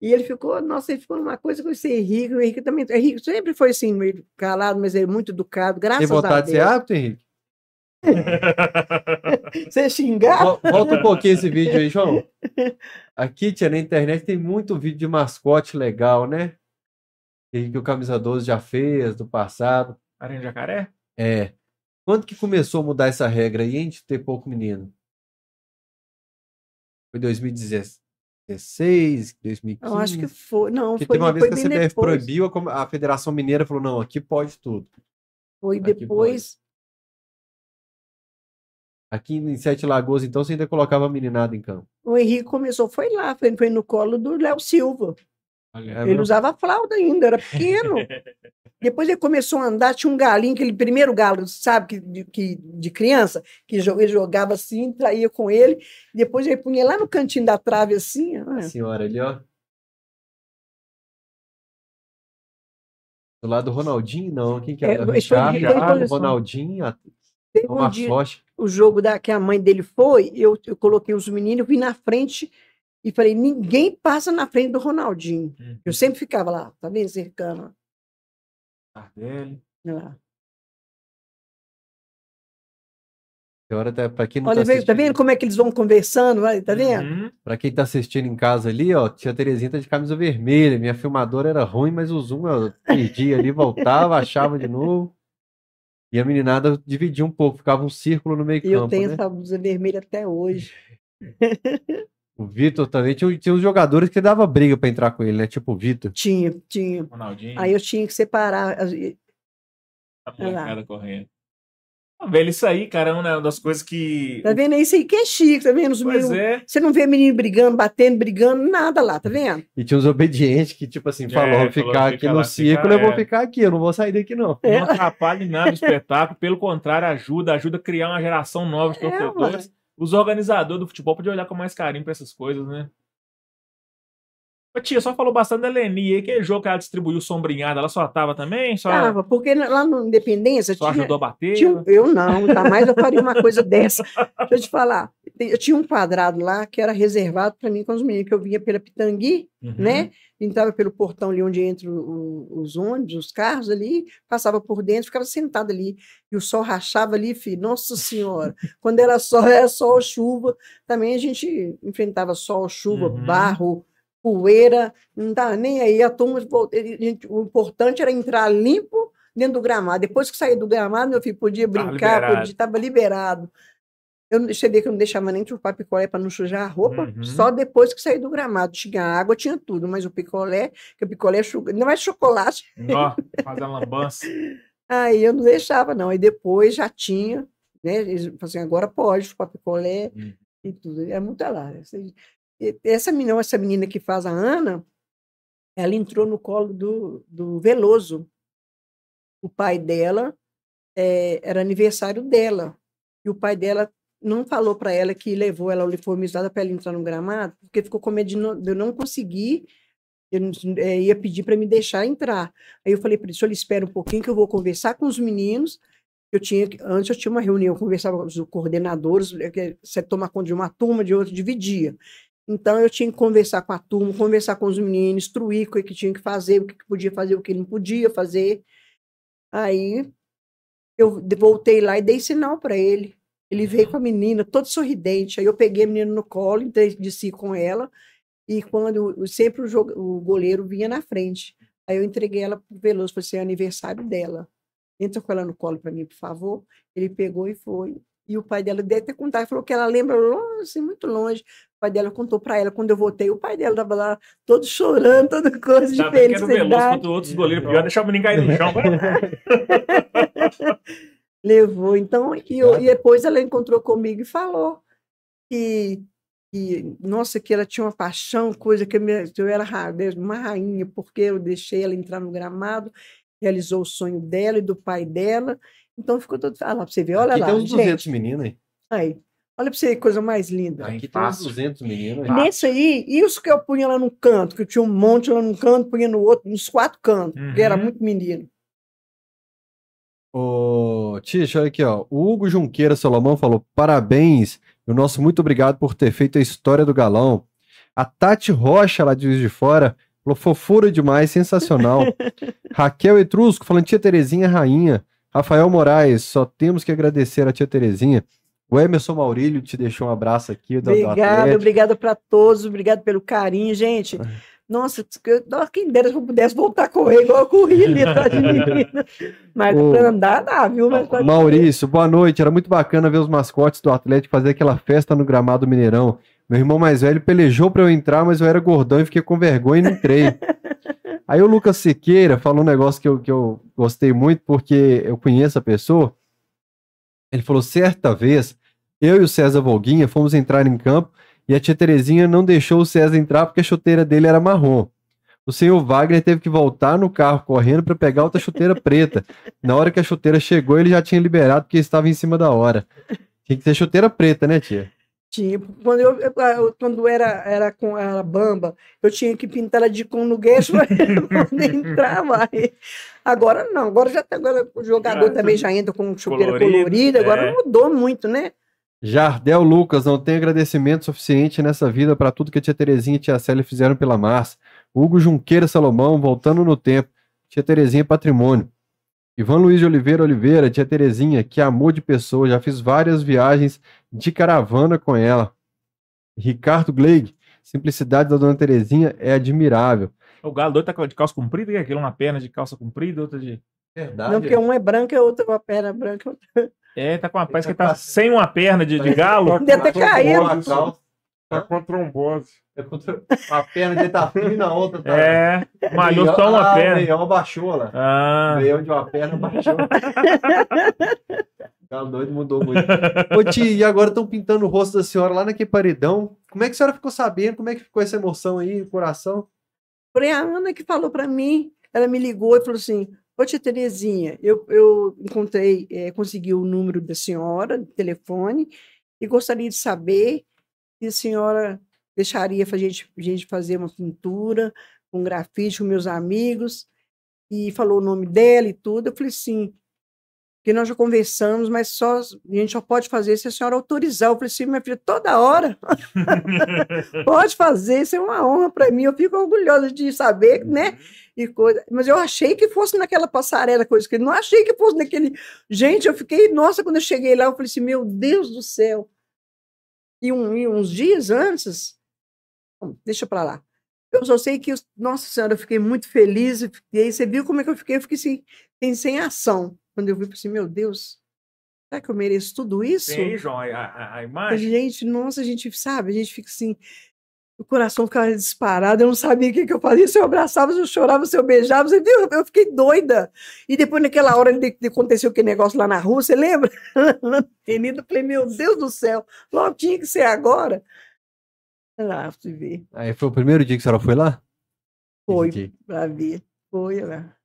E ele ficou, nossa, ele ficou numa coisa com esse Henrique. O Henrique também. O Henrique sempre foi assim, meio calado, mas ele é muito educado, graças Tem vontade a Deus. de ser hábito, Henrique? Você xingar? Volta um pouquinho esse vídeo aí, João. Aqui, tia, na internet tem muito vídeo de mascote legal, né? Que o Camisa 12 já fez, do passado. Aranha Jacaré? É. Quando que começou a mudar essa regra aí, de ter pouco menino? Foi 2016. 2016, 2015. Eu acho que foi. Não, Porque foi, teve uma vez que a CBF depois. proibiu, a, Federação Mineira falou: não, aqui pode tudo. Foi aqui depois. Pode. Aqui em Sete Lagoas, então, você ainda colocava a meninada em campo. O Henrique começou, foi lá, foi, foi no colo do Léo Silva. Olha, ele usava flauta ainda, era pequeno. Depois ele começou a andar, tinha um galinho, aquele primeiro galo, sabe, que, de, que, de criança, que ele jogava assim, traía com ele. Depois ele punha lá no cantinho da trave assim. A senhora ali, ó. Do lado do Ronaldinho, não. Quem que era? É, Richard, Ronaldinho, a... Teve um dia, o jogo da, que a mãe dele foi, eu, eu coloquei os meninos, vim na frente e falei, ninguém passa na frente do Ronaldinho. Uhum. Eu sempre ficava lá, tá vendo, cercando. Tardelli. Lá. Agora, tá, para quem não Olha, tá, assistindo... tá vendo como é que eles vão conversando? Tá vendo? Uhum. Para quem tá assistindo em casa ali, ó, tia Terezinha tá de camisa vermelha. Minha filmadora era ruim, mas o zoom eu perdia ali, voltava, achava de novo. E a meninada dividia um pouco, ficava um círculo no meio campo. Eu tenho né? essa blusa vermelha até hoje. O Vitor também tinha, tinha uns jogadores que dava briga para entrar com ele, né? Tipo o Vitor. Tinha, tinha. Ronaldinho. Aí eu tinha que separar. A molecada correndo. Tá velho, isso aí, cara, é uma das coisas que. Tá vendo? Isso aí que é chique, tá vendo? Os pois é. Você não vê menino brigando, batendo, brigando, nada lá, tá vendo? E tinha os obedientes que, tipo assim, falou: é, ficar falou, aqui no círculo, eu vou é. ficar aqui, eu não vou sair daqui, não. É. Não atrapalha em nada o espetáculo, pelo contrário, ajuda, ajuda a criar uma geração nova de é, torcedores. É, os organizadores do futebol podiam olhar com mais carinho para essas coisas, né? Ô, tia, só falou bastante da Leni aí, que jogo que ela distribuiu sombrinhada, ela só tava também? Só... Tava, porque lá no Independência... Só tinha, ajudou a bater? Tinha, eu não, jamais eu faria uma coisa dessa. Deixa eu te falar, eu tinha um quadrado lá que era reservado para mim com os meninos, que eu vinha pela Pitangui, uhum. né? Entrava pelo portão ali onde entram os ônibus, os carros ali, passava por dentro, ficava sentado ali. E o sol rachava ali, filho, nossa senhora. Quando era sol, era sol, chuva. Também a gente enfrentava sol, chuva, uhum. barro, poeira, não estava nem aí. A turma, o importante era entrar limpo dentro do gramado. Depois que saía do gramado, meu filho podia brincar, estava liberado. liberado. Eu cheguei que eu não deixava nem chupar picolé para não sujar a roupa, uhum. só depois que saí do gramado. Tinha água, tinha tudo, mas o picolé, que o picolé não é chocolate. Ó, fazer a lambança. Aí eu não deixava, não. Aí depois já tinha, né? Eles assim, agora pode chupar picolé uhum. e tudo. É muito lá. Essa menina, essa menina que faz a Ana, ela entrou no colo do, do Veloso. O pai dela é, era aniversário dela. E o pai dela não falou para ela que levou ela uniformizada para ela entrar no gramado, porque ficou com medo de, não, de eu não conseguir. Eu é, ia pedir para me deixar entrar. Aí eu falei para ele: senhor espera um pouquinho que eu vou conversar com os meninos Eu tinha, antes eu tinha uma reunião, eu conversava com os coordenadores, é você toma conta de uma turma, de outra, dividia. Então eu tinha que conversar com a turma, conversar com os meninos, instruir o que, tinha que fazer, o que, podia fazer, o que não podia fazer. Aí eu voltei lá e dei sinal para ele. Ele veio com a menina, todo sorridente. Aí eu peguei a menina no colo, entrei de si com ela. E quando sempre o, jogo- o goleiro vinha na frente. Aí eu entreguei ela para o Veloso, falei assim, é aniversário dela. Entra com ela no colo para mim, por favor. Ele pegou e foi. E o pai dela deve ter contado, falou que ela lembra longe, assim, muito longe. O pai dela contou para ela, quando eu voltei, o pai dela estava lá todo chorando, toda coisa de Sabe que era o Veloso felicidade. contra outros goleiros pior, deixar o menino cair no chão. Levou. Então, e, eu- e depois ela encontrou comigo e falou que, que, nossa, que ela tinha uma paixão, coisa que eu, me- eu era ra- uma rainha, porque eu deixei ela entrar no gramado, realizou o sonho dela e do pai dela. Então ficou todo. Olha lá pra você ver, olha Aqui lá. tem uns 200 gente, meninos aí. aí. Olha pra você coisa mais linda. Aqui tem uns fácil. 200 meninos aí. Nesse aí, isso que eu punha lá num canto, que eu tinha um monte lá num canto, punha no outro, nos quatro cantos, porque era Uhum. muito menino. Ô, Tish, olha aqui, ó. O Hugo Junqueira Salomão falou: parabéns, e o nosso muito obrigado por ter feito a história do galão. A Tati Rocha, lá de Juiz de Fora, falou: fofura demais, sensacional. Raquel Etrusco falando: tia Terezinha, rainha. Rafael Moraes, só temos que agradecer a tia Terezinha. O Emerson Maurílio te deixou um abraço aqui. Do, do Obrigada, Atlético. obrigada para todos, obrigado pelo carinho, gente. Nossa, quem dera se eu pudesse voltar a correr igual eu corri ali atrás de menina. Mas Ô, para andar dá, viu? Mas pra- Maurício, boa noite. Era muito bacana ver os mascotes do Atlético fazer aquela festa no gramado Mineirão. Meu irmão mais velho pelejou pra eu entrar, mas eu era gordão e fiquei com vergonha e não entrei. Aí o Lucas Siqueira falou um negócio que eu, que eu gostei muito, porque eu conheço a pessoa. Ele falou: certa vez, eu e o César Volguinha fomos entrar em campo e a tia Terezinha não deixou o César entrar porque a chuteira dele era marrom. O senhor Wagner teve que voltar no carro correndo para pegar outra chuteira preta. Na hora que a chuteira chegou, ele já tinha liberado porque estava em cima da hora. Tinha que ser chuteira preta, né, tia? Tipo, quando eu, eu- quando era, era com a bamba, eu tinha que pintar ela de gueixo para poder entrar mais. Agora não, agora já tá- agora o jogador Já, também já entra com chuteira colorido, colorida, agora é. mudou muito, né? Jardel Lucas, não tem agradecimento suficiente nessa vida para tudo que a tia Terezinha e a tia Célia fizeram pela Márcia. Hugo Junqueira Salomão, voltando no tempo. Tia Terezinha é patrimônio. Ivan Luiz de Oliveira Oliveira, tia Terezinha, que amor de pessoa, já fiz várias viagens de caravana com ela. Ricardo Gleig, simplicidade da dona Terezinha é admirável. O galo doido tá de calça comprida, que é aquilo, uma perna de calça comprida, outra de. Verdade. Não, porque um é branco e a outra com a perna branca. É, tá com uma. Parece tá que tá a- sem uma perna de, de galo. Deve ter caído. Tá com a trombose. A perna dele tá fina, a outra tá. É, malhou só uma ah, O perna. meião baixou lá. Ah, O meião de uma perna baixou. Galo doido mudou muito. Ô, Ti, e agora estão pintando o rosto da senhora lá naquele paredão. Como é que a senhora ficou sabendo? Como é que ficou essa emoção aí, o coração? Foi a Ana que falou para mim, ela me ligou e falou assim, ô tia Terezinha, eu, eu encontrei, eh, consegui o número da senhora, telefone, e gostaria de saber se a senhora deixaria a gente, a gente fazer uma pintura, um grafite com meus amigos, e falou o nome dela e tudo. Eu falei, sim, que nós já conversamos, mas só, a gente só pode fazer se a senhora autorizar. Eu falei assim, minha filha, toda hora pode fazer, isso é uma honra para mim. Eu fico orgulhosa de saber, né? E coisa. Mas eu achei que fosse naquela passarela, coisa que não achei que fosse naquele. Gente, eu fiquei, nossa, quando eu cheguei lá, eu falei assim, meu Deus do céu. E, um- e uns dias antes, deixa para lá. Eu só sei que, nossa senhora, eu fiquei muito feliz. E aí você viu como é que eu fiquei? Eu fiquei assim, sem ação. Quando eu vi, eu falei assim, meu Deus, será que eu mereço tudo isso? aí, João, a, a, a imagem. Gente, nossa, a gente sabe, a gente fica assim, o coração ficava disparado, eu não sabia o que, que eu fazia, se eu abraçava, se eu chorava, se eu beijava, você viu? Eu fiquei doida. E depois, naquela hora de, de aconteceu aquele negócio lá na rua, você lembra? Eu falei, meu Deus do céu, logo tinha que ser agora. Lá, você vê, Aí foi o primeiro dia que a senhora foi lá? Foi. Pra ver. Foi, lá.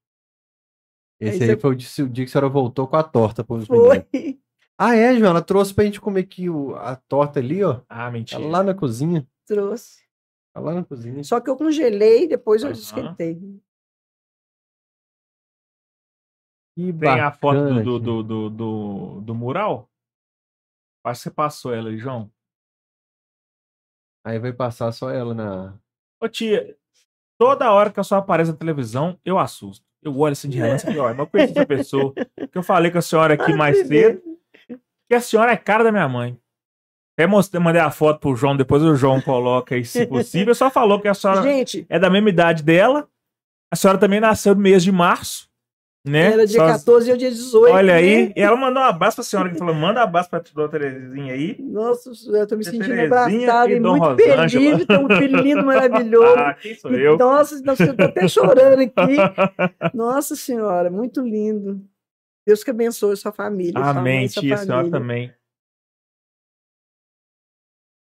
Esse Aí aí você- foi o dia, o dia que a senhora voltou com a torta pros meninos. Foi. Ah, é, João? Ela trouxe pra gente comer aqui o, a torta ali, ó. Ah, Tá mentira. lá na cozinha. Trouxe. Tá lá na cozinha. Só que eu congelei, depois eu esquentei. Que Tem a foto bacana, do, do, do, do, do mural? Acho que você passou ela aí, João. Aí vai passar só ela na. Ô tia, toda hora que a senhora aparece na televisão, eu assusto. Eu olho assim de relance e olha, mas eu conheço essa pessoa. Que eu falei com a senhora aqui mais cedo, que a senhora é cara da minha mãe. Até mostrei, mandei a foto pro João, depois o João coloca aí, se possível. Só falou que a senhora Gente, é da mesma idade dela. A senhora também nasceu no mês de março, né? era dia Só- 14 e eu dia 18. Olha né? aí, e ela mandou um abraço pra senhora que falou: manda um abraço pra dona Terezinha aí. Nossa, eu tô me sentindo abraçada e e muito Rosângela. feliz de ter um filho lindo, maravilhoso. Ah, quem sou eu? Nossa, nossa, eu tô até chorando aqui. Nossa Senhora, muito lindo. Deus que abençoe sua família. sua mãe, Amém, sua tia, a senhora também.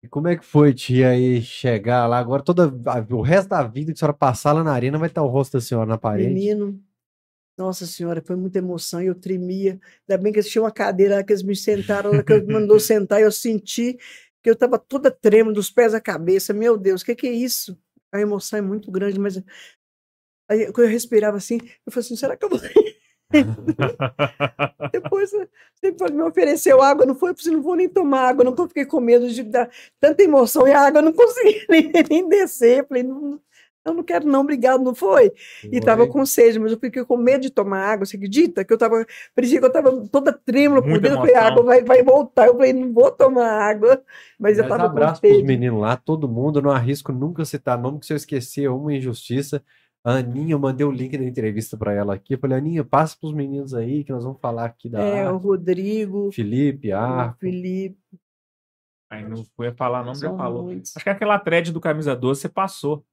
E como é que foi, tia, aí chegar lá? Agora, toda, o resto da vida que a senhora passar lá na arena vai estar o rosto da senhora na parede. Menino, nossa senhora, foi muita emoção e eu tremia. Ainda bem que eles tinham uma cadeira lá que eles me sentaram, hora que eu mandou sentar, eu senti que eu estava toda tremendo, dos pés à cabeça. Meu Deus, o que, que é isso? A emoção é muito grande, mas aí quando eu respirava assim, eu falei assim, será que eu vou. Depois eh, sempre me ofereceu água, não foi? Eu falei, não vou nem tomar água, não fiquei com medo de dar tanta emoção e a água eu não consegui nem, nem descer. Falei, não, eu não quero não, obrigado, não foi? E tava Foi. com sede, mas eu fiquei com medo de tomar água, você acredita? Que eu tava, parecia que eu tava toda trêmula por dentro, eu falei, a emoção. água vai, vai voltar. Eu falei, não vou tomar água, mas eu Mas tava com abraço pros sede. meninos lá, todo mundo. Eu não arrisco nunca citar nome, que se eu esquecer é uma injustiça. A Aninha, eu mandei o link da entrevista pra ela aqui. Eu falei, Aninha, passa pros meninos aí, que nós vamos falar aqui da É, o arte. Rodrigo, Felipe, o Arco. Felipe, Aí não foi falar nome, já falou. Acho que aquela thread do Camisa 12 você passou.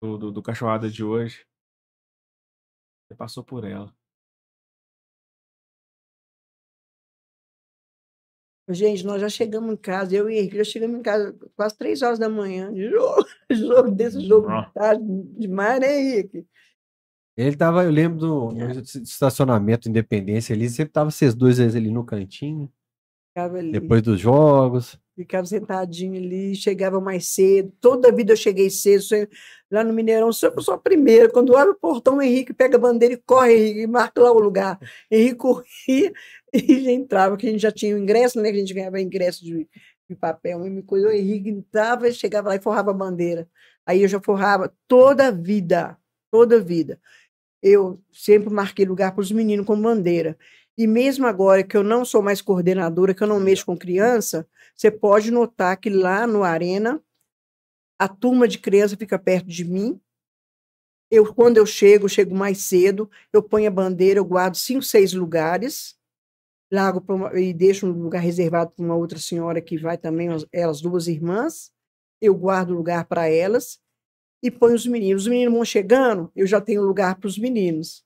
Do, do, do cachorrada de hoje. Você passou por ela. Gente, nós já chegamos em casa, eu e o Henrique já chegamos em casa quase três horas da manhã, de jogo, jogo desse jogo tarde demais, né, Henrique? Ele tava, eu lembro do no estacionamento Independência ali, sempre tava vocês dois ali no cantinho, ali. depois dos jogos. Ficava sentadinho ali, chegava mais cedo. Toda a vida eu cheguei cedo, lá no Mineirão, sempre sou a primeira. Quando abre o portão, o Henrique pega a bandeira e corre, Henrique, e marca lá o lugar. Henrique corria e entrava, que a gente já tinha o ingresso, né? Que a gente ganhava ingresso de, de papel, mesma coisa. O Henrique entrava, chegava lá e forrava a bandeira. Aí eu já forrava toda a vida, toda a vida. Eu sempre marquei lugar para os meninos com bandeira. E mesmo agora que eu não sou mais coordenadora, que eu não mexo com criança, você pode notar que lá no Arena, a turma de criança fica perto de mim. Eu, quando eu chego, chego mais cedo, eu ponho a bandeira, eu guardo cinco, seis lugares, largo uma- e deixo um lugar reservado para uma outra senhora que vai também, as- elas duas irmãs. Eu guardo lugar para elas e ponho os meninos. Os meninos vão chegando, eu já tenho lugar para os meninos.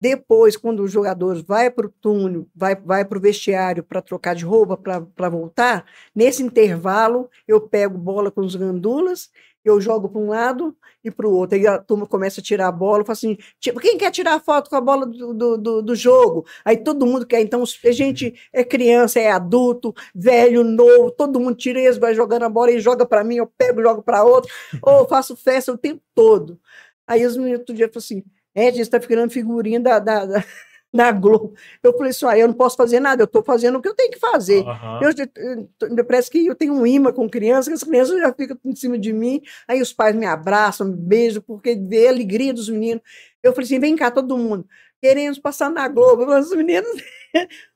Depois, quando os jogadores vai para o túnel, vai, vai para o vestiário para trocar de roupa, para voltar, nesse intervalo eu pego bola com os gandulas, eu jogo para um lado e para o outro. Aí a turma começa a tirar a bola, fala assim: quem quer tirar foto com a bola do, do, do, jogo? Aí todo mundo quer. Então, a gente é criança, é adulto, velho, novo, todo mundo tira eles vai jogando a bola e joga para mim, eu pego, jogo para outro, ou faço festa o tempo todo. Aí os meninos outro dia falam assim: é, você está ficando figurinha da, da, da, da Globo. Eu falei assim: ah, eu não posso fazer nada, eu estou fazendo o que eu tenho que fazer. Aham. Eu, eu- eu- parece que eu tenho um imã com criança, que as crianças já ficam em cima de mim, aí os pais me abraçam, me beijam, porque vê a alegria dos meninos. Eu falei assim: vem cá, todo mundo, queremos passar na Globo. Eu falei, os meninos,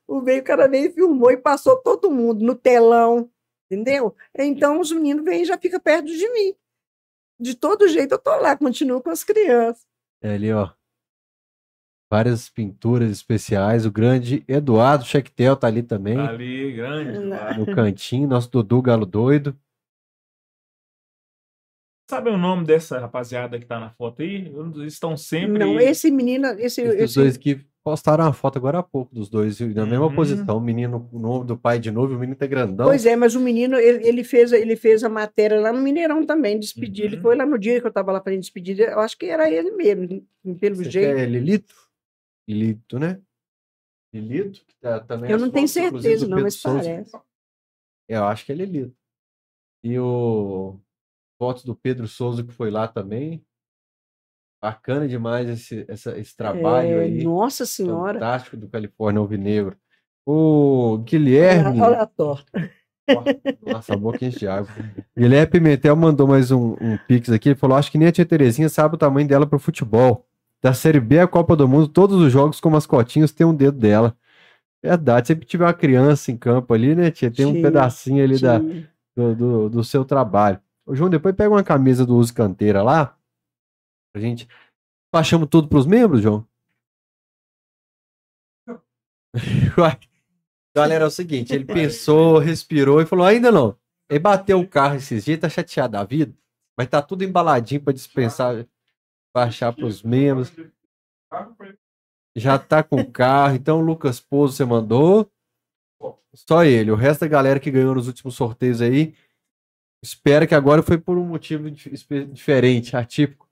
o veio, o cara veio e filmou e passou todo mundo no telão, entendeu? Então os meninos vêm e já ficam perto de mim. De todo jeito eu tô lá, continuo com as crianças. É ali, ó. Várias pinturas especiais. O grande Eduardo Chectel tá ali também, Tá ali, grande. Lá. no cantinho. Nosso Dudu Galo Doido. Sabe o nome dessa rapaziada que tá na foto aí? Eles estão sempre. Não, esse menino, esse, Esses esse dois que postaram uma foto agora há pouco dos dois, na mesma Uhum. posição. O menino, o nome do pai de novo, o menino tá grandão. Pois é, mas o menino, ele, ele fez, ele fez a matéria lá no Mineirão também, despedir. Ele Uhum. foi lá no dia que eu estava lá fazendo despedida, eu acho que era ele mesmo, pelo Você jeito. quer Lilito? Lilito, né? Lilito? que tá- também Eu não tenho fotos, inclusive, certeza, não, mas Souza. parece. É, eu acho que é Lilito. E o fotos do Pedro Souza que foi lá também. Bacana demais esse, essa- esse trabalho É, aí. Nossa Senhora. Fantástico do Califórnia Alvinegro. O Guilherme. Olha a torta. Nossa, a boca enche de água. Guilherme Pimentel mandou mais um, um pix aqui. Ele falou: Acho que nem a tia Terezinha sabe o tamanho dela pro futebol. Da Série B à Copa do Mundo, todos os jogos com mascotinhos tem um dedo dela. Verdade, sempre tiver uma criança em campo ali, né, tia? Tem um Tinha, pedacinho ali da, do, do, do seu trabalho. Ô, João, depois pega uma camisa do Uso Canteira lá. Pra gente. Baixamos tudo pros membros, João? Galera, é o seguinte, ele pensou, respirou e falou: ainda não. Ele bateu o carro esses dias, tá chateado da vida, mas tá tudo embaladinho pra dispensar, baixar pros membros. Já tá com o carro, então o Lucas Pouso você mandou. Só ele. O resto da galera que ganhou nos últimos sorteios aí, espera que agora foi por um motivo diferente, atípico.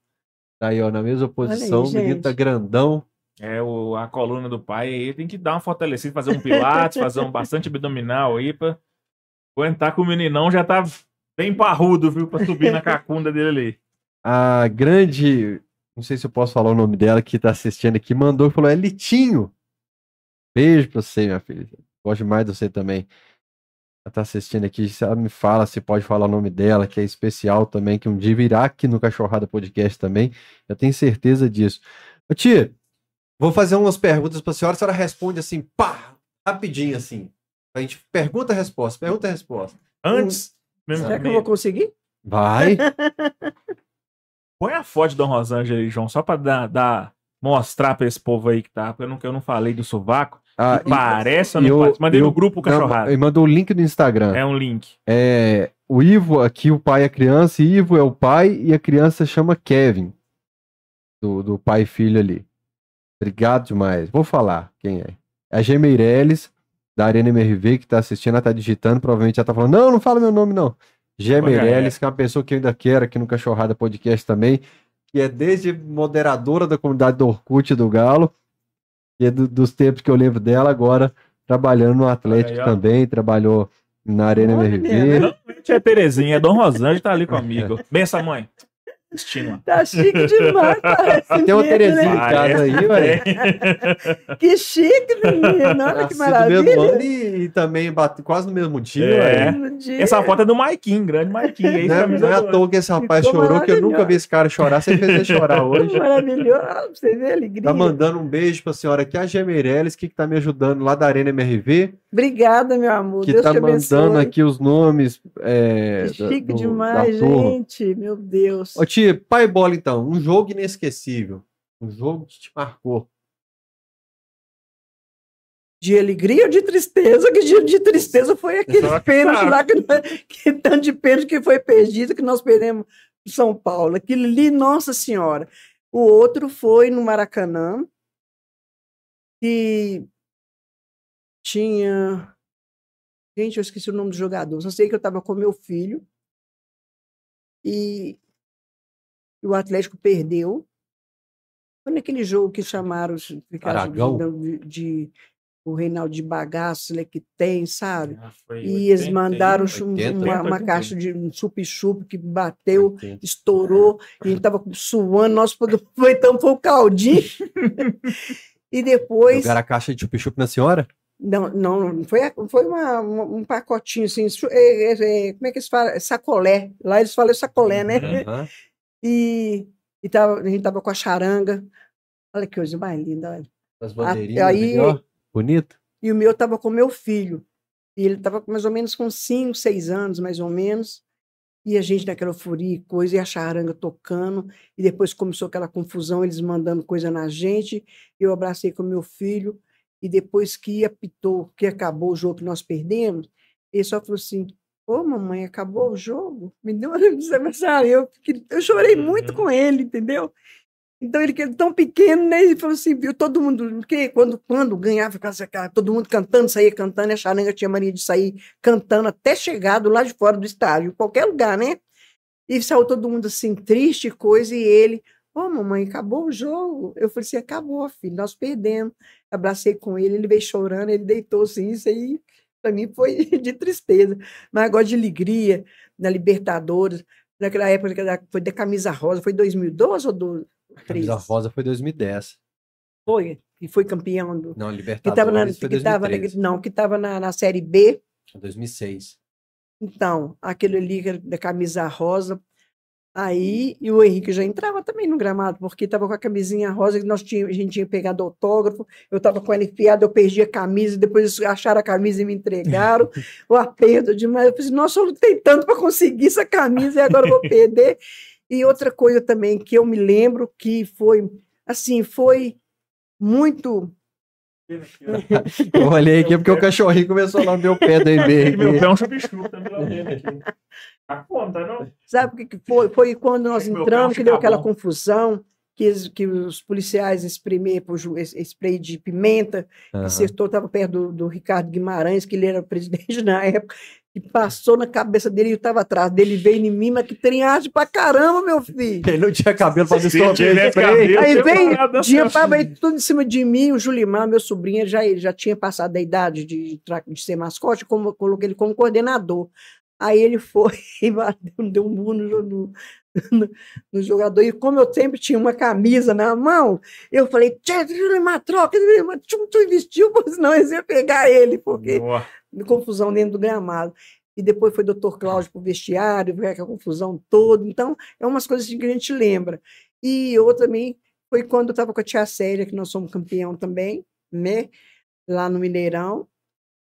Tá aí, ó, na mesma posição, o menino tá grandão. É, o, a coluna do pai aí tem que dar uma fortalecida, fazer um pilates, fazer um bastante abdominal aí pra aguentar que o meninão já tá bem parrudo, viu, pra subir na cacunda dele ali. A grande, não sei se eu posso falar o nome dela, que tá assistindo aqui, mandou e falou: é Litinho. Beijo pra você, minha filha. Gosto mais de você também. Ela tá assistindo aqui, se ela me fala, se pode falar o nome dela, que é especial também, que um dia virá aqui no Cachorrada Podcast também. Eu tenho certeza disso. Ô, tia, vou fazer umas perguntas pra senhora, a senhora responde assim, pá, rapidinho assim. A gente pergunta resposta, pergunta resposta. Antes, mesmo, Será que eu vou conseguir? Vai. põe a foto de Dom Rosângela aí, João, só pra dar, dar- mostrar pra esse povo aí que tá, porque eu não, eu não falei do sovaco. Ah, parece ou não eu- parece? Mandei eu- no grupo não, Cachorrada. ele mandou o link do Instagram. É um link. É, o Ivo, aqui o pai é a criança, e Ivo é o pai e a criança chama Kevin. Do, do pai e filho ali. Obrigado demais. Vou falar quem é. É a G Meirelles, da Arena MRV, que tá assistindo, ela tá digitando, provavelmente já tá falando, não, não fala meu nome não. G Olha, Meirelles, que é uma pessoa que eu ainda quero aqui no Cachorrada Podcast também, que é desde moderadora da comunidade do Orkut do Galo, e é do- dos tempos que eu lembro dela, agora trabalhando no Atlético Aí, também, trabalhou na Arena Olha, MRV. né? Tia Terezinha, é Dom Rosângela, tá ali comigo. Benção, mãe. Ó. Tá chique demais, parece Tem uma mesmo, Terezinha em né? casa aí, ué. Que chique, menino. Olha que mesmo maravilha. ano e, e também bate quase no mesmo dia, É. dia. Essa foto é do Maiquinho, grande Maiquinho. Aí, Não é, não é à toa que esse rapaz Ficou chorou, que eu nunca vi esse cara chorar. Você fez ele chorar hoje. Maravilhoso. Pra você ver a alegria. Tá mandando um beijo pra senhora aqui, a G Meirelles, que, que tá me ajudando lá da Arena MRV, Obrigada, meu amor. que Deus tá te abençoe. mandando aqui os nomes. É, Que da- chique do- demais, gente. Meu Deus. Ô, tia, pai bola então, um jogo inesquecível. Um jogo que te marcou. De alegria ou de tristeza? Que dia de tristeza foi aquele que pênalti lá, que, que tanto de pênalti que foi perdido, que nós perdemos em São Paulo. Aquilo ali, nossa senhora. O outro foi no Maracanã, que tinha... Gente, eu esqueci o nome do jogador. Só sei que eu estava com meu filho e o Atlético perdeu. Foi naquele jogo que chamaram, ficaram Aragão? de, de- o Reinaldo de bagaço né, que tem, sabe? Ah, E eles 80, mandaram 80, um- 80, uma, uma 80. caixa de um chup-chup que bateu, estourou, e gente estava suando, nós foi o caldinho. e depois. Jogaram a caixa de chup-chup na senhora? Não, não, foi, foi uma- uma- um pacotinho assim, é, é, é, como é que eles falam? Sacolé. Lá eles falam sacolé, né? Uhum. E, e tava, a gente tava com a charanga. Olha que coisa mais linda, olha. As bandeirinhas aí- ó. Bonito. E o meu estava com meu filho. E ele estava mais ou menos com 5, 6 anos, mais ou menos. E a gente naquela euforia e coisa, e a charanga tocando. E depois começou aquela confusão, eles mandando coisa na gente. Eu abracei com meu filho. E depois que apitou, que acabou o jogo que nós perdemos, ele só falou assim: Ô, mamãe, acabou o jogo? Me deu uma sabe? Eu, eu chorei muito Uhum. com ele, entendeu? Então ele que é tão pequeno, né? Ele falou assim, viu todo mundo, porque quando, quando ganhava, todo mundo cantando, saía cantando, e a Charanga tinha mania de sair cantando até chegar do lado de fora do estádio, qualquer lugar, né? E saiu todo mundo assim, triste coisa, e ele, ô mamãe, acabou o jogo. Eu falei assim, acabou, filho, nós perdemos. Abracei com ele, ele veio chorando, ele deitou assim, isso aí para mim foi de tristeza. Mas agora de alegria, na Libertadores, naquela época da- foi da camisa rosa, foi 2012 ou do, A camisa 13. rosa foi 2010. Foi, e foi campeão do. Não, Que Libertadores estava na, que tava, na- 2013. não, que estava na, na Série B. 2006. Então, aquele ali que da camisa rosa. Aí, e o Henrique já entrava também no gramado, porque estava com a camisinha rosa, que nós tinha, a gente tinha pegado autógrafo, eu estava com ela enfiada, eu perdi a camisa, depois acharam a camisa e me entregaram, o aperto demais. Eu falei, assim, nossa, eu lutei tanto para conseguir essa camisa e agora eu vou perder. E outra coisa também que eu me lembro que foi, assim, foi muito Eu olhei aqui porque o cachorrinho começou a lamber o pé. E meu pé é um chupiscu, tá me lambendo aqui. A conta, não? Sabe o que que foi? Foi quando nós É que entramos, que deu aquela bom. confusão, que, que os policiais es- spray de pimenta, que Aham. acertou, estava perto do, do Ricardo Guimarães, que ele era presidente na época, e passou na cabeça dele e eu estava atrás dele, veio em mim, mas que arte pra caramba, meu filho. Ele não tinha cabelo pra tivesse spray. cabelo, Aí tinha vem, tinha tava aí frente. tudo em cima de mim, o Julimar, meu sobrinho, ele já, ele já tinha passado da idade de, de ser mascote, como, coloquei ele como coordenador. Aí ele foi e bateu, deu um burro no, no, no- no jogador. E como eu sempre tinha uma camisa na mão, eu falei, tchê, Julimar, troca, Julimar, tchum, tchum, vestiu, porque senão eles iam pegar ele, porque Boa. confusão dentro do gramado. E depois foi doutor Cláudio para o vestiário, aquela confusão toda. Então, é umas coisas assim que a gente lembra. E outra também foi quando eu estava com a tia Célia, que nós somos campeão também, né? Lá no Mineirão.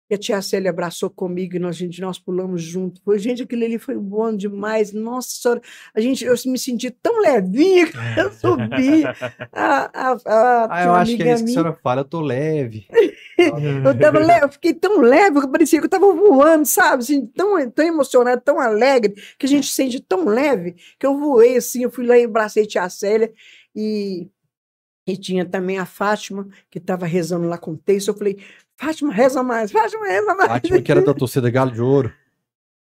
E a tia Célia abraçou comigo e nós, gente, nós pulamos junto. Foi, gente, aquilo ali foi bom demais. Nossa senhora, a gente, eu me senti tão levinha que eu subi. A, a, a, Ah, eu acho que é isso que a minha- senhora fala, eu tô leve. eu, tava leve, eu fiquei tão leve que parecia que eu estava voando, sabe? Assim, tão, tão emocionado, tão alegre, que a gente se sente tão leve que eu voei assim. Eu fui lá e abracei tia Célia e, e tinha também a Fátima, que estava rezando lá com o texto. Eu falei, Fátima, reza mais, Fátima, reza mais. Fátima, que era da torcida Galo de Ouro.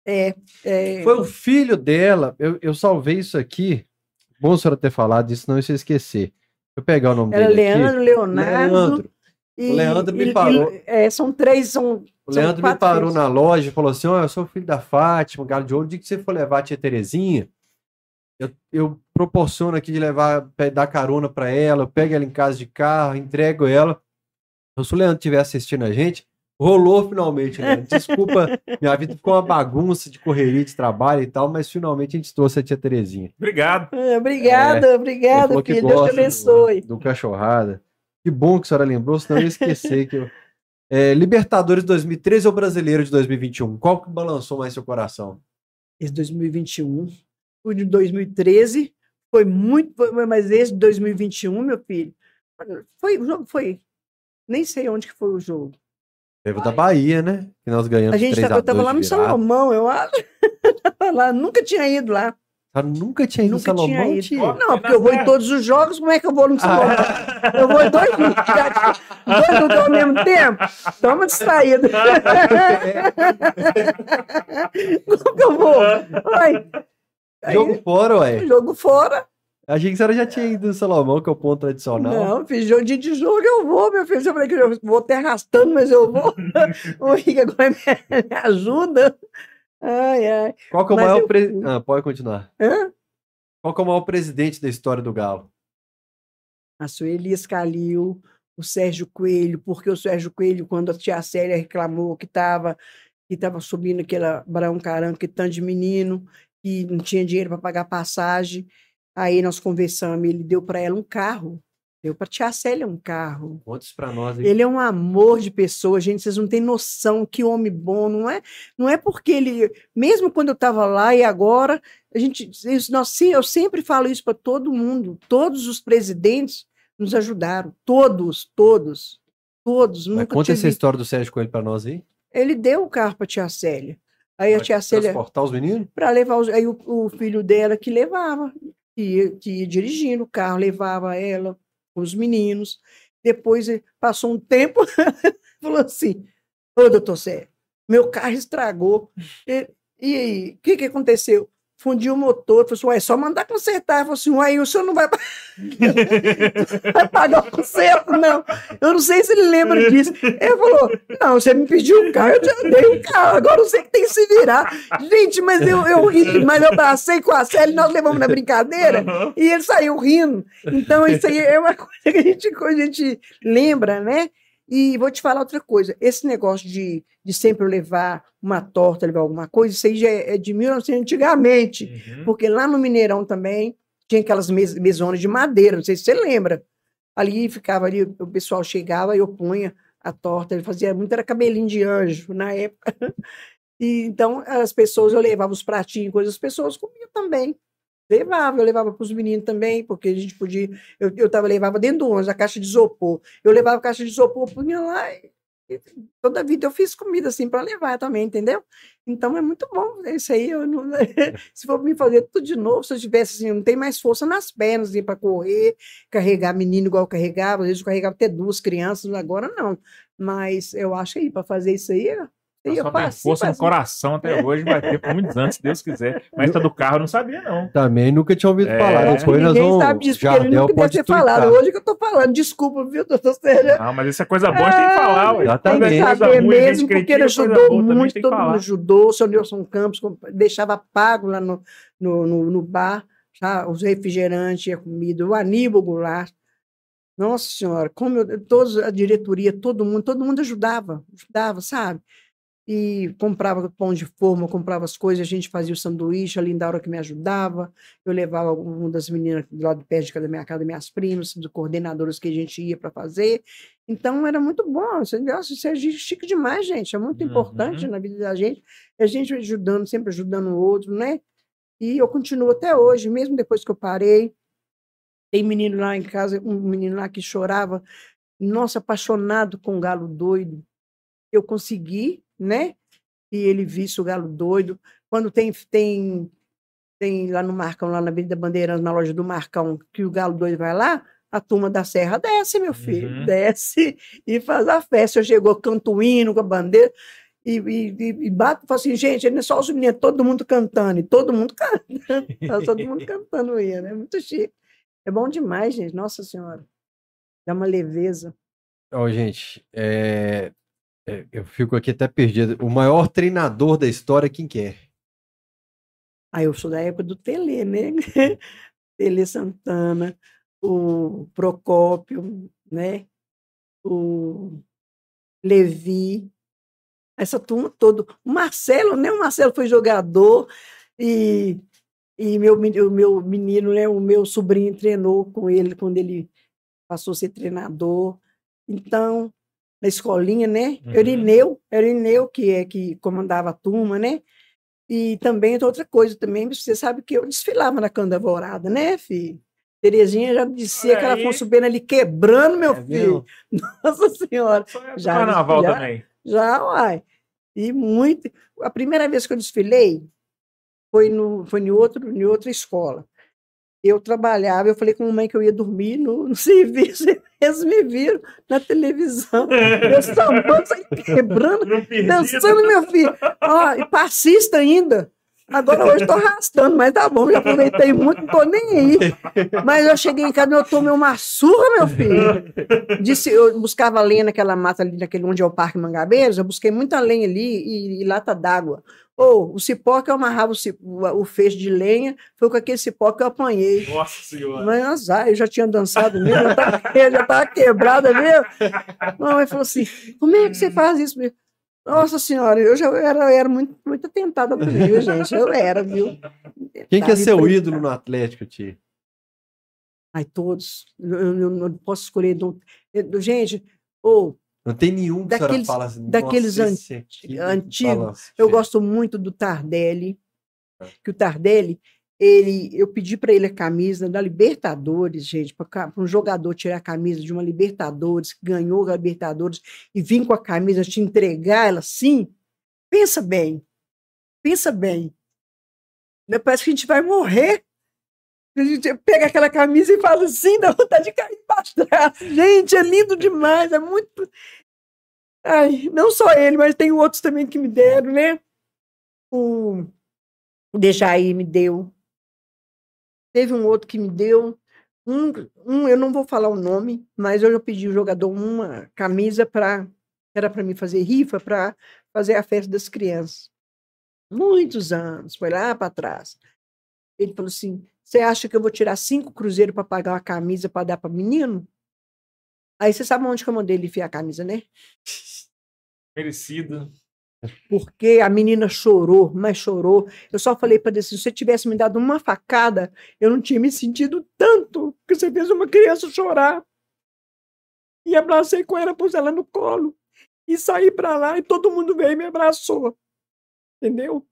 É, é, Foi o filho dela. Eu, eu salvei isso aqui. Bom a senhora ter falado isso, não se esquecer. Deixa eu pegar o nome era dele aqui. Leandro, Leonardo. Leandro. E, O Leandro me e- e- parou. é, são três, são. O são Leandro me parou filhos. na loja e falou assim: Ó, eu sou filho da Fátima, Galo de Ouro. O dia que você for levar a tia Terezinha, eu, eu proporciono aqui de levar, dar carona pra ela, eu pego ela em casa de carro, entrego ela. Então, se o Leandro estiver assistindo a gente, rolou finalmente, Leandro. Desculpa, minha vida ficou uma bagunça de correria de trabalho e tal, mas finalmente a gente trouxe a tia Terezinha. Obrigado. Ah, obrigada, falou que filho. Deus te gosta do- abençoe. Do, cachorrada. Que bom que a senhora lembrou, senão eu ia esquecer que eu... É, Libertadores 2013 ou Brasileiro de 2021? Qual que balançou mais seu coração? Esse 2021. O de 2013 foi muito. foi- Mas esse de 2021, meu filho, foi, o jogo foi. Nem sei onde que foi o jogo. Teve da Bahia, né? Que nós ganhamos A gente 3 tava, eu tava de lá no. Salomão, eu acho. Tava lá, nunca tinha ido lá. Ah, nunca tinha ido no Nunca tinha Salomão, ido. Ó, Não, porque eu vou em todos os jogos, como é que eu vou no Salomão? Ah, Eu vou em dois, dois lugares ao mesmo tempo? Toma distraído. Como que eu vou? Aí, jogo fora, ué. jogo fora. Achei que a senhora já tinha ido no Salomão, que é o ponto tradicional. Não, fiz jogo dia de jogo, eu vou, meu filho. Eu falei que eu vou até arrastando, mas eu vou. O Henrique agora me, me ajuda. Ai, ai. Qual que é o Mas maior eu pre... fui. Ah, pode continuar. Hã? Qual que é o maior presidente da história do Galo? A Sueli Escalil, o Sérgio Coelho, porque o Sérgio Coelho, quando a tia Célia reclamou que estava que tava subindo aquela Barão Caranca, que tanto de menino, que não tinha dinheiro para pagar passagem, aí nós conversamos, ele deu para ela um carro, deu para a tia Célia um carro. Isso pra nós aí. Ele é um amor de pessoa, gente. Vocês não têm noção que homem bom, não é? Não é porque ele, mesmo quando eu estava lá e agora, a gente, isso, nós, sim, eu sempre falo isso para todo mundo. Todos os presidentes nos ajudaram, todos, todos, todos. Mas Nunca conta essa história do Sérgio Coelho pra nós aí. Ele deu o carro para tia Célia. Aí a tia Célia Transportar os meninos? para levar os, aí o, o filho dela que levava, que ia, que ia dirigindo o carro, levava ela, os meninos. Depois eh, passou um tempo, falou assim: Ô, doutor Sérgio, meu carro estragou. E, e aí, o que, que aconteceu? Fundiu o motor. Falei assim, ué, é só mandar consertar. Falei assim, ué, o senhor não vai, vai pagar o conserto, não. Eu não sei se ele lembra disso. Ele falou, não, você me pediu o carro, eu te dei o carro, agora você que tem que se virar. Gente, mas eu, eu ri, mas eu abracei com a Célia, nós levamos na brincadeira, e ele saiu rindo. Então, isso aí é uma coisa que a gente, a gente lembra, né? E vou te falar outra coisa: esse negócio de, de sempre levar uma torta, levar alguma coisa, isso aí já é, é de 1900 antigamente. Uhum. Porque lá no Mineirão também tinha aquelas mes mesonas de madeira, não sei se você lembra. Ali ficava ali, o pessoal chegava e eu punha a torta, ele fazia muito, era cabelinho de anjo na época. E, então, as pessoas, eu levava os pratinhos, coisas, as pessoas comiam também. Levava, eu levava para os meninos também, porque a gente podia. Eu, eu tava, levava dentro do ônibus a caixa de isopor. Eu levava a caixa de isopor, punha lá. E, e toda a vida eu fiz comida assim para levar também, entendeu? Então é muito bom. Isso aí, eu não, se for me fazer tudo de novo, se eu tivesse assim, não tem mais força nas pernas assim, para correr, carregar menino igual eu carregava. Às vezes eu carregava até duas crianças, agora não. Mas eu acho aí, para fazer isso aí, eu só tem força no coração até hoje, vai ter por muitos anos, se Deus quiser. Mas essa do carro eu não sabia, não. Também nunca tinha ouvido é. falar. Depois Ninguém nós sabe disso, porque ele nunca deve ter falado. Hoje que eu tô falando, desculpa, viu, doutor Sérgio? Não, mas isso é coisa boa, a gente tem que falar. Ué. Exatamente. Tem que saber mesmo, porque ele ajudou muito, todo mundo ajudou. O seu Nilson Campos deixava pago lá no, no, no, no bar, tá? os refrigerantes, a comida. O Aníbal Goulart. Nossa Senhora, como eu, todos, a diretoria, todo mundo, todo mundo ajudava, ajudava, sabe? E comprava pão de forma, comprava as coisas, a gente fazia o sanduíche, a Lindaura que me ajudava, eu levava uma das meninas do lado de perto da minha casa, minhas primas, dos coordenadores que a gente ia para fazer, então era muito bom, nossa, isso é chique demais, gente, é muito importante uhum. na vida da gente, a gente ajudando, sempre ajudando o outro, né, e eu continuo até hoje, mesmo depois que eu parei, tem menino lá em casa, um menino lá que chorava, nossa, apaixonado com o galo doido, eu consegui né? E ele visse o galo doido. Quando tem, tem, tem lá no Marcão, lá na Avenida Bandeirantes, na loja do Marcão, que o galo doido vai lá, a turma da Serra desce, meu filho, uhum. desce e faz a festa. Eu chegou canto hino com a bandeira e, e, e bato e falo assim, gente, não é só os meninos, todo mundo cantando, e todo mundo cantando, tá todo mundo cantando hino, é muito chique. É bom demais, gente, nossa senhora. Dá uma leveza. Ó, oh, gente, é... É, eu fico aqui até perdido. O maior treinador da história, quem que é? Ah, eu sou da época do Tele, né? Tele Santana, o Procópio, né? O Levi, essa turma toda. O Marcelo, né? O Marcelo foi jogador e, e meu, o meu menino, né? O meu sobrinho treinou com ele quando ele passou a ser treinador. Então, na escolinha, né? Uhum. Erineu, Erineu, que é que comandava a turma, né? E também outra coisa também, você sabe que eu desfilava na Candavorada, né, filho? Terezinha já dizia que ela foi subindo ali quebrando, meu é filho. Viu? Nossa Senhora. É já, carnaval já, também. Já, uai. E muito. A primeira vez que eu desfilei foi, no, foi em, outro, em outra escola eu trabalhava, eu falei com a mãe que eu ia dormir no, no serviço, eles me viram na televisão, eu sambando, quebrando, dançando, meu filho. Ó, e passista ainda. Agora hoje estou arrastando, mas tá bom, já aproveitei muito, não tô nem aí. Mas eu cheguei em casa, eu tomei uma surra, meu filho. Disse, eu buscava lenha naquela mata ali, naquele onde é o Parque Mangabeiros, eu busquei muita lenha ali e, e lata d'água. Ou oh, o cipó que eu amarrava o, cipó, o, feixe de lenha foi com aquele cipó que eu apanhei. Nossa Senhora! Mas azar, eu já tinha dançado mesmo, eu já estava quebrada mesmo. Ele falou assim: como é que você faz isso mesmo? Nossa Senhora, eu já era, eu era muito, muito atentada por viu, gente? Eu era, viu? Quem que é seu ídolo no Atlético, Ti? Ai, todos. Eu, eu, eu não posso escolher. Não, eu, gente, ou. Não tem nenhum que daqueles, fala assim, daqueles an antigos. Eu gosto muito do Tardelli, é. que o Tardelli, ele, eu pedi para ele a camisa da Libertadores, gente, para um jogador tirar a camisa de uma Libertadores, que ganhou a Libertadores, e vir com a camisa te entregar ela assim. Pensa bem, pensa bem. Parece que a gente vai morrer. A gente pega aquela camisa e fala assim, dá vontade de cair para trás. Gente, é lindo demais, é muito. Ai, não só ele, mas tem outros também que me deram, né? O Dejaí me deu. Teve um outro que me deu. Um, um eu não vou falar o nome, mas eu já pedi o jogador uma camisa para era para mim fazer rifa para fazer a festa das crianças. Muitos anos, foi lá para trás. Ele falou assim: Você acha que eu vou tirar cinco cruzeiros para pagar uma camisa para dar para menino? Aí você sabe onde que eu mandei ele enfiar a camisa, né? Merecido. Porque a menina chorou, mas chorou. Eu só falei para ele: se você tivesse me dado uma facada, eu não tinha me sentido tanto, porque você fez uma criança chorar. E abracei com ela, pus ela no colo. E saí para lá e todo mundo veio e me abraçou. Entendeu?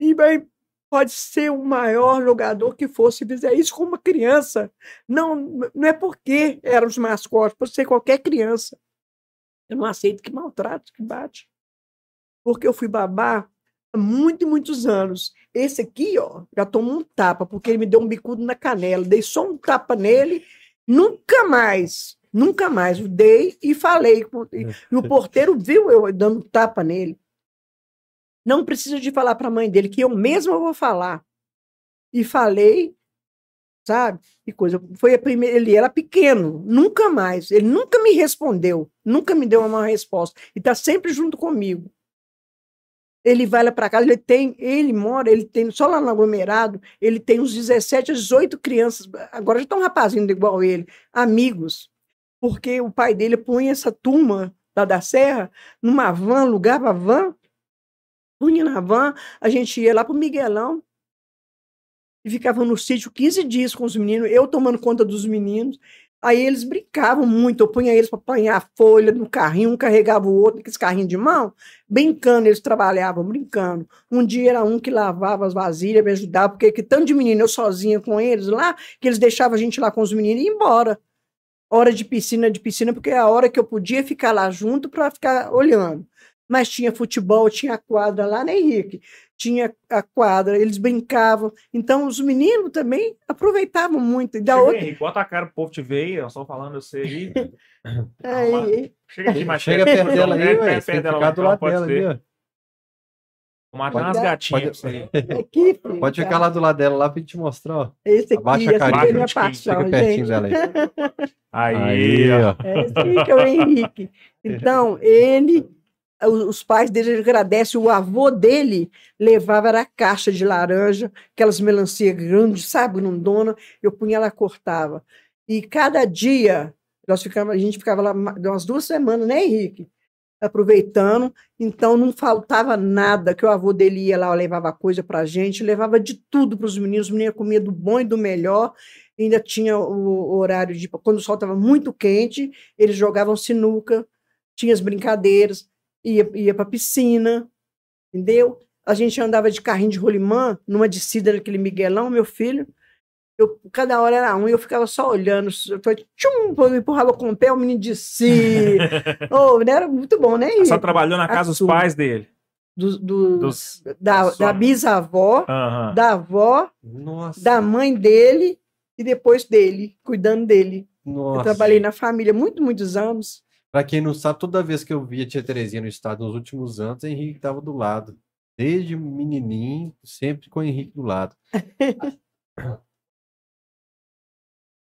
E bem, pode ser o maior jogador que fosse fizer isso com uma criança. Não, não é porque eram os mascotes, pode ser qualquer criança. Eu não aceito que maltrate, que bate. Porque eu fui babá há muitos, muitos anos. Esse aqui, ó, já tomou um tapa, porque ele me deu um bicudo na canela. Dei só um tapa nele, nunca mais Nunca mais. Dei e falei. E o porteiro viu eu dando tapa nele. Não precisa de falar para a mãe dele, que eu mesma vou falar. E falei, sabe? E coisa. Foi a primeira. Ele era pequeno, nunca mais. Ele nunca me respondeu, nunca me deu uma resposta. E está sempre junto comigo. Ele vai lá para casa, ele tem, ele mora, ele tem, só lá no aglomerado, ele tem uns 17 a 18 crianças, agora já estão um rapazinho igual ele, amigos porque o pai dele punha essa turma lá da Serra numa van, alugava van, na van, a gente ia lá para o Miguelão e ficava no sítio 15 dias com os meninos, eu tomando conta dos meninos. Aí eles brincavam muito, eu punha eles para apanhar folha no carrinho, um carregava o outro, aqueles carrinhos de mão, brincando, eles trabalhavam, brincando. Um dia era um que lavava as vasilhas, me ajudava, porque que tanto de menino, eu sozinha com eles lá, que eles deixavam a gente lá com os meninos e ir embora hora de piscina de piscina, porque é a hora que eu podia ficar lá junto para ficar olhando. Mas tinha futebol, tinha quadra lá, né, Henrique? Tinha a quadra, eles brincavam. Então, os meninos também aproveitavam muito. E da Chega, outra... Henrique, bota a cara pro povo te aí, eu só falando, eu sei aí. Aí, Chega aqui mais Chega perto dela aí, né? ué. Perto Você dela, do lado pode dela ser. ali, ó. Matar umas gatinhas Pode- você. aqui, filho, Pode ficar lá do lado dela, lá pra gente mostrar, ó. Esse aqui, Abaixa a carinha. é minha paixão, Fica pertinho gente. dela aí. Aí, ó. ó. Esse aqui que é o Henrique. Então, ele, os pais dele agradecem, o avô dele levava era a caixa de laranja, aquelas melancia grandes, sabe, grandona, eu punha ela cortava. E cada dia, nós ficava, a gente ficava lá ma- umas duas semanas, né, Henrique? Aproveitando, então não faltava nada, que o avô dele ia lá, levava coisa pra gente, levava de tudo para os meninos, os meninos comiam do bom e do melhor, ainda tinha o horário de, quando o sol estava muito quente, eles jogavam sinuca, tinha as brincadeiras, ia, ia para piscina, entendeu? A gente andava de carrinho de rolimã, numa descida daquele Miguelão, meu filho. Eu, cada hora era um, e eu ficava só olhando. Eu foi, tchum, eu empurrava com o pé, o menino descia. oh, era muito bom, né? Só trabalhou na casa dos pais dele. Do, do- Dos... da, sua- da bisavó, Aham. da avó, Nossa. da mãe dele e depois dele, cuidando dele. Eu Nossa. trabalhei na família muito, muitos anos. Pra quem não sabe, toda vez que eu via Tia Terezinha no estado nos últimos anos, Henrique tava do lado. Desde menininho, sempre com o Henrique do lado.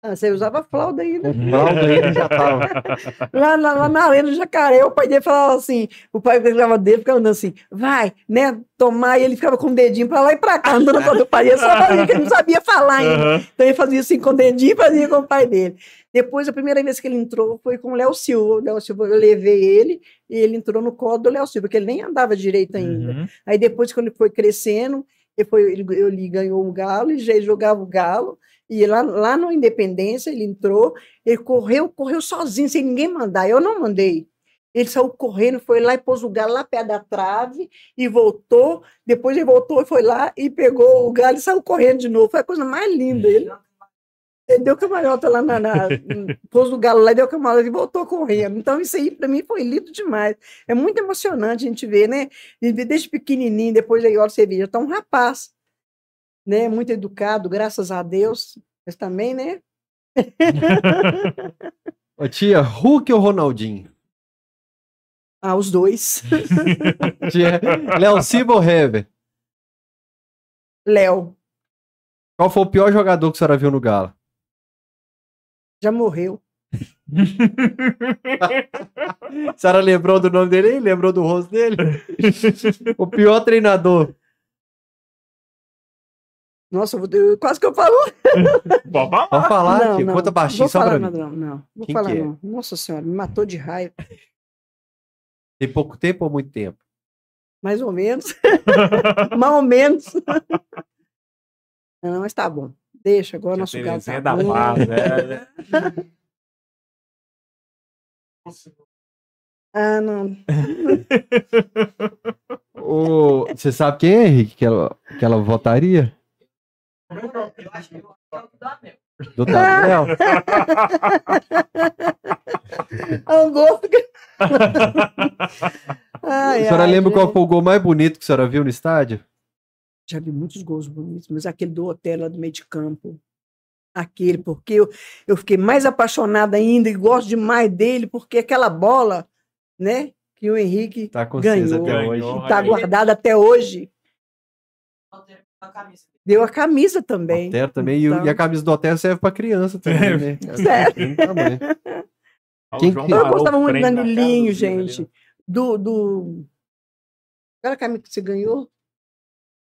Ah, você usava fralda ainda. Valdo ele já tava. Lá, lá, lá na arena do Jacaré, o pai dele falava assim, o pai pegava dele, ficava andando assim, vai, né, tomar, e ele ficava com o dedinho pra lá e pra cá, andando com o pai, ele só fazia, que ele não sabia falar ainda. Aham. Então ele fazia assim com o dedinho e fazia com o pai dele. Depois, a primeira vez que ele entrou foi com o Léo Silva. O Léo Silva, eu levei ele e ele entrou no colo do Léo Silva, porque ele nem andava direito ainda. Uhum. Aí depois, quando ele foi crescendo, ele, foi, ele, ele ganhou o galo, ele já jogava o galo, e lá, lá no Independência ele entrou, ele correu, correu sozinho, sem ninguém mandar. Eu não mandei. Ele saiu correndo, foi lá e pôs o galo lá perto da trave e voltou. Depois ele voltou e foi lá e pegou o galo e saiu correndo de novo. Foi a coisa mais linda. Ele, ele deu cambalhota lá na, na pôs o galo lá deu cambalhota e voltou correndo. Então isso aí para mim foi lindo demais. É muito emocionante a gente ver, né? De- Desde pequenininho, depois aí, olha, você vê, já tá um rapaz, né? Muito educado, graças a Deus. Mas também, né? Ô, tia, Hulk ou Ronaldinho? Ah, os dois. Tia, Léo Silva ou Hever? Léo, Qual foi o pior jogador que a senhora viu no Galo? já morreu. A senhora lembrou do nome dele aí? Lembrou do rosto dele? o pior treinador. Nossa, eu quase que eu falo. Pode falar. Pode falar, não, conta baixinho vou só falar, pra mim. Não, não, vou Quem falar que é? não. Nossa senhora, me matou de raiva. Tem pouco tempo ou muito tempo? Mais ou menos. Mais ou menos. Não, mas tá bom. Deixa, agora nosso Terezinha tá da paz, é. Ah, não. Ô, Você sabe quem é, Henrique, que ela, que ela votaria? Do Daniel? É um gosto que... Ai, A senhora ai, lembra qual gente. foi o gol mais bonito que a senhora viu no estádio? Já vi muitos gols bonitos, mas aquele do hotel lá do meio de campo. Aquele, porque eu, eu fiquei mais apaixonada ainda e gosto demais dele, porque aquela bola, né, que o Henrique Tá Ganhou. até hoje. Ganhou. aí. guardada até hoje. Deu a camisa também. Hotel também. E, Então. e a camisa do hotel serve pra criança também, né? Quem João que- Eu gostava muito do Danilinho, gente. Do. do... Aquela camisa que você ganhou?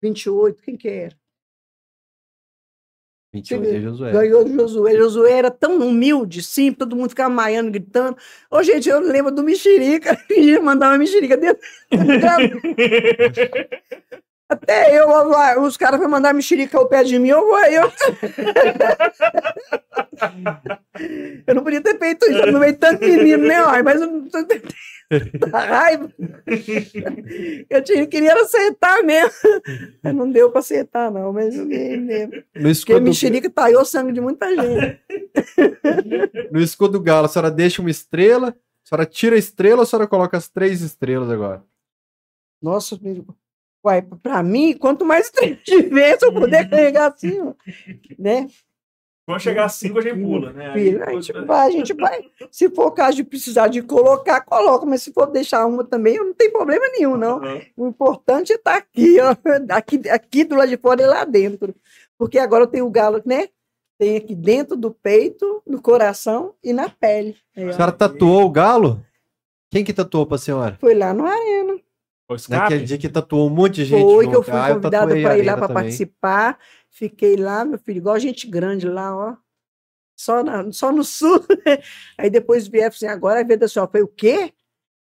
28, quem que era? 28 é Josué. Ganhou do Josué. Josué era tão humilde, simples, todo mundo ficava maiando, gritando. Ô, gente, eu lembro do mexerica. Ia mandar uma mexerica dentro. Até eu, ó, os caras vão mandar mexerica ao pé de mim, eu vou. Eu... eu não podia ter feito isso, no meio tanto menino, né? Ai, mas eu não da raiva. Eu tinha, queria acertar mesmo. Mas não deu para acertar, não, mas joguei mesmo. No Porque escudo, mexerica taiou sangue de muita gente. no escudo do Galo, a senhora deixa uma estrela, a senhora tira a estrela ou a senhora coloca as três estrelas agora? Nossa, meu- uai, pra mim, quanto mais três tiver, se eu puder carregar assim, ó, né? Quando chegar a 5, a gente pula, né? Aí, Filho, a gente vai, a gente vai. Se for caso de precisar de colocar, coloca, mas se for deixar uma também, não tem problema nenhum, não. Aham. O importante é estar aqui, ó, aqui, aqui do lado de fora e lá dentro. Porque agora eu tenho o galo, né? Tem aqui dentro do peito, no coração e na pele. A senhora tatuou o Galo? Quem que tatuou pra senhora? Foi lá no Arena. Naquele dia que tatuou um monte de gente. Foi que eu fui Ah, convidada para ir lá para participar. Fiquei lá, meu filho, igual gente grande lá, ó. Só, na- só no sul. Aí depois vieram assim, agora a vida só foi o quê?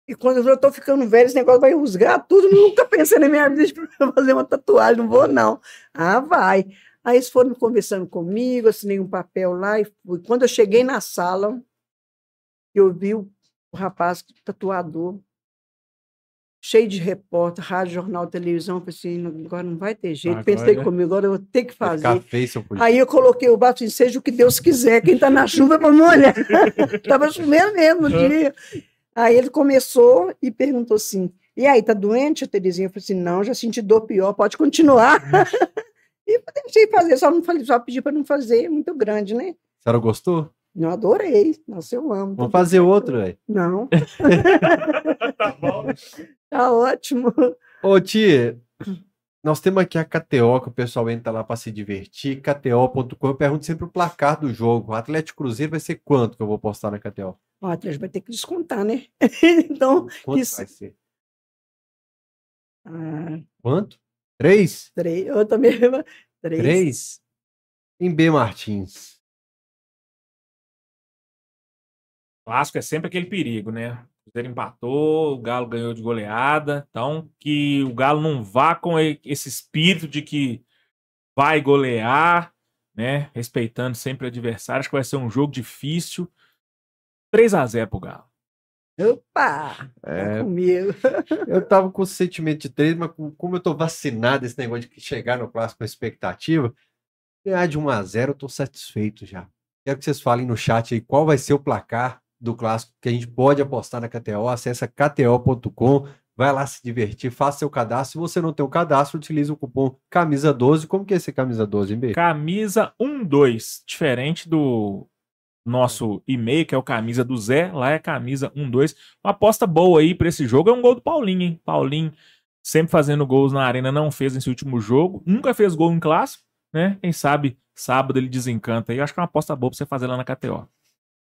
E quando eu tô ficando velho, esse negócio vai rusgar tudo. Nunca pensei na minha vida de fazer uma tatuagem, não vou, não. Ah, vai. Aí eles foram conversando comigo, assinei um papel lá. E fui. quando eu cheguei na sala, eu vi o, o rapaz tatuador, cheio de repórter, rádio, jornal, televisão. Falei assim, agora não vai ter jeito. Agora, Pensei comigo, agora eu vou ter que fazer. Aí eu coloquei o bato assim, seja o que Deus quiser, quem tá na chuva é para molhar. Tava chovendo mesmo no Uhum. dia. Aí ele começou e perguntou assim: e aí, tá doente, Terezinha? Eu falei assim: não, já senti dor pior, pode continuar. e eu deixei fazer, só não falei, só pedi para não fazer, é muito grande, né? A senhora gostou? Eu adorei, nossa, eu amo. Vamos fazer outro, velho. Não, Tá bom. tá ótimo. Ô, tia, nós temos aqui a KTO, que o pessoal entra lá para se divertir, KTO.com. Eu pergunto sempre o placar do jogo. O Atlético Cruzeiro vai ser quanto que eu vou postar na KTO? O Atlético vai ter que descontar, né? então, Quanto isso. vai ser? ah, Quanto? Três? três, eu também. Três. Três? Em B Martins. Clássico é sempre aquele perigo, né? O Cruzeiro empatou, o Galo ganhou de goleada. Então, que o Galo não vá com esse espírito de que vai golear, né? Respeitando sempre o adversário. Acho que vai ser um jogo difícil. 3 a 0 pro Galo. Opa! É, Tá comigo. eu tava com o sentimento de três, mas com- como eu tô vacinado esse negócio de chegar no clássico com expectativa, ganhar de 1 a 0 eu tô satisfeito já. Quero que vocês falem no chat aí qual vai ser o placar do clássico que a gente pode apostar na KTO. Acesse kto.com, vai lá se divertir, faça seu cadastro. Se você não tem o cadastro, utilize o cupom camisa12. Como que é esse camisa 12, hein, B? Camisa 12, diferente do nosso e-mail, que é o camisa do Zé, lá é camisa 12. Uma aposta boa aí pra esse jogo é um gol do Paulinho, hein? Paulinho sempre fazendo gols na arena, não fez nesse último jogo. Nunca fez gol em clássico, né? Quem sabe sábado ele desencanta aí. Eu acho que é uma aposta boa pra você fazer lá na KTO.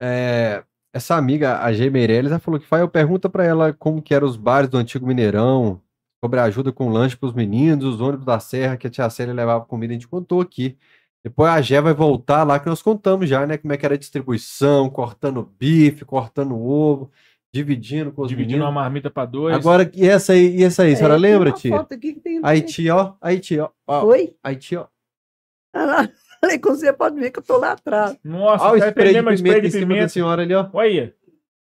É, essa amiga, a G. Meirelles, ela falou que Fael pergunta pra ela como que eram os bares do antigo Mineirão, sobre a ajuda com lanche pros meninos, os ônibus da Serra que a tia Célia levava comida, a gente contou aqui. Depois a Gé vai voltar lá que nós contamos já, né? Como é que era a distribuição, cortando bife, cortando ovo, dividindo com os Dividindo uma meninos. marmita pra dois. Agora, e essa aí, e essa aí, a senhora É, lembra, uma tia? foto aqui que tem- Aí, tia, ó, aí, tia, ó, ó, Oi? aí, tia, ó. Ah, lá. Falei com você, pode ver que eu tô lá atrás. Nossa, Ó o spray de pimenta spray em de cima da senhora ali, ó. O Olha,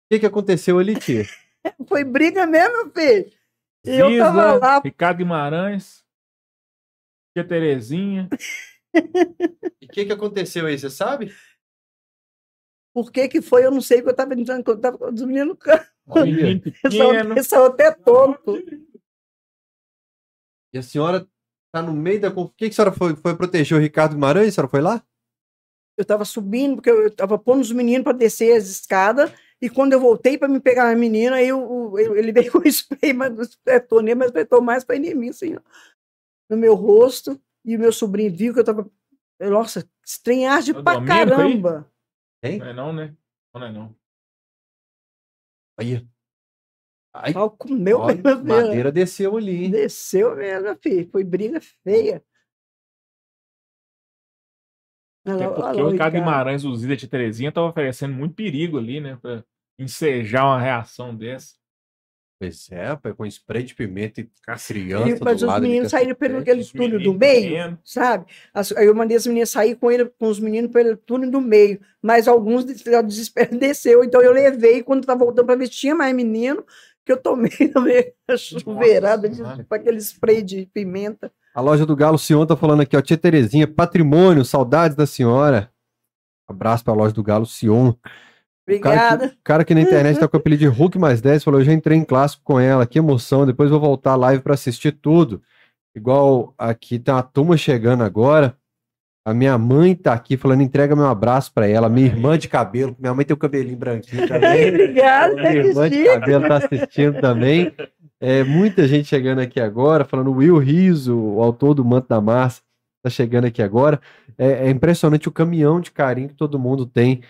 que que aconteceu ali, tia? Foi briga mesmo, meu filho. E eu tava lá, Ricardo Guimarães, tia Terezinha. E o que que aconteceu aí, você sabe? por que que foi, eu não sei, porque eu tava entrando, eu tava com os meninos no canto. Eles são até tonto. E a senhora tá no meio da... O que que a senhora foi, foi proteger o Ricardo Guimarães? A senhora foi lá? Eu tava subindo, porque eu tava pondo os meninos para descer as escadas, e quando eu voltei para me pegar a menina, aí o- o- ele veio com o spray, mas não espetou nele, mas espetou mais para mim, assim, ó, no meu rosto, e o meu sobrinho viu que eu tava. Nossa, estranhagem É o pra Domênico aí? caramba. Hein? Não é não, né? Não é não. Aí. Ai, Ó, comeu olha, mesmo, filho. madeira desceu ali, hein? Desceu mesmo, filho. Foi briga feia. Até porque lá o Ricardo. Guimarães, o Zida tia Terezinha, tava oferecendo muito perigo ali, né? Pra ensejar uma reação dessa. Pois é, com spray de pimenta e E, criança mas do os lado. de meninos saíram pelo aquele túnel do meio, sabe? As- Aí eu mandei as meninas sair com ele, com os meninos pelo túnel do meio, mas alguns de- de desespero desceu, então eu levei quando tá voltando para ver se tinha mais menino, que eu tomei também a chuveirada de, com aquele spray de pimenta. A loja do Galo Sion tá falando aqui, ó. Tia Terezinha, patrimônio, saudades da senhora. Abraço pra loja do Galo Sion. Obrigada. O cara que na internet tá com o apelido de Hulk mais 10 falou: eu já entrei em clássico com ela, que emoção. Depois vou voltar live pra assistir tudo. Igual aqui tem uma turma chegando agora. A minha mãe tá aqui falando: entrega meu abraço pra ela. Minha irmã de cabelo, minha mãe tem o cabelinho branquinho também. Obrigada, Minha irmã de cabelo tá assistindo também. É, muita gente chegando aqui agora, falando Will Riso, o autor do Manto da Massa, tá chegando aqui agora. É, é impressionante o caminhão de carinho que todo mundo tem,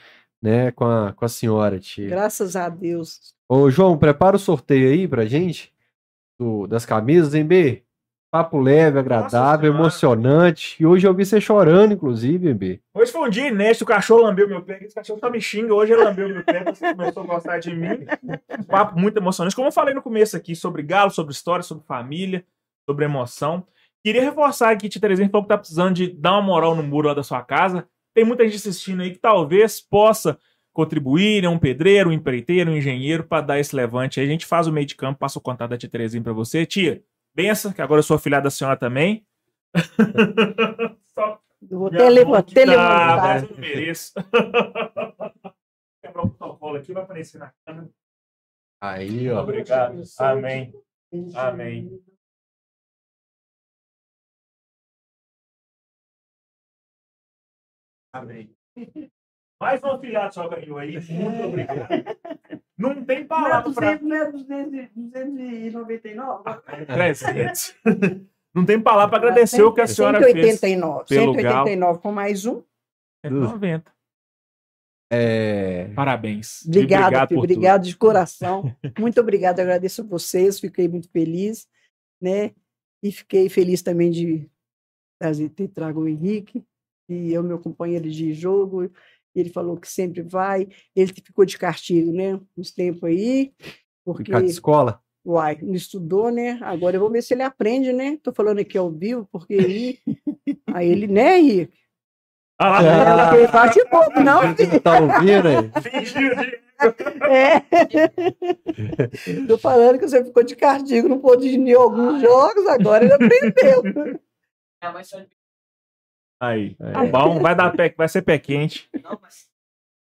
né, com a, com a senhora, tia. Graças a Deus. Ô, João, prepara o sorteio aí pra gente, do- das camisas, hein, B? Papo leve, agradável, emocionante. E hoje eu vi você chorando, inclusive, hein, B. Hoje foi um dia inédito, o cachorro lambeu meu pé. Esse cachorro só me xinga, hoje ele lambeu meu pé, você começou a gostar de mim. Um papo muito emocionante. Como eu falei no começo aqui, sobre galo, sobre história, sobre família, sobre emoção. Queria reforçar aqui, Tia Terezinha falou que tá precisando de dar uma moral no muro lá da sua casa. Tem muita gente assistindo aí que talvez possa contribuir, é um pedreiro, um empreiteiro, um engenheiro, para dar esse levante aí. A gente faz o meio de campo, passa o contato da Tia Terezinha para você. Tia, benção, que agora eu sou afilhado da senhora também. Só Eu vou que tá, levantar. mas eu não mereço. Quebrar o protocolo aqui, vai aparecer na câmera. Aí, ó. Obrigado. Amém. Amém. Amém. Mais um afilhado só ganhou aí. Muito obrigado. Não tem Não é palavra pra 200, não é 200, 299? 300. Não tem palavra para agradecer o que a senhora fez. 189. pelo 189 com mais um. 90. É... Parabéns. E Obrigada, obrigado filho, obrigado de coração. Muito obrigada, agradeço a vocês, fiquei muito feliz, né? E fiquei feliz também de trazer, ter trago o Henrique, que é o meu companheiro de jogo. Ele falou que sempre vai. Ele ficou de castigo, né? Uns tempos aí, porque Ficar de escola? Uai, não estudou, né? Agora eu vou ver se ele aprende, né? Tô falando aqui ao vivo, porque aí, aí ele, né, Henrique? Ah, lá. Ah. Ele bate pouco, não, filho. tá ouvindo aí? É. Tô falando que você ficou de castigo, não pôde ir em alguns jogos, agora ele aprendeu. Aí, tá bom, vai dar pé, vai ser pé quente.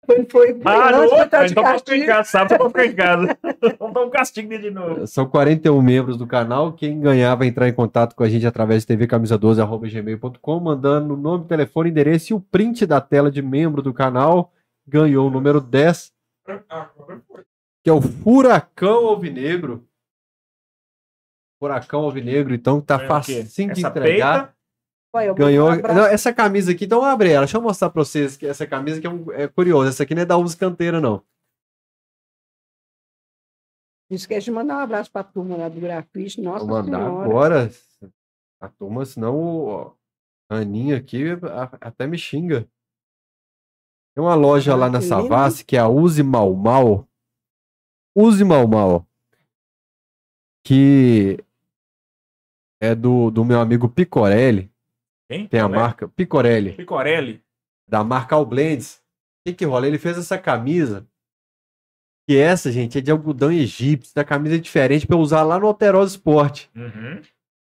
Foi, foi, foi Ah, não, foi tá de então pode ficar em castigo. casa, pra ficar em casa. Vamos dar um castigo dele de novo. São 41 membros do canal. Quem ganhar vai entrar em contato com a gente através de tvcamisa12.gmail.com, mandando o nome, telefone, endereço e o print da tela de membro do canal. Ganhou o número 10, que é o Furacão Alvinegro. Furacão Alvinegro, então, que tá facinho de entregar. peita? Vou Ganhou. um. Não, essa camisa aqui, então abre ela. Deixa eu mostrar pra vocês que essa camisa que é, um- é curiosa. Essa aqui não é da Uso Canteira, não. Não esquece de mandar um abraço pra turma lá do grafite. Nossa Vou mandar Senhora. agora a turma, senão o a Aninha aqui a- até me xinga. Tem uma loja Ah, lá na. Savassi que é a Use Mal Mal. Use Mal Mal. Que é do, do meu amigo Picorelli. Quem? Tem a é? marca Picorelli. Picorelli. da marca All Blends. O que que rola? Ele fez essa camisa. Que essa, gente, é de algodão egípcio. Da camisa é diferente pra eu usar lá no Alterosa Sport. Uhum.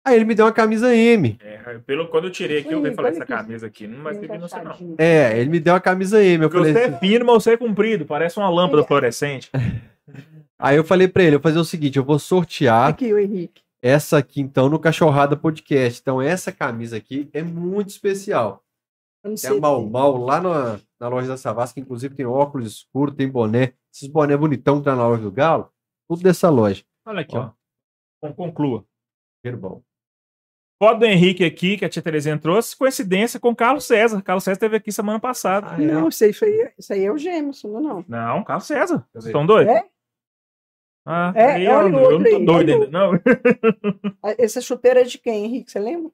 Aí ele me deu uma camisa M. É, pelo, quando eu tirei aqui, eu vi e falei, olha essa camisa aqui não vai servir não não. É, ele me deu uma camisa M. Eu Porque falei você assim- é fino, mas você é comprido, parece uma lâmpada É. fluorescente. Aí eu falei pra ele, eu vou fazer o seguinte, eu vou sortear Aqui, o Henrique. Essa aqui então no Cachorrada Podcast. Então essa camisa aqui é muito especial. Não É sei. a Mal Mal lá na, na loja da Savassi, que inclusive tem óculos escuros, tem boné. Esses boné bonitão que tá na loja do Galo, tudo dessa loja. Olha aqui, Ó. ó. Con- Conclua. Bom. Foto do Henrique aqui, que a tia Terezinha trouxe, coincidência com o Carlos César. Carlos César esteve aqui semana passada. Ah, é? Não, isso aí, foi, isso aí é o Gêmeos, não, não. Não, Carlos César. Vocês estão doidos? É? Ah, É, aí olha eu, eu não tô aí, doido ainda, não. Ah, Essa chuteira é de quem, Henrique? Você lembra?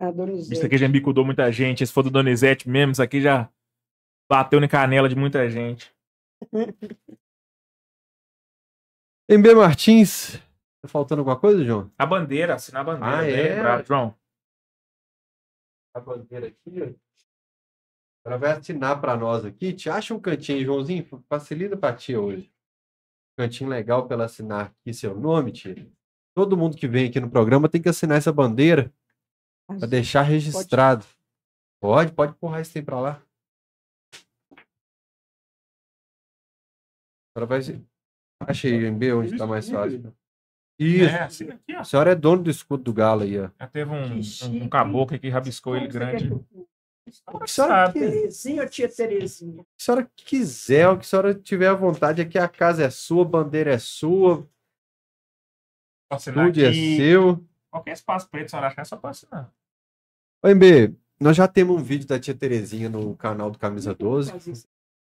A Donizete. Isso aqui já embicudou muita gente. Esse for do Donizete mesmo, isso aqui já bateu na canela de muita gente. MB Martins. Tá faltando alguma coisa, João? A bandeira, assinar a bandeira. Ah, bem é? lembrado, João. A bandeira aqui, ó. Ela vai assinar pra nós aqui. Te acha um cantinho, Joãozinho? Facilita pra tia hoje. Cantinho legal pra ela assinar aqui seu nome, tia. Todo mundo que vem aqui no programa tem que assinar essa bandeira pra deixar registrado. Pode, pode empurrar esse trem pra lá. Ela vai. Achei, MB, onde tá mais fácil. Isso. É, assina aqui. A senhora é dono do escudo do galo aí, ó. Já teve um, um, um caboclo que rabiscou ele Como que A senhora, que, Terezinha ou tia Terezinha? a senhora quiser, o que a senhora tiver à vontade, aqui a casa é sua, a bandeira é sua, tudo é seu. Qualquer espaço preto, se achar, é só pra assinar. Ô, MB, nós já temos um vídeo da tia Terezinha no canal do Camisa 12. Fazer isso.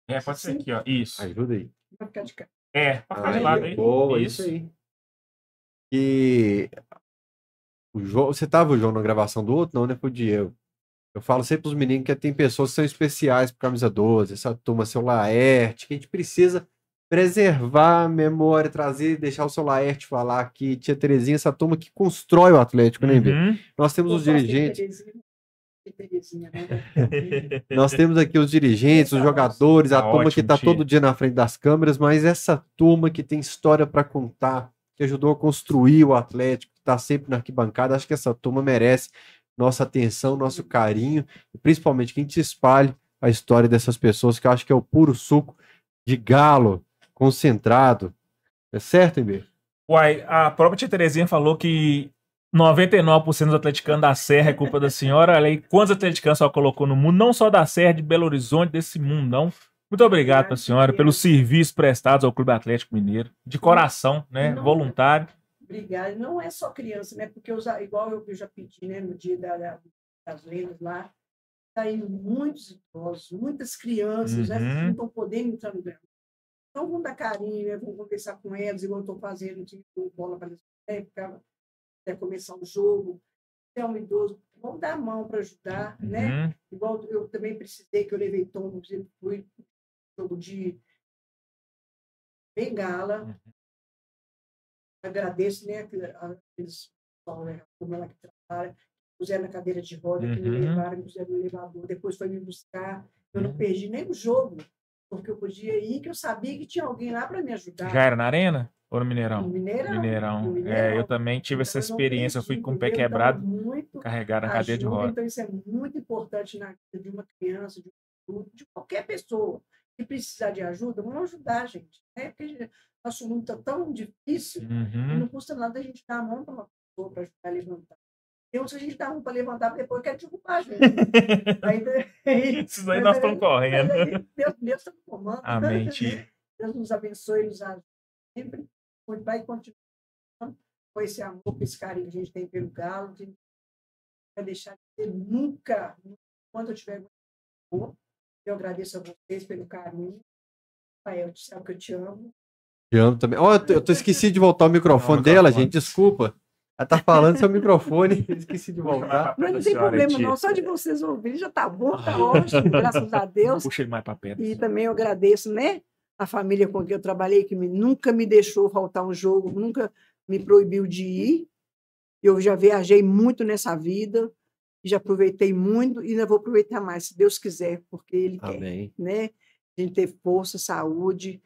É, pode ser aqui, ó. Isso. Ajuda aí. Vai ficar de cá. É, ficar de Aí, lado aí. boa, isso aí. E o João, você tava, o João, na gravação do outro? Não, né? Foi o Diego. Eu falo sempre pros meninos que tem pessoas que são especiais pro Camisa 12, essa turma, seu Laerte, que a gente precisa preservar a memória, trazer, deixar o seu Laerte falar aqui, tia Terezinha, essa turma que constrói o Atlético, né? Uhum. Nós temos os Eu de dirigentes, Terezinha, tia Terezinha, né? nós temos aqui os dirigentes, os jogadores, a Tá turma que ótimo, tá tia. todo dia na frente das câmeras, mas essa turma que tem história para contar, que ajudou a construir o Atlético, que tá sempre na arquibancada, acho que essa turma merece nossa atenção, nosso carinho, e principalmente que a gente espalhe a história dessas pessoas, que eu acho que é o puro suco de galo concentrado. É certo, MB? Uai, a própria tia Terezinha falou que 99% dos atleticanos da Serra é culpa da senhora. Olha aí, quantos atleticanos só colocou no mundo, não só da Serra, de Belo Horizonte, desse mundão. Muito obrigado senhora pelos serviços prestados ao Clube Atlético Mineiro. De coração, né? Não. Voluntário. Obrigada. Não é só criança, né? Porque eu já- igual eu já pedi, né, no dia da- da- das lendas lá, tá indo muitos idosos, muitas crianças, né, Uhum. não estão podendo entrar no grama. Então, vamos dar carinho, né? vamos conversar com elas, igual eu estou fazendo, tive bola para eles, ficava até começar o jogo. Se é um idoso, vamos dar a mão para ajudar, né? Uhum. Igual eu também precisei, que eu levei tom, por exemplo, fui jogo de bengala. Uhum. Agradeço, né, aquele- aqueles pessoal, né, como ela que trabalha, puseram na cadeira de roda, que me Uhum. levaram, me puseram no elevador, depois foi me buscar. Eu não Uhum. perdi nem o jogo, porque eu podia ir, que eu sabia que tinha alguém lá para me ajudar. Já era na Arena? Ou no No Mineirão? Mineirão. Mineirão. no É, Mineirão. eu também tive essa Então, não experiência. Eu fui perdi, com o pé? Então, quebrado, muito carregar na cadeira de roda. Então, isso é muito importante na vida de uma criança, de um adulto, de qualquer pessoa que precisar de ajuda, vamos ajudar, gente. Né? Porque nosso mundo está tão difícil, e Uhum. não custa nada a gente dar a mão para uma pessoa para ajudar a levantar. Então, se a gente dá a mão para levantar, depois quer derrubar a gente. Ainda- Isso aí nós estamos correndo. Aí, Deus, Deus está comando. Amém. Deus nos abençoe, nos ajude sempre. Vai continuar com esse amor, com esse carinho que a gente tem pelo Galo, não vai deixar de ser nunca, quando eu tiver amor, eu agradeço a vocês pelo carinho. Rafael, tu sabe que eu te amo. Te amo também. Ó, eu, tô, eu tô esqueci de voltar o microfone Não, dela, gente, desculpa. Ela tá falando seu microfone, eu esqueci de voltar. Mas não tem problema, não. Só de vocês ouvirem já tá bom, tá ótimo, graças a Deus. Puxa ele mais pra perto. E também eu agradeço, né? A família com quem eu trabalhei, que me- nunca me deixou faltar um jogo, nunca me proibiu de ir. Eu já viajei muito nessa vida, já aproveitei muito e ainda vou aproveitar mais, se Deus quiser, porque Ele quer, Amém. né? A gente ter força, saúde.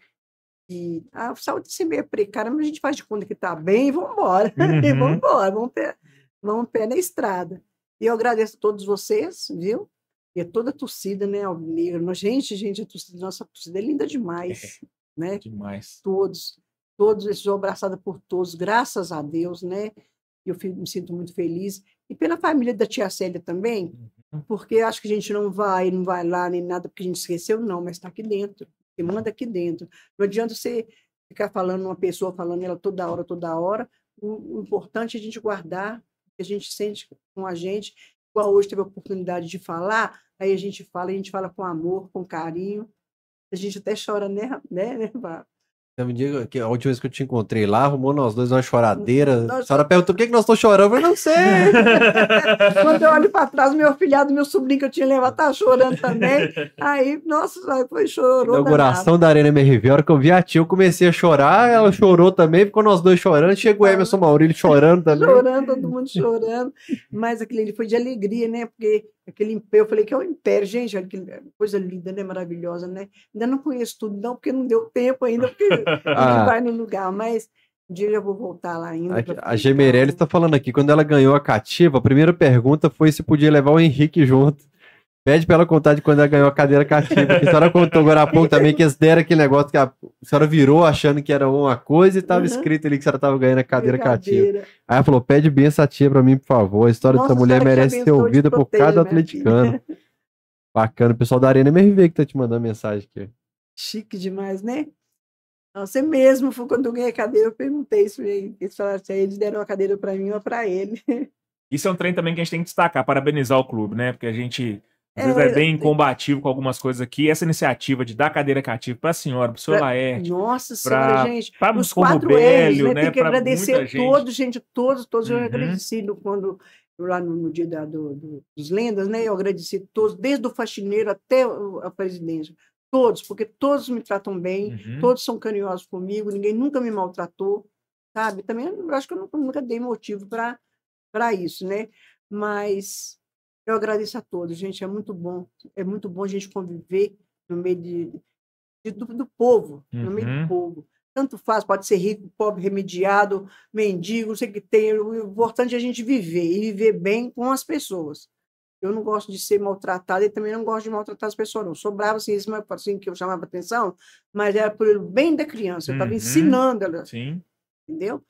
E a saúde sempre é precária, mas a gente faz de conta que está bem e vamos embora. Uhum. vamos embora, vamos pé, vamos pé na estrada. E eu agradeço a todos vocês, viu? E a toda a torcida, né, Alvinegra. Gente, gente, a torcida, nossa torcida é linda demais, né? Demais. Todos, todos, eu sou abraçada por todos, graças a Deus, né? Eu me sinto muito feliz. E pela família da tia Célia também, Uhum. porque acho que a gente não vai, não vai lá nem nada porque a gente esqueceu, não, mas está aqui dentro. E manda aqui dentro. Não adianta você ficar falando uma pessoa, falando ela toda hora, toda hora. O, o importante é a gente guardar, o que a gente sente com a gente. Igual hoje teve a oportunidade de falar, aí a gente fala, a gente fala com amor, com carinho. A gente até chora, né, né, né? Teve um dia que a última vez que eu te encontrei lá, arrumou nós dois uma choradeira. Nós- A senhora perguntou por que, que nós estamos chorando. Eu não sei. Quando eu olho para trás, meu filhado, meu sobrinho que eu tinha levado, tá chorando também. Aí, nossa, foi chorou. Inauguração da Arena MRV, a hora que eu vi a tia, eu comecei a chorar, ela chorou também, ficou nós dois chorando, chegou o Emerson Maurílio chorando também. chorando, todo mundo chorando. Mas aquele ali foi de alegria, né? Porque aquele império, eu falei que é o império, gente, olha que coisa linda, né? Maravilhosa, né? Ainda não conheço tudo, não, porque não deu tempo ainda, porque a gente Ah. vai no lugar, mas um dia eu vou voltar lá ainda. A, a. Gemerelli está falando aqui, quando ela ganhou a cativa, a primeira pergunta foi se podia levar o Henrique junto. Pede pra ela contar de quando ela ganhou a cadeira cativa. a senhora contou agora há pouco também que eles deram aquele negócio que a, senhora virou achando que era uma coisa e estava Uhum. escrito ali que a senhora estava ganhando a cadeira cativa. Aí ela falou: pede bem essa tia pra mim, por favor. A história Nossa dessa mulher merece ser ouvida por cada minha atleticano. Bacana. O pessoal da Arena MRV que tá te mandando mensagem aqui. Chique demais, né? Você mesmo, foi quando eu ganhei a cadeira, eu perguntei isso. Eles falaram assim, eles deram a cadeira para mim ou para ele. Isso é um trem também que a gente tem que destacar, parabenizar o clube, né? Porque a gente às É, vezes é bem eu- combativo com algumas coisas aqui. Essa iniciativa de dar cadeira cativa pra senhora, pro senhor Pra- Laerte, Nossa pra- Senhora, gente. pra Os quatro velho, R's, né? né? Tem que agradecer gente. todos, gente, todos, todos. Eu Uhum. agradeci no- quando, lá no, no dia da, do, do- dos lendas, né? Eu agradeci todos, desde o faxineiro até o- a presidência. Todos, porque todos me tratam bem, Uhum. todos são carinhosos comigo, ninguém nunca me maltratou, sabe? Também eu acho que eu nunca, nunca dei motivo para isso, né? Mas eu agradeço a todos, gente, é muito bom, é muito bom a gente conviver no meio de, de- do, do povo, no meio Uhum. do povo. Tanto faz, pode ser rico, pobre, remediado, mendigo, sei que tem. O importante é a gente viver e viver bem com as pessoas. Eu não gosto de ser maltratada e também não gosto de maltratar as pessoas, não. Sou brava, assim, isso é assim que eu chamava atenção, mas era pelo bem da criança. Eu estava Uhum. ensinando ela, Sim. entendeu?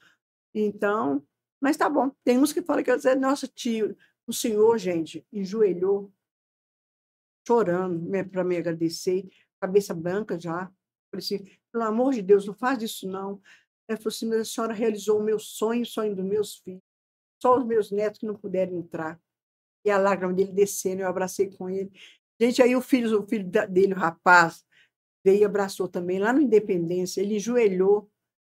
Então, mas tá bom. Tem uns que falam que eu dizer, nossa, tio, o senhor, gente, enjoelhou, chorando para me agradecer, cabeça branca já. Falei assim, pelo amor de Deus, não faz isso não. Ela falou assim, mas a senhora realizou o meu sonho, o sonho dos meus filhos. Só os meus netos que não puderam entrar. E a lágrima dele descendo, eu abracei com ele. Gente, aí o filho, o filho dele, o rapaz, veio e abraçou também, lá no Independência, ele enjoelhou.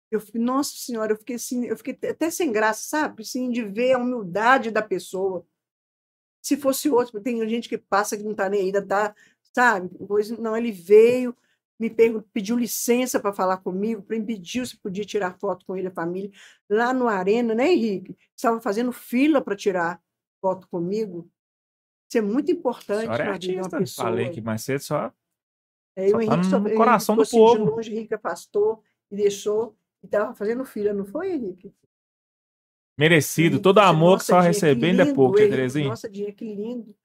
Eu fiquei, nossa senhora, eu fiquei assim, eu fiquei até sem graça, sabe? Assim, de ver a humildade da pessoa. Se fosse outro, tem gente que passa que não está nem ainda tá, sabe? Pois não, ele veio, me pediu licença para falar comigo, me pediu se podia tirar foto com ele, a família, lá no Arena, né, Henrique? Estava fazendo fila para tirar foto comigo. Isso é muito importante senhora é de uma artista. pessoa. Falei aqui mais cedo, só. É, Só o tá Henrique no só- Henrique coração do povo. Longe, Henrique afastou e deixou, e estava fazendo fila, não foi, Henrique? Merecido. Todo disse, amor que "Nossa, só recebendo é pouco, Terezinha. Nossa, Dinha, que lindo.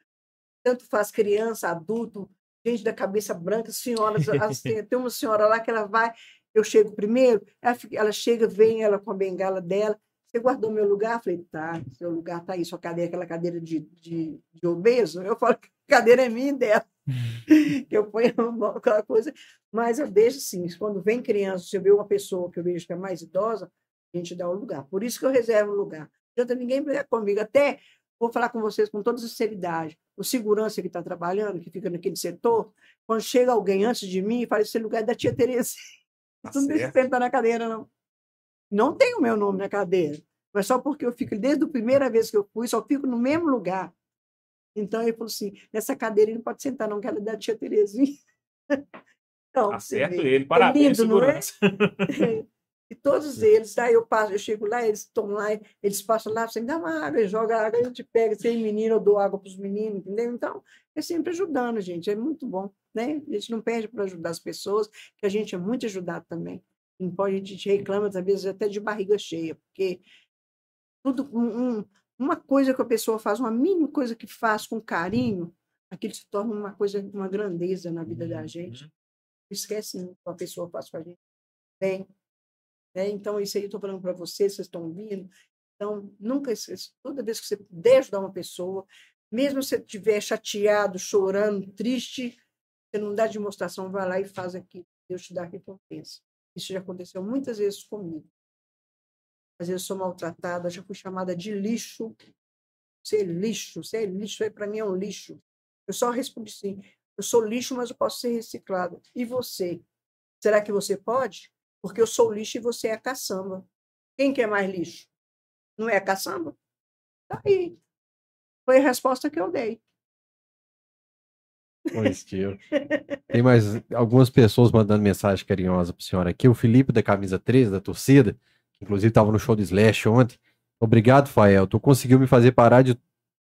Tanto faz criança, adulto, gente da cabeça branca, senhoras. tem uma senhora lá que ela vai, eu chego primeiro, ela, ela chega, vem ela com a bengala dela. Você guardou meu lugar? Eu falei, tá, seu lugar tá aí, sua cadeira, aquela cadeira de, de, de obeso. Eu falo a cadeira é minha e dela. que eu ponho aquela coisa, mas eu deixo assim, quando vem criança, se eu ver uma pessoa que eu vejo que é mais idosa, A gente dá o lugar. Por isso que eu reservo o lugar. Não adianta ninguém brigar comigo. Até vou falar com vocês com toda sinceridade. O segurança que está trabalhando, que fica naquele setor, quando chega alguém antes de mim, fala: esse lugar é da tia Tereza. Tá Não deixa sentar na cadeira, não. Não tem o meu nome na cadeira. Mas só porque eu fico, desde a primeira vez que eu fui, só fico no mesmo lugar. Então ele falou assim: nessa cadeira ele não pode sentar, não, que ela é da tia Terezinha. Então, Tá certo ele. Parabéns, lindo, não é? E todos eles, daí eu passo, eu chego lá, eles estão lá, eles passam lá, você me dá uma água, jogam água, a gente pega, se tem menino, eu dou água para os meninos, entendeu? Então, é sempre ajudando, gente, é muito bom, né? A gente não perde para ajudar as pessoas, que a gente é muito ajudado também. Não pode, a gente reclama, às vezes, até de barriga cheia, porque tudo, um- um- uma coisa que a pessoa faz, uma mínima coisa que faz com carinho, aquilo se torna uma coisa, uma grandeza na vida da gente. Esquece o que a pessoa faz com a gente. Bem, né? Então, isso aí eu estou falando para vocês, vocês estão ouvindo. Então, nunca esqueça, toda vez que você puder ajudar uma pessoa, mesmo se você estiver chateado, chorando, triste, você não dá demonstração, vai lá e faz aquilo. Deus te dá recompensa. Isso já aconteceu muitas vezes comigo. Às vezes eu sou maltratada, já fui chamada de lixo. Você é lixo, você é lixo, aí para mim é um lixo. Eu só respondi assim: eu sou lixo, mas eu posso ser reciclado. E você? Será que você pode? Porque eu sou lixo e você é a caçamba. Quem que é mais lixo? Não é a caçamba? Tá aí. Foi a resposta que eu dei. Bom estilo. Tem mais algumas pessoas mandando mensagem carinhosa pra senhora aqui. O Felipe da camisa 13, da torcida, que inclusive estava no show do Slash ontem. Obrigado, Fael. Tu conseguiu me fazer parar de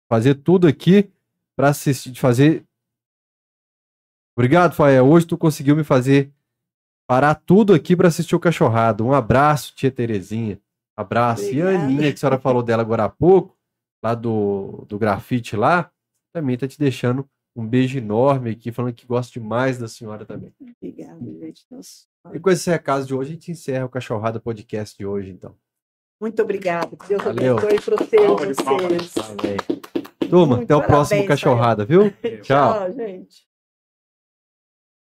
fazer tudo aqui para assistir, de fazer. Obrigado, Fael. Hoje tu conseguiu me fazer parar tudo aqui para assistir o cachorrado. Um abraço, tia Terezinha. Abraço. E a Obrigada. Aninha, que a senhora falou dela agora há pouco, lá do, do grafite lá, também tá te deixando um beijo enorme aqui, falando que gosta demais da senhora também. Obrigada, gente. Nossa, E com esse recado de hoje, a gente encerra o Cachorrada Podcast de hoje, então. Muito obrigada. Que Deus Valeu. abençoe para vocês. Turma, Muito até o próximo Cachorrada, viu? Tchau. Tchau, gente.